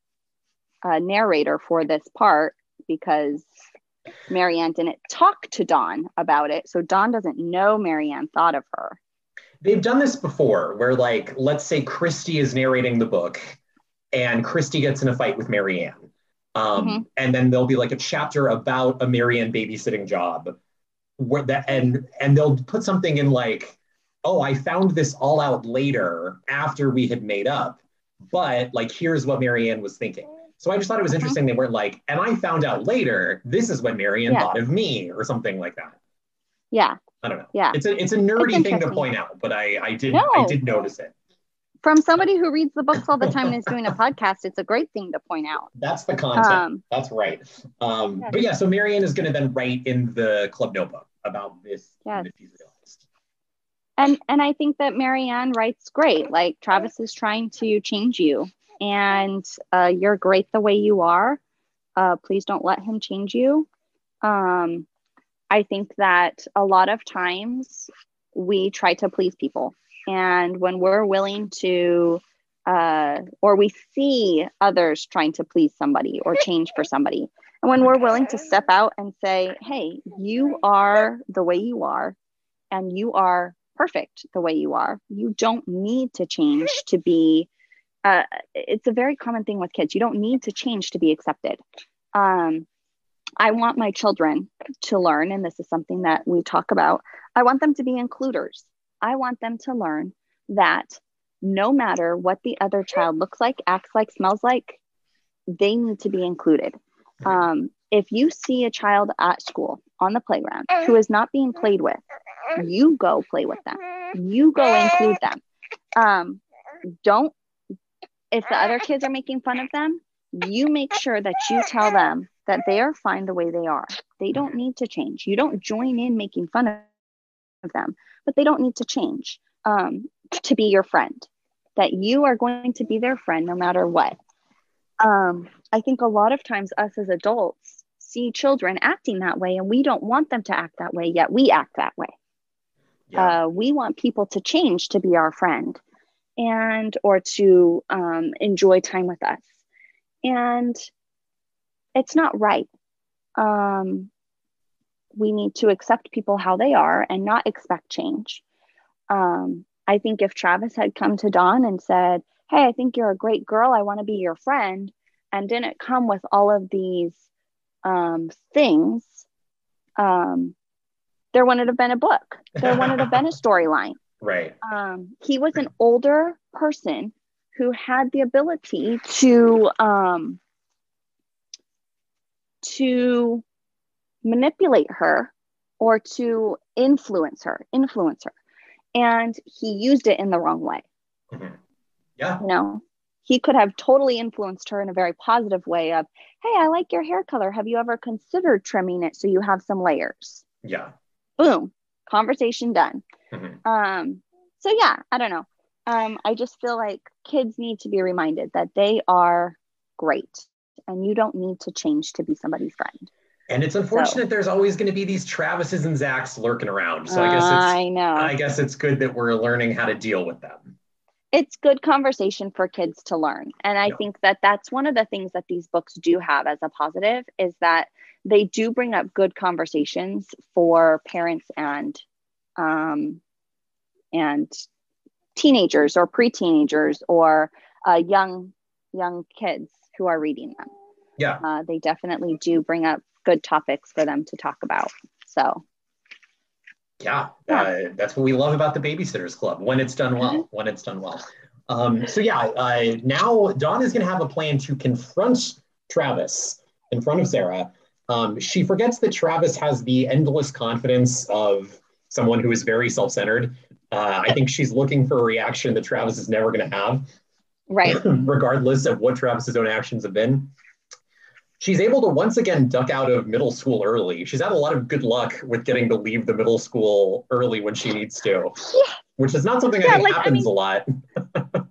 uh, narrator for this part because Mary Anne didn't talk to Dawn about it. So Dawn doesn't know Mary Anne thought of her. They've done this before where, like, let's say Kristy is narrating the book and Kristy gets in a fight with Mary Anne. Um, Mhm. And then there'll be like a chapter about a Mary Anne babysitting job where that and and they'll put something in like, oh, I found this all out later after we had made up, but like here's what Mary Anne was thinking. So I just thought it was Mhm. interesting they weren't like, and I found out later, this is what Mary Anne Yeah. thought of me, or something like that. Yeah, I don't know. yeah. It's a it's a nerdy thing to point out, but I I did I did notice it. From somebody who reads the books all the time and is doing a podcast, it's a great thing to point out. That's the content. Um, That's right. Um, but yeah, so Mary Anne is going to then write in the club notebook about this. Yes. if he's realized. and and I think that Mary Anne writes great. Like Travis is trying to change you, and uh, you're great the way you are. Uh, please don't let him change you. Um, I think that a lot of times we try to please people, and when we're willing to, uh, or we see others trying to please somebody or change for somebody, and when we're willing to step out and say, "Hey, you are the way you are." and you are perfect the way you are. You don't need to change to be. Uh, it's a very common thing with kids. You don't need to change to be accepted. Um, I want my children to learn, and this is something that we talk about. I want them to be includers. I want them to learn that no matter what the other child looks like, acts like, smells like, they need to be included. Um, if you see a child at school on the playground who is not being played with, you go play with them. You go include them. Um, don't, if the other kids are making fun of them, you make sure that you tell them that they are fine the way they are. They don't need to change. You don't join in making fun of them, but they don't need to change um, to be your friend. That you are going to be their friend no matter what. Um, I think a lot of times us as adults see children acting that way and we don't want them to act that way, yet we act that way. Yeah. Uh, we want people to change to be our friend and or to um, enjoy time with us. And it's not right. Um, we need to accept people how they are and not expect change. Um, I think if Travis had come to Dawn and said, Hey, I think you're a great girl, I want to be your friend, and didn't come with all of these um, things, um, there wouldn't have been a book. There wouldn't have been a storyline. right. Um, he was an older person who had the ability to um, to manipulate her or to influence her, influence her, and he used it in the wrong way. Mhm. Yeah. You know, he could have totally influenced her in a very positive way of, "Hey, I like your hair color. Have you ever considered trimming it so you have some layers?" Yeah. Boom, conversation done. Mhm. Um, so yeah, I don't know. Um, I just feel like kids need to be reminded that they are great and you don't need to change to be somebody's friend. And it's unfortunate there's always going to be these Travises and Zachs lurking around. So I guess it's I know. I guess it's good that we're learning how to deal with them. It's good conversation for kids to learn and i Yeah. think that that's one of the things that these books do have as a positive is that they do bring up good conversations for parents and um, and teenagers or pre-teenagers or uh, young young kids who are reading them. Yeah. Uh, they definitely do bring up good topics for them to talk about. So, yeah, uh, that's what we love about the Babysitters Club when it's done well. Mm-hmm. When it's done well. Um, so yeah, uh, now Dawn is going to have a plan to confront Travis in front of Sarah. Um, she forgets that Travis has the endless confidence of someone who is very self-centered. Uh, I think she's looking for a reaction that Travis is never going to have, right? regardless of what Travis's own actions have been she's able to once again duck out of middle school early. She's had a lot of good luck with getting to leave the middle school early when she needs to, yeah. which is not something yeah, think like, happens I mean, a lot.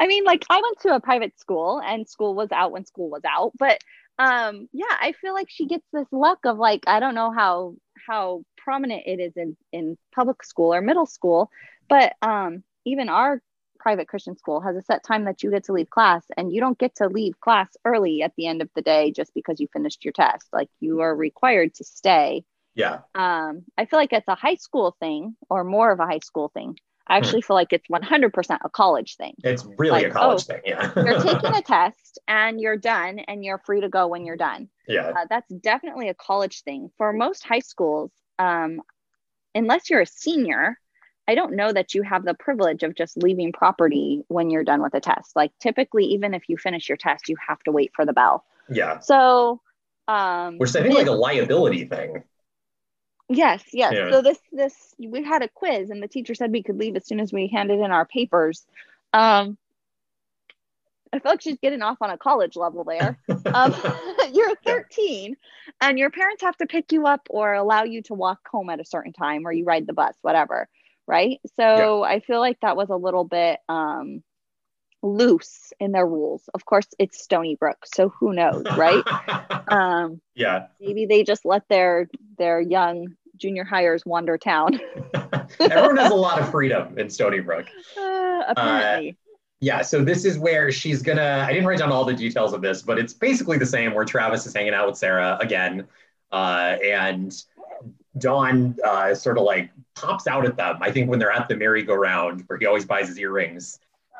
I mean, like I went to a private school and school was out when school was out, but um yeah, I feel like she gets this luck of like I don't know how how prominent it is in in public school or middle school, but um even our private Christian school has a set time that you get to leave class, and you don't get to leave class early at the end of the day just because you finished your test. Like you are required to stay. Yeah. Um, I feel like it's a high school thing or more of a high school thing. I actually feel like it's 100% a college thing. It's really like, a college oh, thing. Yeah. you're taking a test and you're done and you're free to go when you're done. Yeah. Uh, that's definitely a college thing. For most high schools, um, unless you're a senior, I don't know that you have the privilege of just leaving property when you're done with a test. Like typically, even if you finish your test, you have to wait for the bell. Yeah. So, um, I think like a liability thing. Yes, yes. Yeah. So this this we had a quiz, and the teacher said we could leave as soon as we handed in our papers. Um, I feel like she's getting off on a college level there. Um, you're 13, and your parents have to pick you up or allow you to walk home at a certain time, or you ride the bus, whatever right? So yeah. I feel like that was a little bit um, loose in their rules. Of course, it's Stoneybrook, so who knows, right? um, yeah, maybe they just let their their young junior hires wander town. Everyone has a lot of freedom in Stoneybrook. Uh, apparently. Uh, yeah, so this is where she's gonna. I didn't write down all the details of this, but it's basically the same. Where Travis is hanging out with Sarah again, uh, and Dawn uh, sort of like pops out at them. I think when they're at the merry-go-round where he always buys his earrings.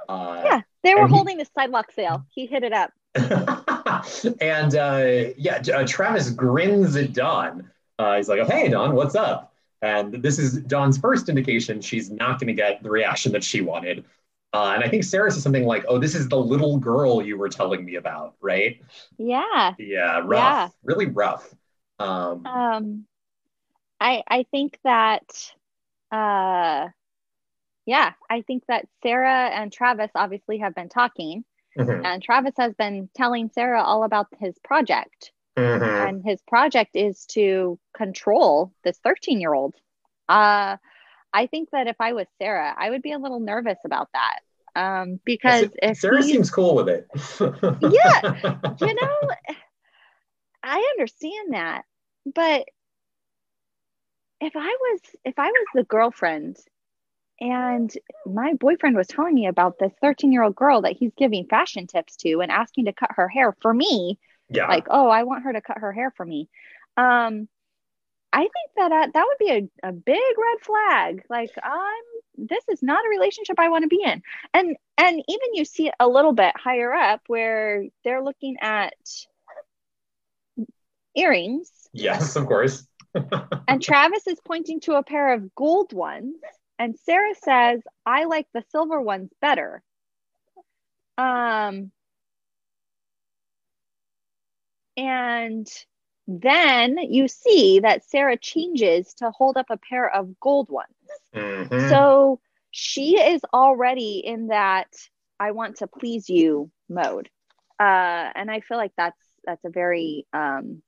Uh, yeah, they were holding he, the sidewalk sale. He hit it up. and uh, yeah, uh, Travis grins at Dawn. Uh, he's like, oh, "Hey, Dawn, what's up?" And this is Dawn's first indication she's not going to get the reaction that she wanted. Uh, and I think Sarah says something like, "Oh, this is the little girl you were telling me about, right?" Yeah. Yeah, rough. Yeah. Really rough. Um, um I I think that uh yeah, I think that Sarah and Travis obviously have been talking. Mm-hmm. And Travis has been telling Sarah all about his project. Mm-hmm. And his project is to control this 13 year old. Uh, I think that if I was Sarah, I would be a little nervous about that. Um, because if Sarah seems cool with it. yeah. You know, I understand that. But if I was if I was the girlfriend and my boyfriend was telling me about this 13 year old girl that he's giving fashion tips to and asking to cut her hair for me yeah. like oh i want her to cut her hair for me. Um i think that uh, that would be a, a big red flag. Like i'm this is not a relationship i want to be in. And and even you see it a little bit higher up where they're looking at earrings. Yes of course and Travis is pointing to a pair of gold ones, and Sarah says, "I like the silver ones better." Um, and then you see that Sarah changes to hold up a pair of gold ones. Mm-hmm. So she is already in that I want to please you mode. Uh, and I feel like that's that's a very um,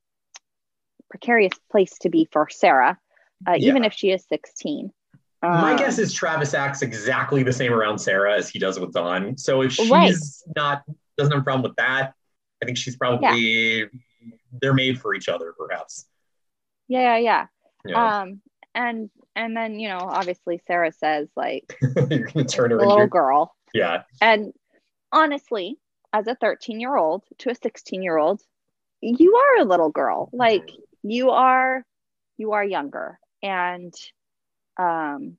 precarious place to be for Sarah, uh, yeah. even if she is 16. My um, guess is Travis acts exactly the same around Sarah as he does with Dawn. So if she's right. not doesn't have a problem with that, I think she's probably yeah. they're made for each other, perhaps. Yeah, yeah, yeah. Um, and and then you know, obviously Sarah says like you're gonna turn her a little girl. Yeah. And honestly, as a 13 year old to a 16 year old, you are a little girl. Like you are you are younger and um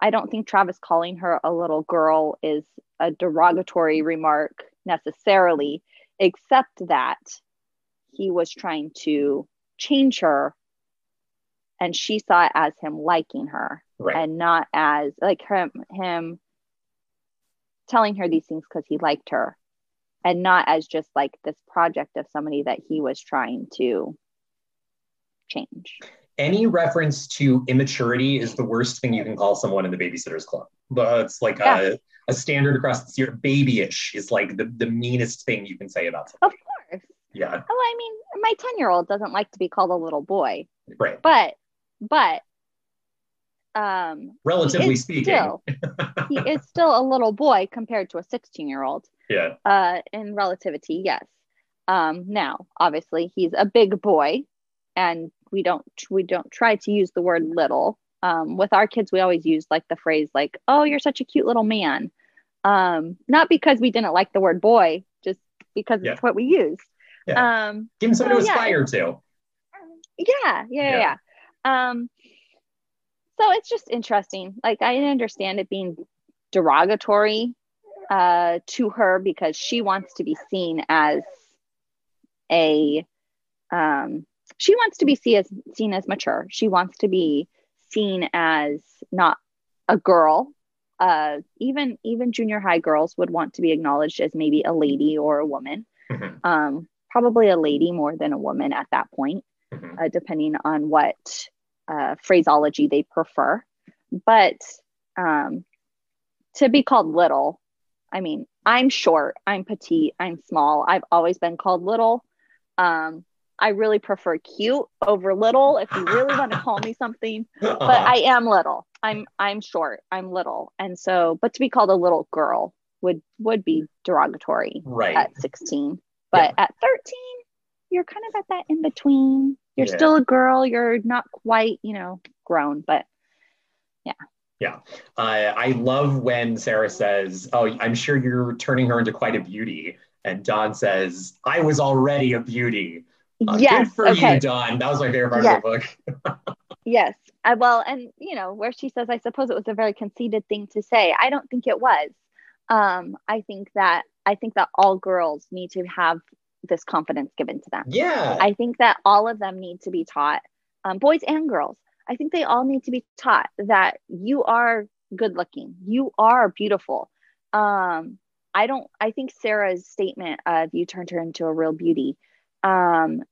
I don't think Travis calling her a little girl is a derogatory remark necessarily, except that he was trying to change her and she saw it as him liking her Right. and not as like him him telling her these things because he liked her and not as just like this project of somebody that he was trying to change Any reference to immaturity is the worst thing you can call someone in the Babysitters Club. But it's like Yeah. a, a standard across the year. Babyish is like the, the meanest thing you can say about of course Yeah, oh i mean my 10 year old doesn't like to be called a little boy right. but but um Relatively speaking. still, he is still a little boy compared to a 16 year old Yeah. uh in relativity yes um now obviously he's a big boy and we don't we don't try to use the word little um with our kids we always use like the phrase like oh you're such a cute little man um not because we didn't like the word boy just because Yeah. it's what we use Yeah. um Give him something to Oh, yeah, aspire to. yeah, yeah, yeah, Yeah. yeah. Um, so it's just interesting. Like I understand it being derogatory uh, to her because she wants to be seen as a, um, she wants to be seen as seen as mature. She wants to be seen as not a girl. Uh, even even junior high girls would want to be acknowledged as maybe a lady or a woman. Mhm, Um, probably a lady more than a woman at that point mhm. uh, depending on what uh, phraseology they prefer. But um, to be called little, I mean, I'm short, I'm petite, I'm small. I've always been called little. Um, I really prefer cute over little if you really want to call me something. But Uh-huh. I am little. I'm I'm short. I'm little. And so, but to be called a little girl would would be derogatory right. at 16 but at 13 you're kind of at that in between you're Yeah. still a girl you're not quite you know grown but yeah. Yeah. I I love when Sarah says, "Oh, I'm sure you're turning her into quite a beauty," and Dawn says, "I was already a beauty." Uh, yes Good for okay you, Dawn. That was my favorite part Yes. of the book. yes I, well and you know where she says i suppose it was a very conceited thing to say i don't think it was um i think that i think that all girls need to have this confidence given to them Yeah. I think that all of them need to be taught, um, boys and girls. I think they all need to be taught that you are good looking, you are beautiful. Um, I don't. I think Sarah's statement of "you turned her into a real beauty" um,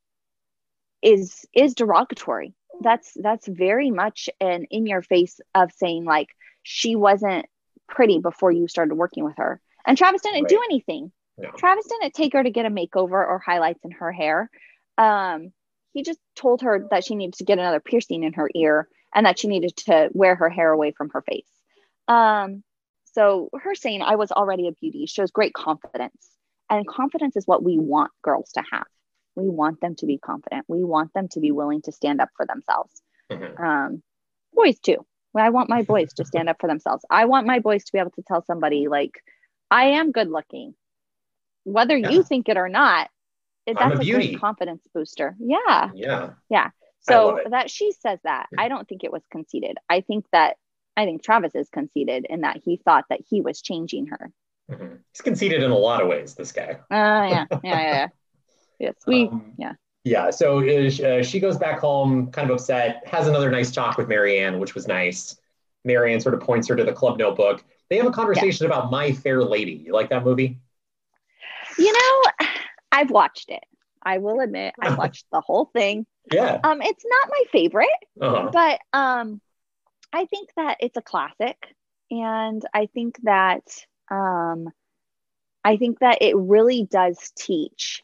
is is derogatory. That's that's very much an in your face of saying like she wasn't pretty before you started working with her, and Travis didn't do anything. No. Travis didn't take her to get a makeover or highlights in her hair. Um, he just told her that she needed to get another piercing in her ear and that she needed to wear her hair away from her face. Um, so her saying I was already a beauty shows great confidence. And confidence is what we want girls to have. We want them to be confident. We want them to be willing to stand up for themselves. Mhm. Um, boys too. I want my boys to stand up for themselves. I want my boys to be able to tell somebody like, I am good looking, whether Yeah. you think it or not. it- I'm a That's a, great confidence booster. Yeah. Yeah. I So that she says that, I don't think it was conceited. I think that I think Travis is conceited in that he thought that he was changing her. Mhm. He's conceited in a lot of ways. This guy. Uh, yeah, yeah, yeah, yeah. Yes, we. Um, yeah. Yeah. So uh, uh, she goes back home, kind of upset, has another nice talk with Mary Anne, which was nice. Mary Anne sort of points her to the club notebook. They have a conversation about My Fair Lady. You like that movie? You know, I've watched it. I will admit, I watched the whole thing. Yeah. Um, it's not my favorite, Uh-huh. but um, I think that it's a classic, and I think that um, I think that it really does teach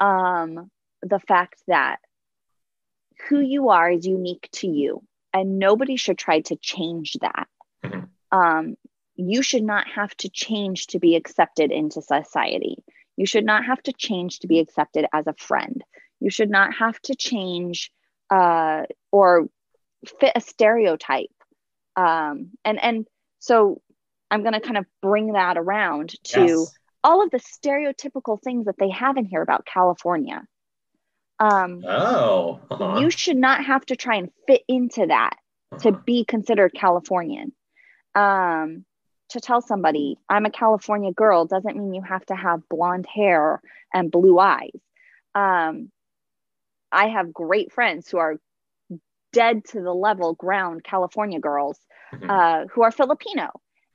um, the fact that who you are is unique to you, and nobody should try to change that. Mhm. Um, you should not have to change to be accepted into society. You should not have to change to be accepted as a friend. You should not have to change uh, or fit a stereotype. Um, and and so I'm going to kind of bring that around to Yes. All of the stereotypical things that they have in here about California. Um, Oh. uh-huh. You should not have to try and fit into that to Uh-huh. be considered Californian. Um, to tell somebody I'm a California girl doesn't mean you have to have blonde hair and blue eyes. Um, I have great friends who are dead to the level ground California girls mm-hmm. uh, who are Filipino.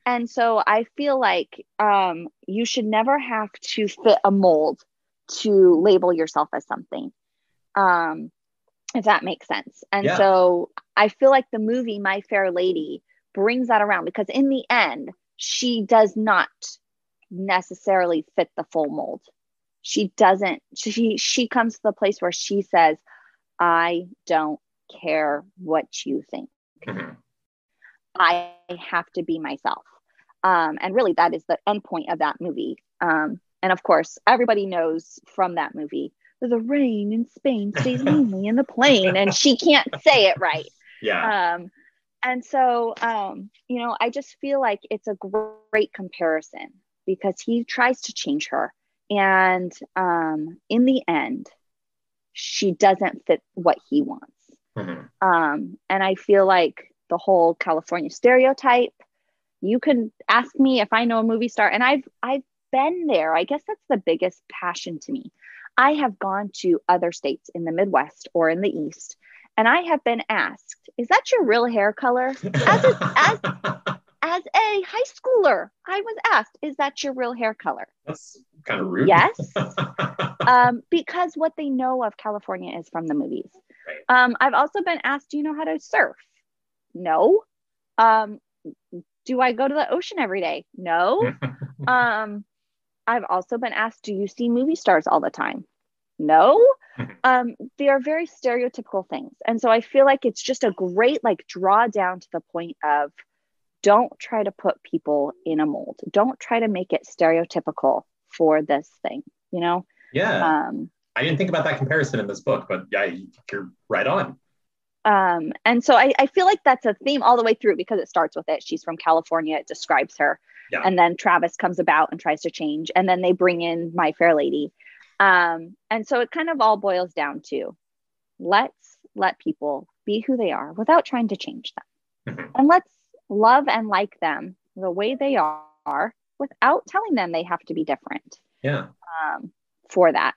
And so I feel like um, you should never have to fit a mold to label yourself as something, um, if that makes sense. And yeah. so I feel like the movie My Fair Lady brings that around because in the end, she does not necessarily fit the full mold. She doesn't, she, she comes to the place where she says, I don't care what you think. Mm-hmm. I have to be myself. Um, and really, that is the end point of that movie. Um, and of course, everybody knows from that movie the rain in Spain stays only in the plane, and she can't say it right. Yeah. Um, and so, um, you know, I just feel like it's a great comparison because he tries to change her. And um, in the end, she doesn't fit what he wants. Mm-hmm. Um, and I feel like the whole California stereotype, you can ask me if I know a movie star, and I've I've been there. I guess that's the biggest passion to me. I have gone to other states in the Midwest or in the East, and I have been asked, "Is that your real hair color?" As a, as as a high schooler, I was asked, "Is that your real hair color?" That's kind of rude. Yes, um, because what they know of California is from the movies. Right. Um, I've also been asked, "Do you know how to surf?" No. Um, do I go to the ocean every day? No. um, I've also been asked, do you see movie stars all the time? No. Um, they are very stereotypical things. And so I feel like it's just a great like draw down to the point of don't try to put people in a mold. Don't try to make it stereotypical for this thing, you know? Yeah. Um, I didn't think about that comparison in this book, but yeah, you're right on. Um, and so I, I, feel like that's a theme all the way through because it starts with it. She's from California, it describes her. Yeah. And then Travis comes about and tries to change. And then they bring in My Fair Lady. Um, and so it kind of all boils down to let's let people be who they are without trying to change them. Mm-hmm. And let's love and like them the way they are without telling them they have to be different. Yeah. Um, for that,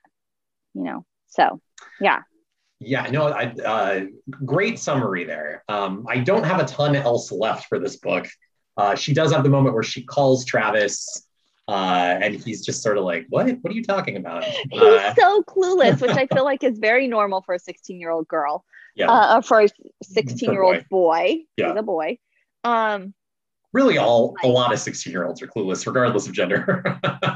you know. So, yeah. Yeah, no, I, uh, great summary there. Um, I don't have a ton else left for this book. Uh, she does have the moment where she calls Travis, uh, and he's just sort of like, "What? What are you talking about?" He's uh, so clueless, which I feel like is very normal for a 16 year old girl. Yeah. Uh, for a 16 year old boy. Yeah. He's a boy. Um, really, all a lot of 16 year olds are clueless, regardless of gender.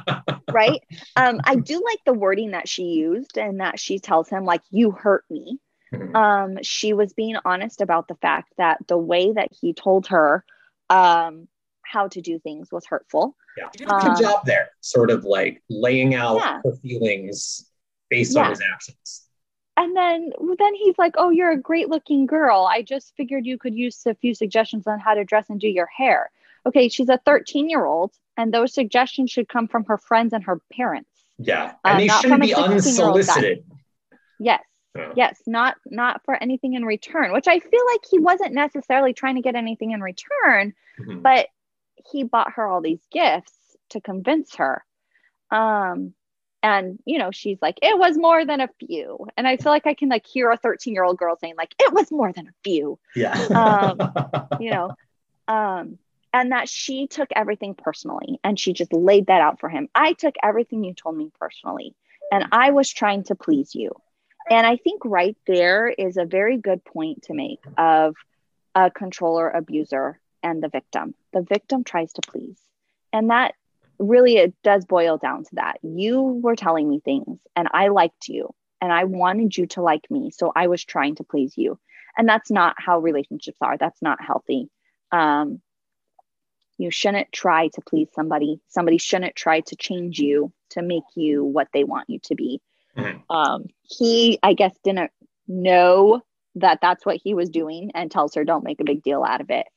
right. Um, I do like the wording that she used, and that she tells him like, "You hurt me." Mm-hmm. Um, she was being honest about the fact that the way that he told her um, how to do things was hurtful. Yeah, you did a good um, job there, sort of like laying out yeah. her feelings based yeah. on his actions. And then, then he's like, "Oh, you're a great-looking girl. I just figured you could use a few suggestions on how to dress and do your hair." Okay, she's a 13-year-old, and those suggestions should come from her friends and her parents. Yeah, and uh, they shouldn't be unsolicited. Yes, yeah. Yes, not not for anything in return, which I feel like he wasn't necessarily trying to get anything in return, mm-hmm. but he bought her all these gifts to convince her. Um and you know, she's like, it was more than a few. And I feel like I can like hear a 13-year-old girl saying, like, it was more than a few. Yeah. um, you know, um, and that she took everything personally and she just laid that out for him. I took everything you told me personally, and I was trying to please you and I think right there is a very good point to make of a controller abuser and the victim. The victim tries to please. And that really it does boil down to that. You were telling me things and I liked you and I wanted you to like me. So I was trying to please you. And that's not how relationships are. That's not healthy. Um, you shouldn't try to please somebody. Somebody shouldn't try to change you to make you what they want you to be. Mm-hmm. Um, he, I guess, didn't know that that's what he was doing and tells her, don't make a big deal out of it.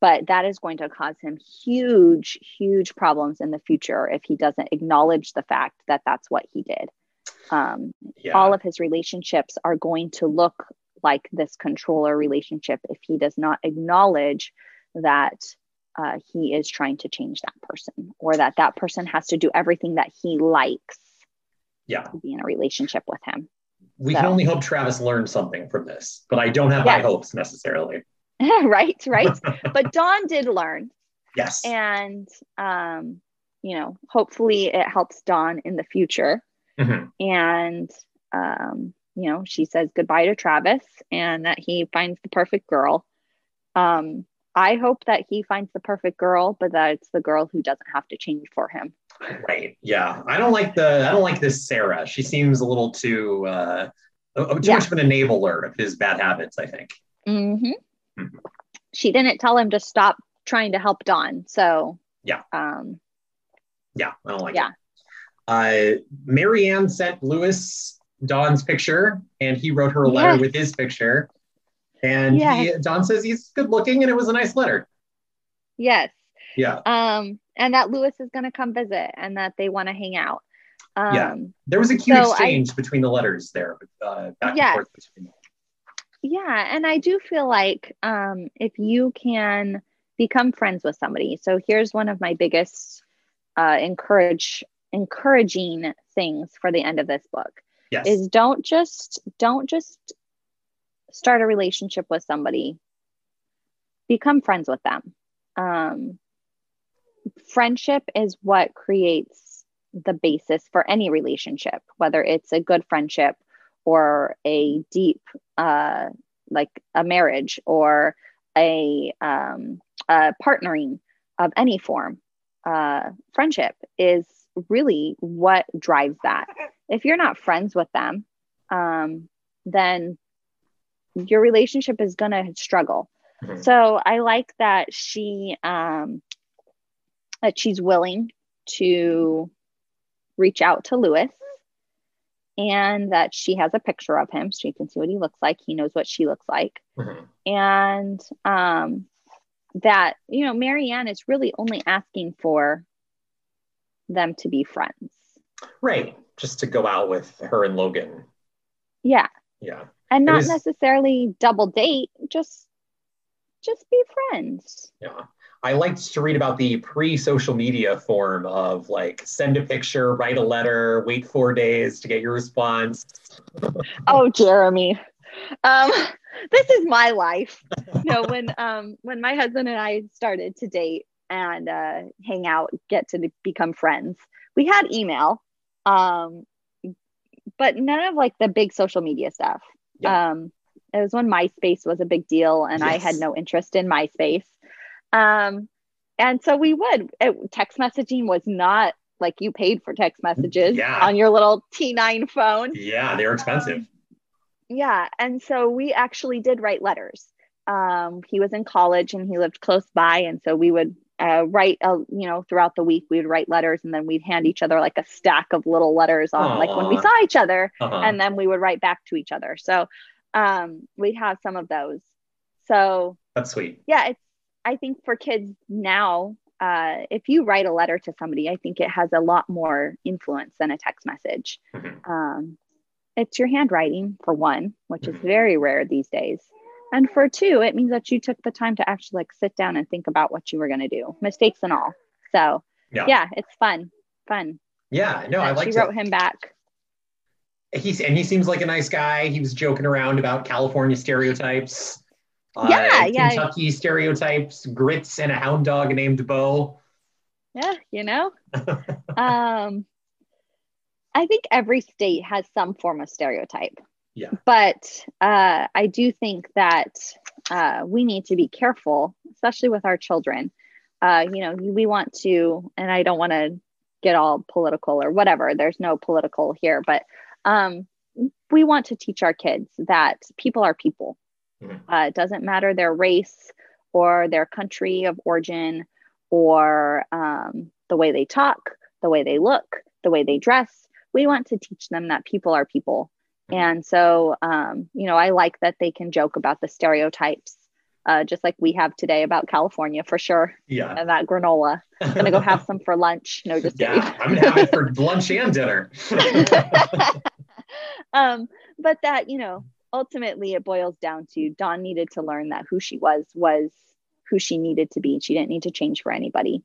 But that is going to cause him huge, huge problems in the future if he doesn't acknowledge the fact that that's what he did. Um, yeah. All of his relationships are going to look like this controller relationship if he does not acknowledge that uh, he is trying to change that person or that that person has to do everything that he likes yeah. to be in a relationship with him. We So- can only hope Travis learned something from this, but I don't have Yes. high hopes necessarily. right, right. but Dawn did learn. Yes. And, um, you know, hopefully it helps Dawn in the future. Mhm. And, um, you know, she says goodbye to Travis and that he finds the perfect girl. Um, I hope that he finds the perfect girl, but that it's the girl who doesn't have to change for him. Right. Yeah. I don't like the I don't like this Sarah. She seems a little too uh too Yeah. much of an enabler of his bad habits, I think. hmm She didn't tell him to stop trying to help Dawn. So, Yeah. Um, Yeah, I don't like Yeah. it. Uh Mary Anne sent Lewis Dawn's picture and he wrote her a letter Yes. with his picture. And he, Dawn says he's good looking and it was a nice letter. yes. Yeah. Um, and that Lewis is going to come visit and that they want to hang out. Um, Yeah. There was a cute So I- exchange between the letters there, uh, back Yes. and forth between them. Yeah, and I do feel like um, if you can become friends with somebody. So here's one of my biggest uh, encourage encouraging things for the end of this book Yes. is don't just don't just start a relationship with somebody. Become friends with them. Um, friendship is what creates the basis for any relationship, whether it's a good friendship or a deep uh, like a marriage or a, um, a partnering of any form uh, friendship is really what drives that if you're not friends with them um, then your relationship is going to struggle Mhm. so i like that she um, that she's willing to reach out to lewis and that she has a picture of him so you can see what he looks like he knows what she looks like Mhm. and um, that you know mary anne is really only asking for them to be friends Right. Just to go out with her and Logan. yeah Yeah. and not was- necessarily double date just just be friends Yeah. I liked to read about the pre social media form of like send a picture, write a letter, wait four days to get your response. oh jeremy. Um this is my life. No when um when my husband and i started to date and uh hang out get to become friends we had email um but none of like the big social media stuff. Yeah. um it was when myspace was a big deal and i had no interest in myspace um and so we would it, text messaging was not like you paid for text messages Yeah. on your little t9 phone Yeah, they're expensive. Um, yeah. And so we actually did write letters. Um, he was in college and he lived close by. And so we would uh, write, uh, you know, throughout the week, we would write letters and then we'd hand each other like a stack of little letters on, like when we saw each other, Uh-huh. and then we would write back to each other. So um, we'd have some of those. So That's sweet. yeah, it's, I think for kids now, uh, if you write a letter to somebody, I think it has a lot more influence than a text message. Mhm. Um, it's your handwriting for one, which is Mhm. very rare these days. And for two, it means that you took the time to actually like sit down and think about what you were going to do, mistakes and all. So Yeah. yeah, it's fun, fun. Yeah. No, I like she wrote him back. He's and he seems like a nice guy. He was joking around about California stereotypes. Uh, Yeah, yeah. Kentucky stereotypes, grits, and a hound dog named Bo. Yeah, you know. um, I think every state has some form of stereotype. Yeah. But uh, I do think that uh, we need to be careful, especially with our children. Uh, you know, we want to, and I don't want to get all political or whatever. There's no political here, but um, we want to teach our kids that people are people. Mhm. Uh, it doesn't matter their race or their country of origin or um, the way they talk, the way they look, the way they dress. We want to teach them that people are people. And so, um, you know, I like that they can joke about the stereotypes, uh, just like we have today about California for sure. Yeah. And that granola. I'm going to go have some for lunch. No, just kidding. yeah, I'm gonna have it for lunch and dinner. um, but that, you know, ultimately it boils down to Dawn needed to learn that who she was was who she needed to be. She didn't need to change for anybody.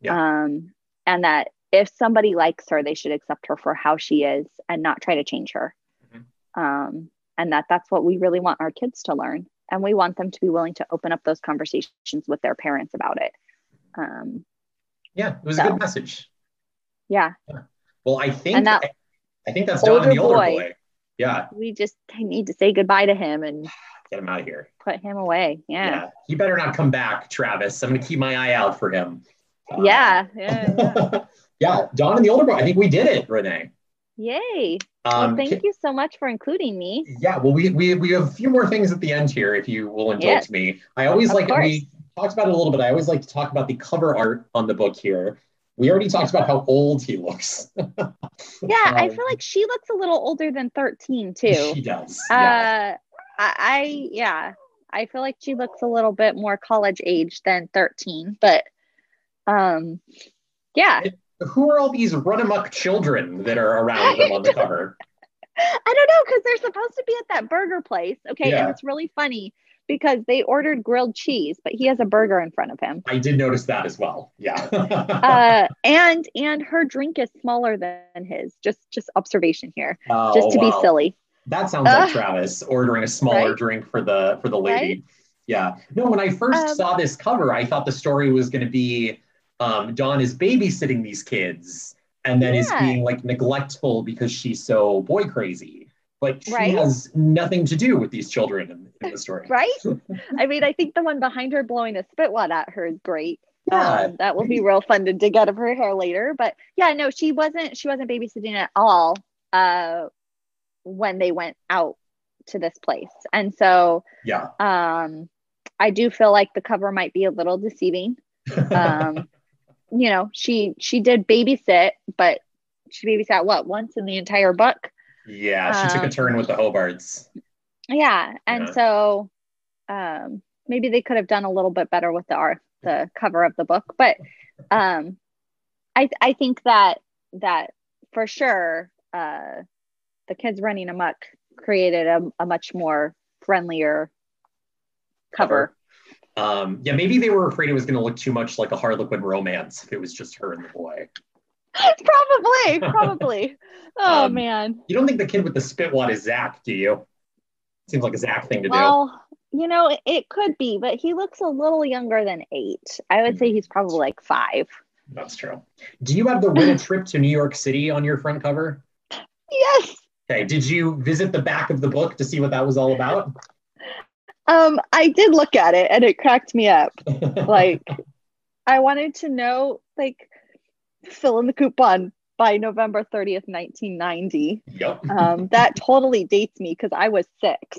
Yeah. Um, and that if somebody likes her, they should accept her for how she is and not try to change her. Mhm. Um, and that that's what we really want our kids to learn. And we want them to be willing to open up those conversations with their parents about it. Um, Yeah, it was a good message. yeah, Well, I think And that I think that's Dawn, the older older boy. boy. Yeah, we just need to say goodbye to him and get him out of here. put him away. Yeah. yeah. He better not come back, Travis. I'm gonna keep my eye out for him. Uh, Yeah. Yeah. yeah. yeah, Dawn and the older boy. I think we did it, Renee. Yay. Um, well, thank you so much for including me. Yeah, well, we, we we have a few more things at the end here, if you will indulge Yes. me. I always Of like course. we talked about it a little bit. I always like to talk about the cover art on the book here. We already talked about how old he looks. Yeah, I Um, feel like she looks a little older than 13 too. She does. yeah. Uh, I, I yeah, I feel like she looks a little bit more college age than 13, but um, yeah, Who are all these run amok children that are around them on the cover? I don't know because they're supposed to be at that burger place. Okay, Yeah. and it's really funny because they ordered grilled cheese, but he has a burger in front of him. I did notice that as well. Yeah. Uh, and and her drink is smaller than his. Just just observation here, Oh, just to wow. be silly. That sounds like Travis ordering a smaller Right? drink for the for the lady. Right? Yeah. No, when I first Um, saw this cover, I thought the story was going to be um, Dawn is babysitting these kids and then is being like neglectful because she's so boy crazy. But she Right? has nothing to do with these children in, in the story. Right? I mean, I think the one behind her blowing a spit wad at her is great. Yeah. Um, that will be real fun to dig out of her hair later. But yeah, no, she wasn't. She wasn't babysitting at all uh, when they went out to this place, and so yeah. um, I do feel like the cover might be a little deceiving. Um, you know, she she did babysit, but she babysat what once in the entire book. Yeah. She took a um, turn with the Hobarts. Yeah, and Yeah. so um, maybe they could have done a little bit better with the art, the cover of the book. But um, I I think that that for sure, uh, the kids running amok created a, a much more friendlier cover. Um, yeah, maybe they were afraid it was going to look too much like a Harlequin romance if it was just her and the boy. probably, probably. Oh Um, man. You don't think the kid with the spit wad is Zach, do you? Seems like a Zach thing to do. Well, you know, it, it could be, but he looks a little younger than eight. I would say he's probably like five. That's true. Do you have the win a trip to New York City on your front cover? Yes. Okay. Did you visit the back of the book to see what that was all about? Um, I did look at it and it cracked me up. Like, I wanted to know, like, fill in the coupon by November 30th, 1990. yep. Um, that totally dates me because I was six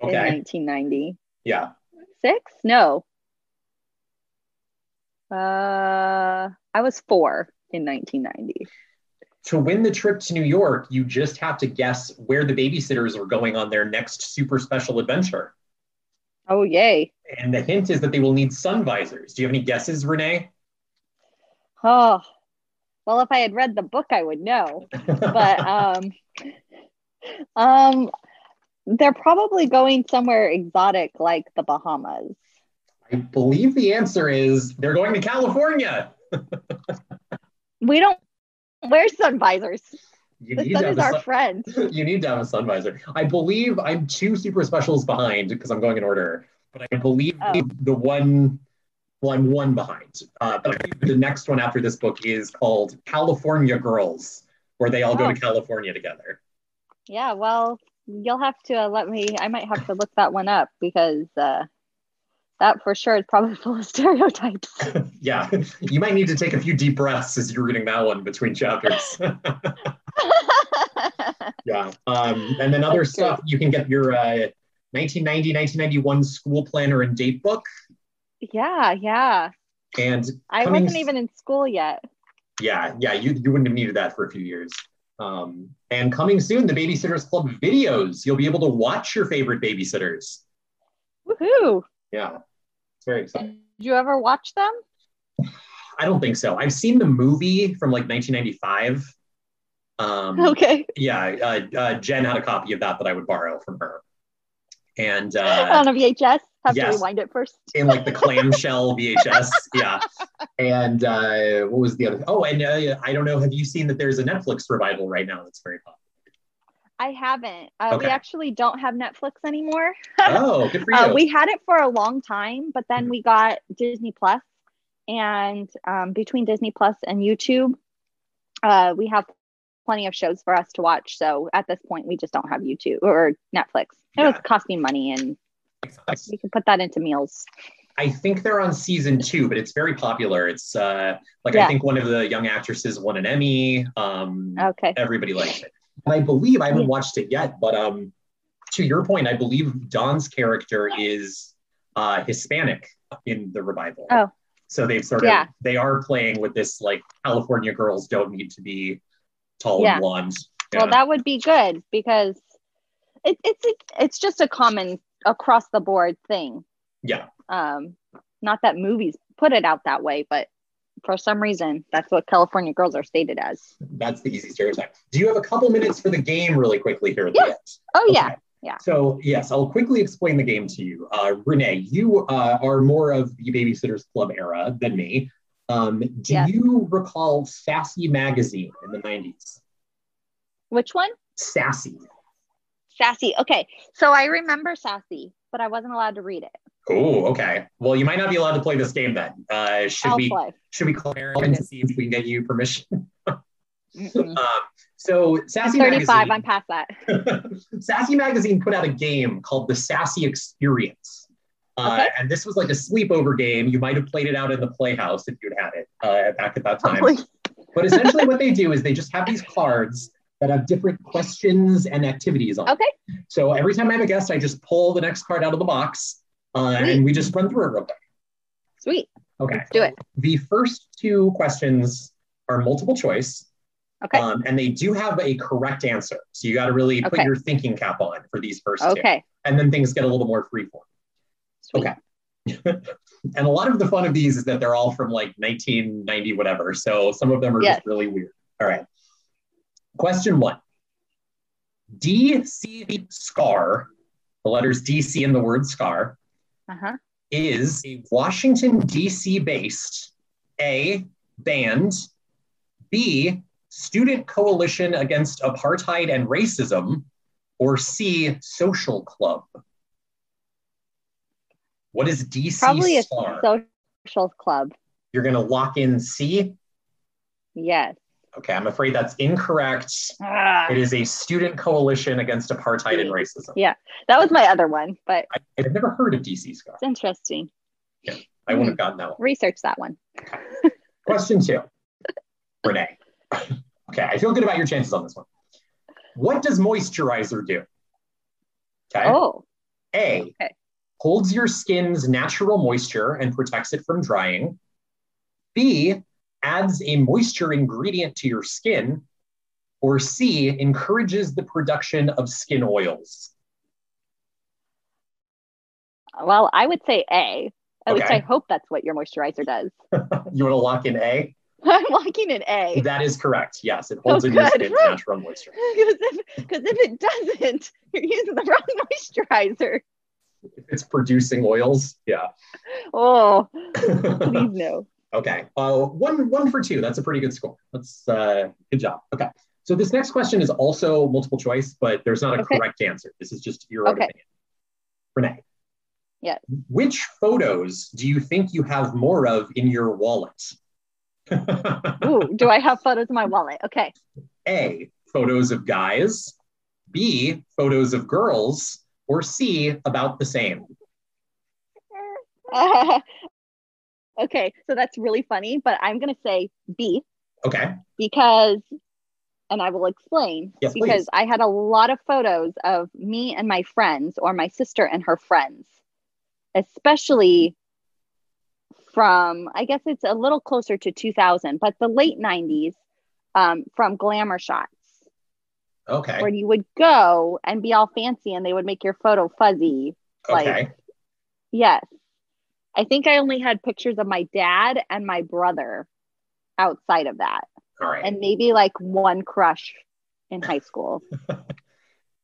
in 1990. Yeah. Six? No. Uh, I was four in 1990. To win the trip to New York, you just have to guess where the babysitters are going on their next super special adventure. Oh, yay. And the hint is that they will need sun visors. Do you have any guesses, Renee? Oh, well, if I had read the book, I would know. But um, um, they're probably going somewhere exotic like the Bahamas. I believe the answer is they're going to California. We don't wear sun visors. You The need, sun is our sun, friend. you need to have a sun visor. I believe I'm two super specials behind because I'm going in order, but I believe Oh. the one, well, I'm one behind. Uh, but I the next one after this book is called California Girls, where they all go Oh. to California together. Yeah, well, you'll have to uh, let me. I might have to look that one up because uh, that for sure is probably full of stereotypes. yeah, you might need to take a few deep breaths as you're reading that one between chapters. yeah. Um, and then other That's stuff, you can get your uh, 1990, 1991 school planner and date book. Yeah, yeah. And I wasn't even in school yet. yeah, yeah, you, you wouldn't have needed that for a few years. Um, and coming soon, the Babysitters Club videos. You'll be able to watch your favorite babysitters. Woohoo! Yeah, it's very exciting. Did you ever watch them? I don't think so. I've seen the movie from like 1995. Um, Okay. yeah, uh, uh, Jen had a copy of that that I would borrow from her. And uh, On a VHS. Have Yes. to rewind it first. in like the clamshell VHS. Yeah. And uh, what was the other? Oh, and uh, I don't know. Have you seen that there's a Netflix revival right now that's very popular? I haven't. Uh, We actually don't have Netflix anymore. Oh, good for you. Uh, we had it for a long time, but then we got Disney Plus, and um, between Disney Plus and YouTube, uh, we have plenty of shows for us to watch. So at this point, we just don't have YouTube or Netflix. It was costing money, and we can put that into meals. I think they're on season two, but it's very popular. It's uh, like I think one of the young actresses won an Emmy. Um, Okay. everybody likes it. And I believe I haven't watched it yet, but um, to your point, I believe Dawn's character is uh, Hispanic in the revival. Oh. So they've sort of Yeah. they are playing with this like California girls don't need to be tall Yeah. and blonde. Well, Yeah. that would be good because it, it's it's just a common across the board thing. yeah. Um, not that movies put it out that way, but for some reason, that's what California girls are stated as. That's the easy stereotype. Do you have a couple minutes for the game really quickly here at the Yeah. end? Oh yeah, yeah. So yes, I'll quickly explain the game to you. Uh, Renee, you uh, are more of the Babysitters Club era than me. Um, do Yes. you recall Sassy magazine in the '90s? Which one? Sassy. Sassy. Okay, so I remember Sassy, but I wasn't allowed to read it. Oh, okay. Well, you might not be allowed to play this game then. Uh, should Elf we? Life. Should we Aaron to see if we can get you permission? Um, so I'm Sassy 35. magazine. I'm past that. Sassy Magazine put out a game called the Sassy Experience. Uh, Okay. And this was like a sleepover game. You might have played it out in the Playhouse if you'd had it uh, back at that time. Probably. But essentially, what they do is they just have these cards that have different questions and activities on. it. Okay. So every time I have a guest, I just pull the next card out of the box uh, and we just run through it real quick. Sweet. Okay. Let's do it. The first two questions are multiple choice. Okay. Um, and they do have a correct answer. So you got to really put Okay. your thinking cap on for these first two. Okay. And then things get a little more freeform. Sweet. Okay. and a lot of the fun of these is that they're all from like 1990, whatever. So some of them are Yes. just really weird. All right. Question one DC SCAR, the letters DC in the word SCAR, Uh huh. is a Washington, D.C. based A, band, B, student coalition against apartheid and racism, or C, social club? What is DC Probably a social club. You're going to lock in C? Yes. Okay, I'm afraid that's incorrect. Ah, It is a student coalition against apartheid and racism. Yeah. that was my other one, but I, I've never heard of DC SCAR. it's interesting. Yeah, I wouldn't have gotten that one. Research that one. Question two, Renee. Okay, I feel good about your chances on this one. What does moisturizer do? Okay. Oh, A, okay. holds your skin's natural moisture and protects it from drying. B, adds a moisture ingredient to your skin. Or C, encourages the production of skin oils. well, I would say A. At least I hope that's what your moisturizer does. You want to lock in A? I'm locking in A. That is correct. Yes, it holds Oh, in your skin's natural moisture. Because if, 'cause if it doesn't, you're using the wrong moisturizer. If it's producing oils, yeah. Oh, please no. Okay. Uh, one one for two. That's a pretty good score. That's uh, good job. Okay. So this next question is also multiple choice, but there's not a Okay. correct answer. This is just your own Okay. opinion. Renee. Yes. Which photos do you think you have more of in your wallet? Ooh, do I have photos in my wallet? Okay. A. Photos of guys. B. Photos of girls. Or C. About the same. okay, so that's really funny, but I'm going to say B Okay. because, and I will explain, Yes, because please. I had a lot of photos of me and my friends or my sister and her friends, especially from, I guess it's a little closer to 2000, but the late 90s um, from glamour shots. Okay. where you would go and be all fancy and they would make your photo fuzzy. like- Okay. Yes. I think I only had pictures of my dad and my brother outside of that, All right. and maybe like one crush in high school.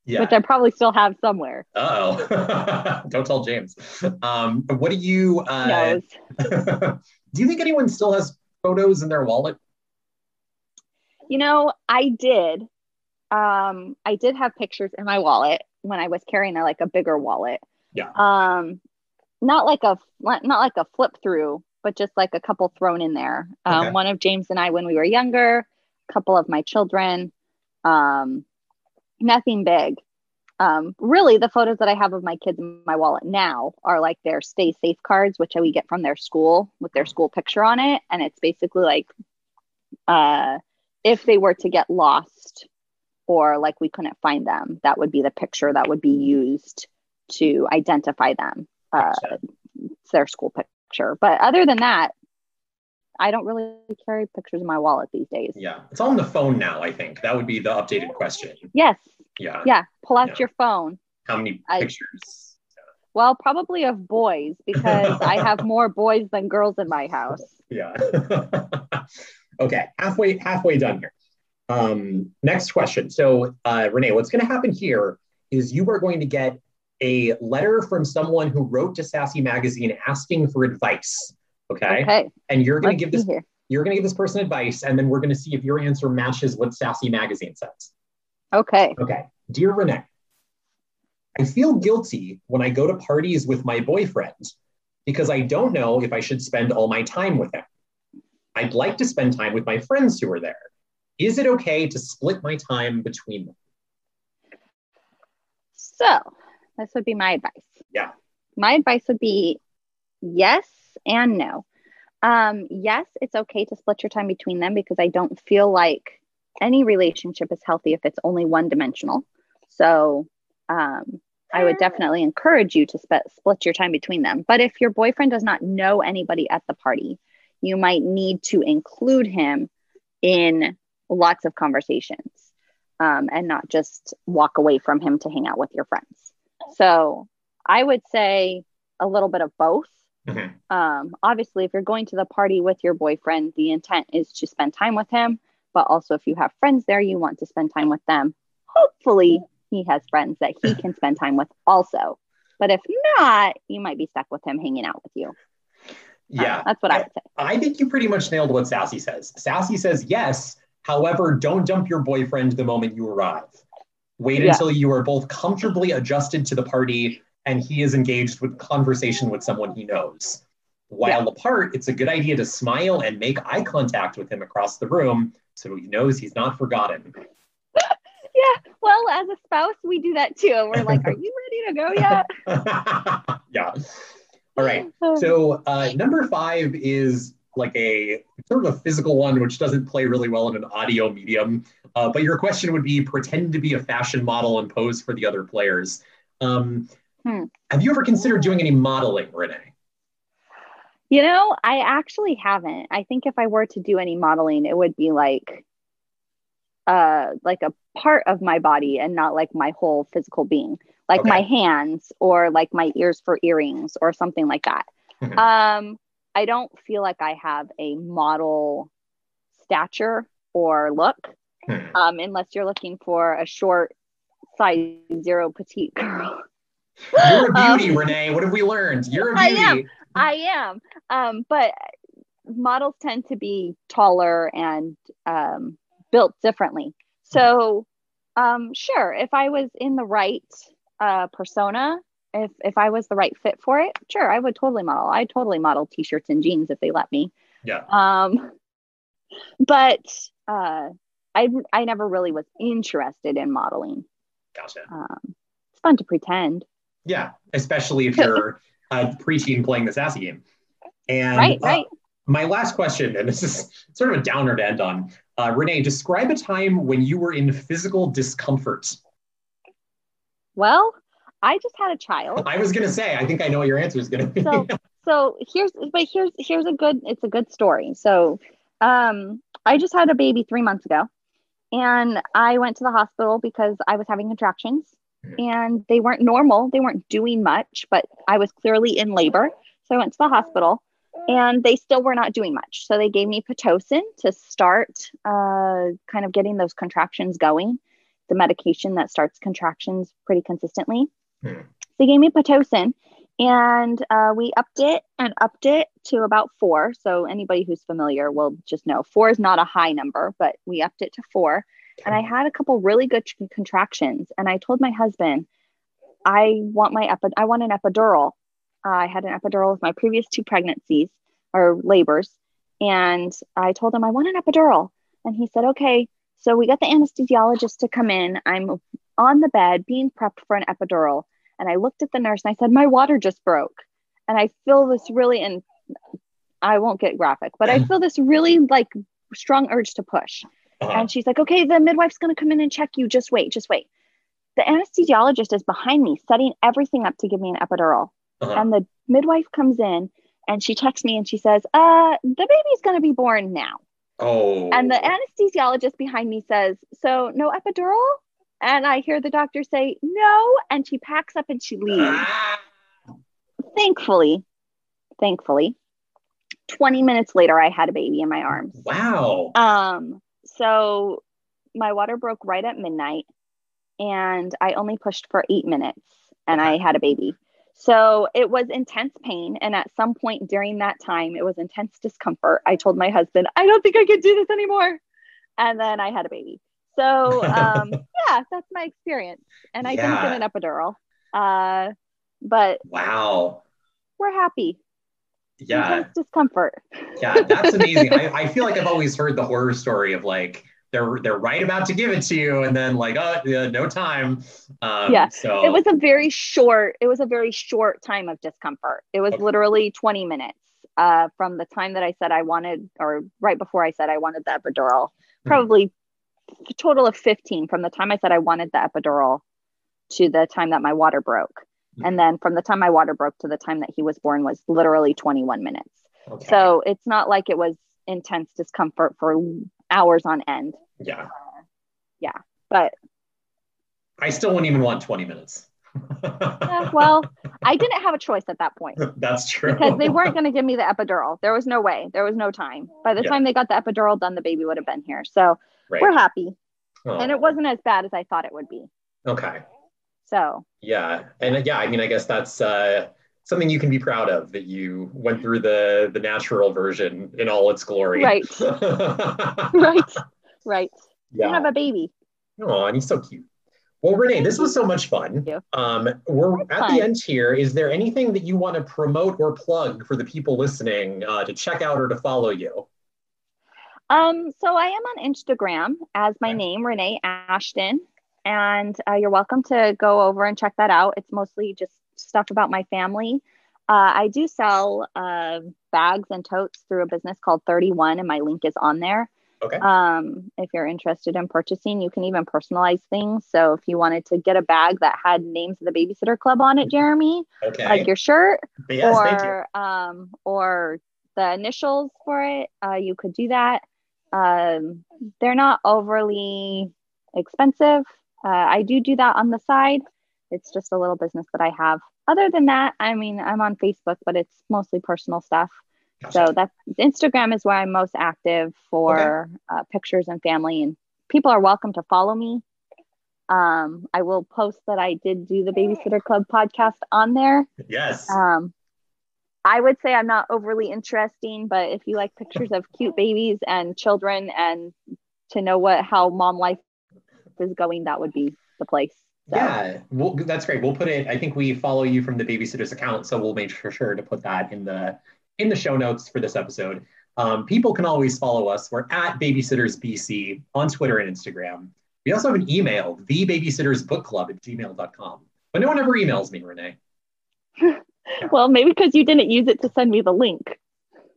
yeah. which I probably still have somewhere. Oh, don't tell James. Um, what do you? Uh, do you think anyone still has photos in their wallet? You know, I did. Um, I did have pictures in my wallet when I was carrying a, like a bigger wallet. Yeah. Um, not like a not like a flip through, but just like a couple thrown in there. Um, okay. One of James and I when we were younger, a couple of my children. Um, nothing big. Um, really, the photos that I have of my kids in my wallet now are like their stay safe cards, which we get from their school with their school picture on it. And it's basically like uh, if they were to get lost or like we couldn't find them, that would be the picture that would be used to identify them. Uh, it's their school picture. But other than that, I don't really carry pictures in my wallet these days. Yeah. It's on the phone now, I think. That would be the updated question. Yes. Yeah. Yeah. Pull out yeah. your phone. How many I, pictures? Well, probably of boys because I have more boys than girls in my house. Yeah. okay. Halfway halfway done here. Um, next question. So, uh, Renee, what's going to happen here is you are going to get a letter from someone who wrote to Sassy Magazine asking for advice. Okay. Okay. And you're going to give this here. you're going to give this person advice, and then we're going to see if your answer matches what Sassy Magazine says. Okay. Okay. Dear Renee, I feel guilty when I go to parties with my boyfriend because I don't know if I should spend all my time with him. I'd like to spend time with my friends who are there. Is it okay to split my time between them? So, this would be my advice. Yeah. My advice would be yes and no. Um, yes, it's okay to split your time between them because I don't feel like any relationship is healthy if it's only one dimensional. So, um, I would definitely encourage you to sp- split your time between them. But if your boyfriend does not know anybody at the party, you might need to include him in lots of conversations um, and not just walk away from him to hang out with your friends. So I would say a little bit of both. Mm-hmm. Um, obviously, if you're going to the party with your boyfriend, the intent is to spend time with him. But also, if you have friends there, you want to spend time with them. Hopefully, he has friends that he can spend time with also. But if not, you might be stuck with him hanging out with you. Yeah. Um, that's what I, I would say. I think you pretty much nailed what Sassy says. Sassy says yes. However, don't dump your boyfriend the moment you arrive. Wait yeah. until you are both comfortably adjusted to the party and he is engaged with conversation with someone he knows. While yeah. apart, it's a good idea to smile and make eye contact with him across the room so he knows he's not forgotten. yeah, well, as a spouse, we do that too. We're like, are you ready to go yet? yeah. All right. So, uh, number five is like a sort of a physical one, which doesn't play really well in an audio medium. Uh, but your question would be pretend to be a fashion model and pose for the other players. Um, hmm. Have you ever considered doing any modeling, Renee? You know, I actually haven't. I think if I were to do any modeling, it would be like uh like a part of my body and not like my whole physical being. Like okay. my hands or like my ears for earrings or something like that. Mm-hmm. Um I don't feel like I have a model stature or look, hmm. um, unless you're looking for a short size zero petite girl. You're a beauty, um, Renee. What have we learned? You're a beauty. I am. I am. Um, but models tend to be taller and um, built differently. So, um, sure, if I was in the right uh, persona if if I was the right fit for it, sure, I would totally model. I totally model t-shirts and jeans if they let me. Yeah. Um, but uh, I I never really was interested in modeling. Gotcha. Um, it's fun to pretend. Yeah, especially if you're a preteen playing the sassy game. And right, uh, right. My last question, and this is sort of a downer to end on. Uh, Renee, describe a time when you were in physical discomfort. Well, I just had a child. I was gonna say, I think I know what your answer is gonna be. so, so here's, but here's here's a good, it's a good story. So, um, I just had a baby three months ago, and I went to the hospital because I was having contractions, mm-hmm. and they weren't normal. They weren't doing much, but I was clearly in labor. So I went to the hospital, and they still were not doing much. So they gave me pitocin to start, uh, kind of getting those contractions going the medication that starts contractions pretty consistently. Hmm. They gave me Pitocin and uh, we upped it and upped it to about four. So anybody who's familiar will just know four is not a high number, but we upped it to four. And I had a couple really good contractions. And I told my husband, I want my epi- I want an epidural. Uh, I had an epidural with my previous two pregnancies or labors, and I told him I want an epidural, and he said, "Okay." So we got the anesthesiologist to come in. I'm on the bed being prepped for an epidural, and I looked at the nurse and I said, "My water just broke," and I feel this really and I won't get graphic, but I feel this really like strong urge to push. Uh-huh. And she's like, okay, the midwife's going to come in and check you. Just wait, just wait. The anesthesiologist is behind me, setting everything up to give me an epidural. Uh-huh. And the midwife comes in and she checks me and she says, uh, the baby's going to be born now. Oh. And the anesthesiologist behind me says, so no epidural? And I hear the doctor say, no. And she packs up and she leaves. Ah. Thankfully, thankfully, 20 minutes later, I had a baby in my arms. Wow. Um, so my water broke right at midnight and I only pushed for eight minutes and I had a baby. So it was intense pain. And at some point during that time, it was intense discomfort. I told my husband, I don't think I can do this anymore. And then I had a baby. So um, yeah, that's my experience. And I didn't get an epidural. Uh, but Wow. we're happy. Yeah. Intense discomfort. Yeah, that's amazing. I, I feel like I've always heard the horror story of like they're they're right about to give it to you, and then like oh yeah, no time. Um, Yeah, So it was a very short it was a very short time of discomfort it was Okay. literally 20 minutes uh, from the time that i said i wanted or right before i said i wanted the epidural Hmm. probably a total of 15 from the time i said i wanted the epidural to the time that my water broke Hmm. and then from the time my water broke to the time that he was born was literally 21 minutes okay. so it's not like it was intense discomfort for hours on end yeah, Yeah. but I still wouldn't even want twenty minutes. well i didn't have a choice at that point that's true. because they weren't going to give me the epidural. There was no way. There was no time. By the Yeah. time they got the epidural done, the baby would have been here. So right. we're happy. Oh, And it wasn't as bad as I thought it would be. okay. So Yeah, and uh, yeah, I mean, I guess that's uh, something you can be proud of that you went through the the natural version in all its glory. Right. right, right. You yeah. have a baby. Oh, and he's so cute. Well, Renee, this was so much fun. you. Um, we're That's at fun. the end here. Is there anything that you want to promote or plug for the people listening uh, to check out or to follow you? Um, so I am on Instagram as my Okay. name, Renee Ashton, and uh, you're welcome to go over and check that out. It's mostly just stuff about my family. Uh, I do sell uh, bags and totes through a business called 31, and my link is on there. Okay. Um, if you're interested in purchasing, you can even personalize things. So if you wanted to get a bag that had names of the Babysitter Club on it, Jeremy, Okay. like your shirt, yes, or um, or the initials for it, uh, you could do that. Um, they're not overly expensive. Uh, I do do that on the side. It's just a little business that I have. Other than that, I mean, I'm on Facebook, but it's mostly personal stuff. Gotcha. So that's Instagram is where I'm most active for uh, pictures and family, and people are welcome to follow me. Um, I will post that I did do the Babysitter Club podcast on there. yes. Um, I would say I'm not overly interesting, but if you like pictures of cute babies and children and to know what how mom life is going, that would be the place. So, Yeah, well, that's great. We'll put it. I think we follow you from the babysitters account, so we'll make sure to put that in the in the show notes for this episode. Um, people can always follow us. We're at Babysitters BC on Twitter and Instagram. We also have an email, thebabysittersbookclub at gmail.com. But no one ever emails me, Renee. Well, maybe because you didn't use it to send me the link.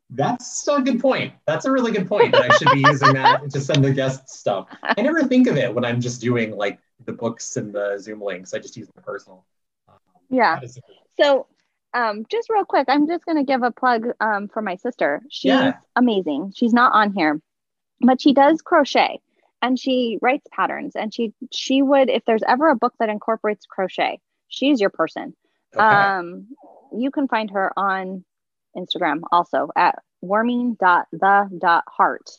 That's a good point. That's a really good point. That I should be using that to send the guest stuff. I never think of it when I'm just doing like the books and the Zoom links. I just use my personal. Um, Yeah. that is a good- So, um, just real quick, I'm just going to give a plug um, for my sister. She's Yeah. amazing. She's not on here, but she does crochet and she writes patterns. And she she would, if there's ever a book that incorporates crochet, she's your person. Okay. Um, you can find her on Instagram also at warming.the.heart.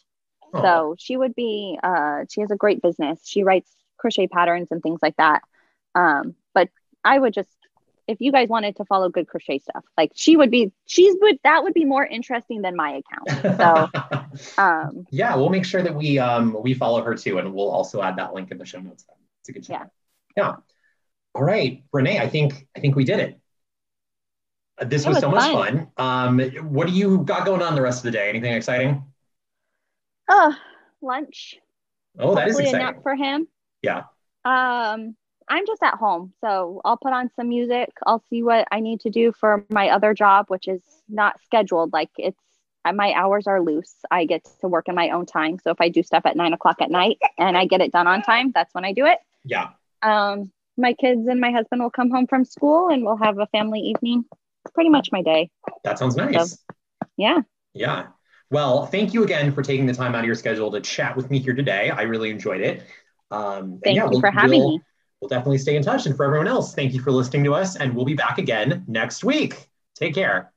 Oh, So she would be, uh, she has a great business. She writes crochet patterns and things like that. Um, but I would just if you guys wanted to follow good crochet stuff, like she would be, she's would that would be more interesting than my account. So, um, yeah, we'll make sure that we um we follow her too, and we'll also add that link in the show notes. It's a good show Yeah. Yeah. All right, Renee, I think I think we did it. Uh, This was, was so much fun. fun. Um, what do you got going on the rest of the day? Anything exciting? oh, lunch. Oh, that is Hopefully a exciting. nap for him. Yeah. Um, I'm just at home, so I'll put on some music. I'll see what I need to do for my other job, which is not scheduled. Like it's uh, my hours are loose. I get to work in my own time. So if I do stuff at nine o'clock at night and I get it done on time, that's when I do it. Yeah. Um, my kids and my husband will come home from school and we'll have a family evening. It's pretty much my day. That sounds nice. Yeah. Yeah. Well, thank you again for taking the time out of your schedule to chat with me here today. I really enjoyed it. Um, Thank yeah, you we'll- for having we'll- me. We'll definitely stay in touch. And for everyone else, thank you for listening to us, and we'll be back again next week. Take care.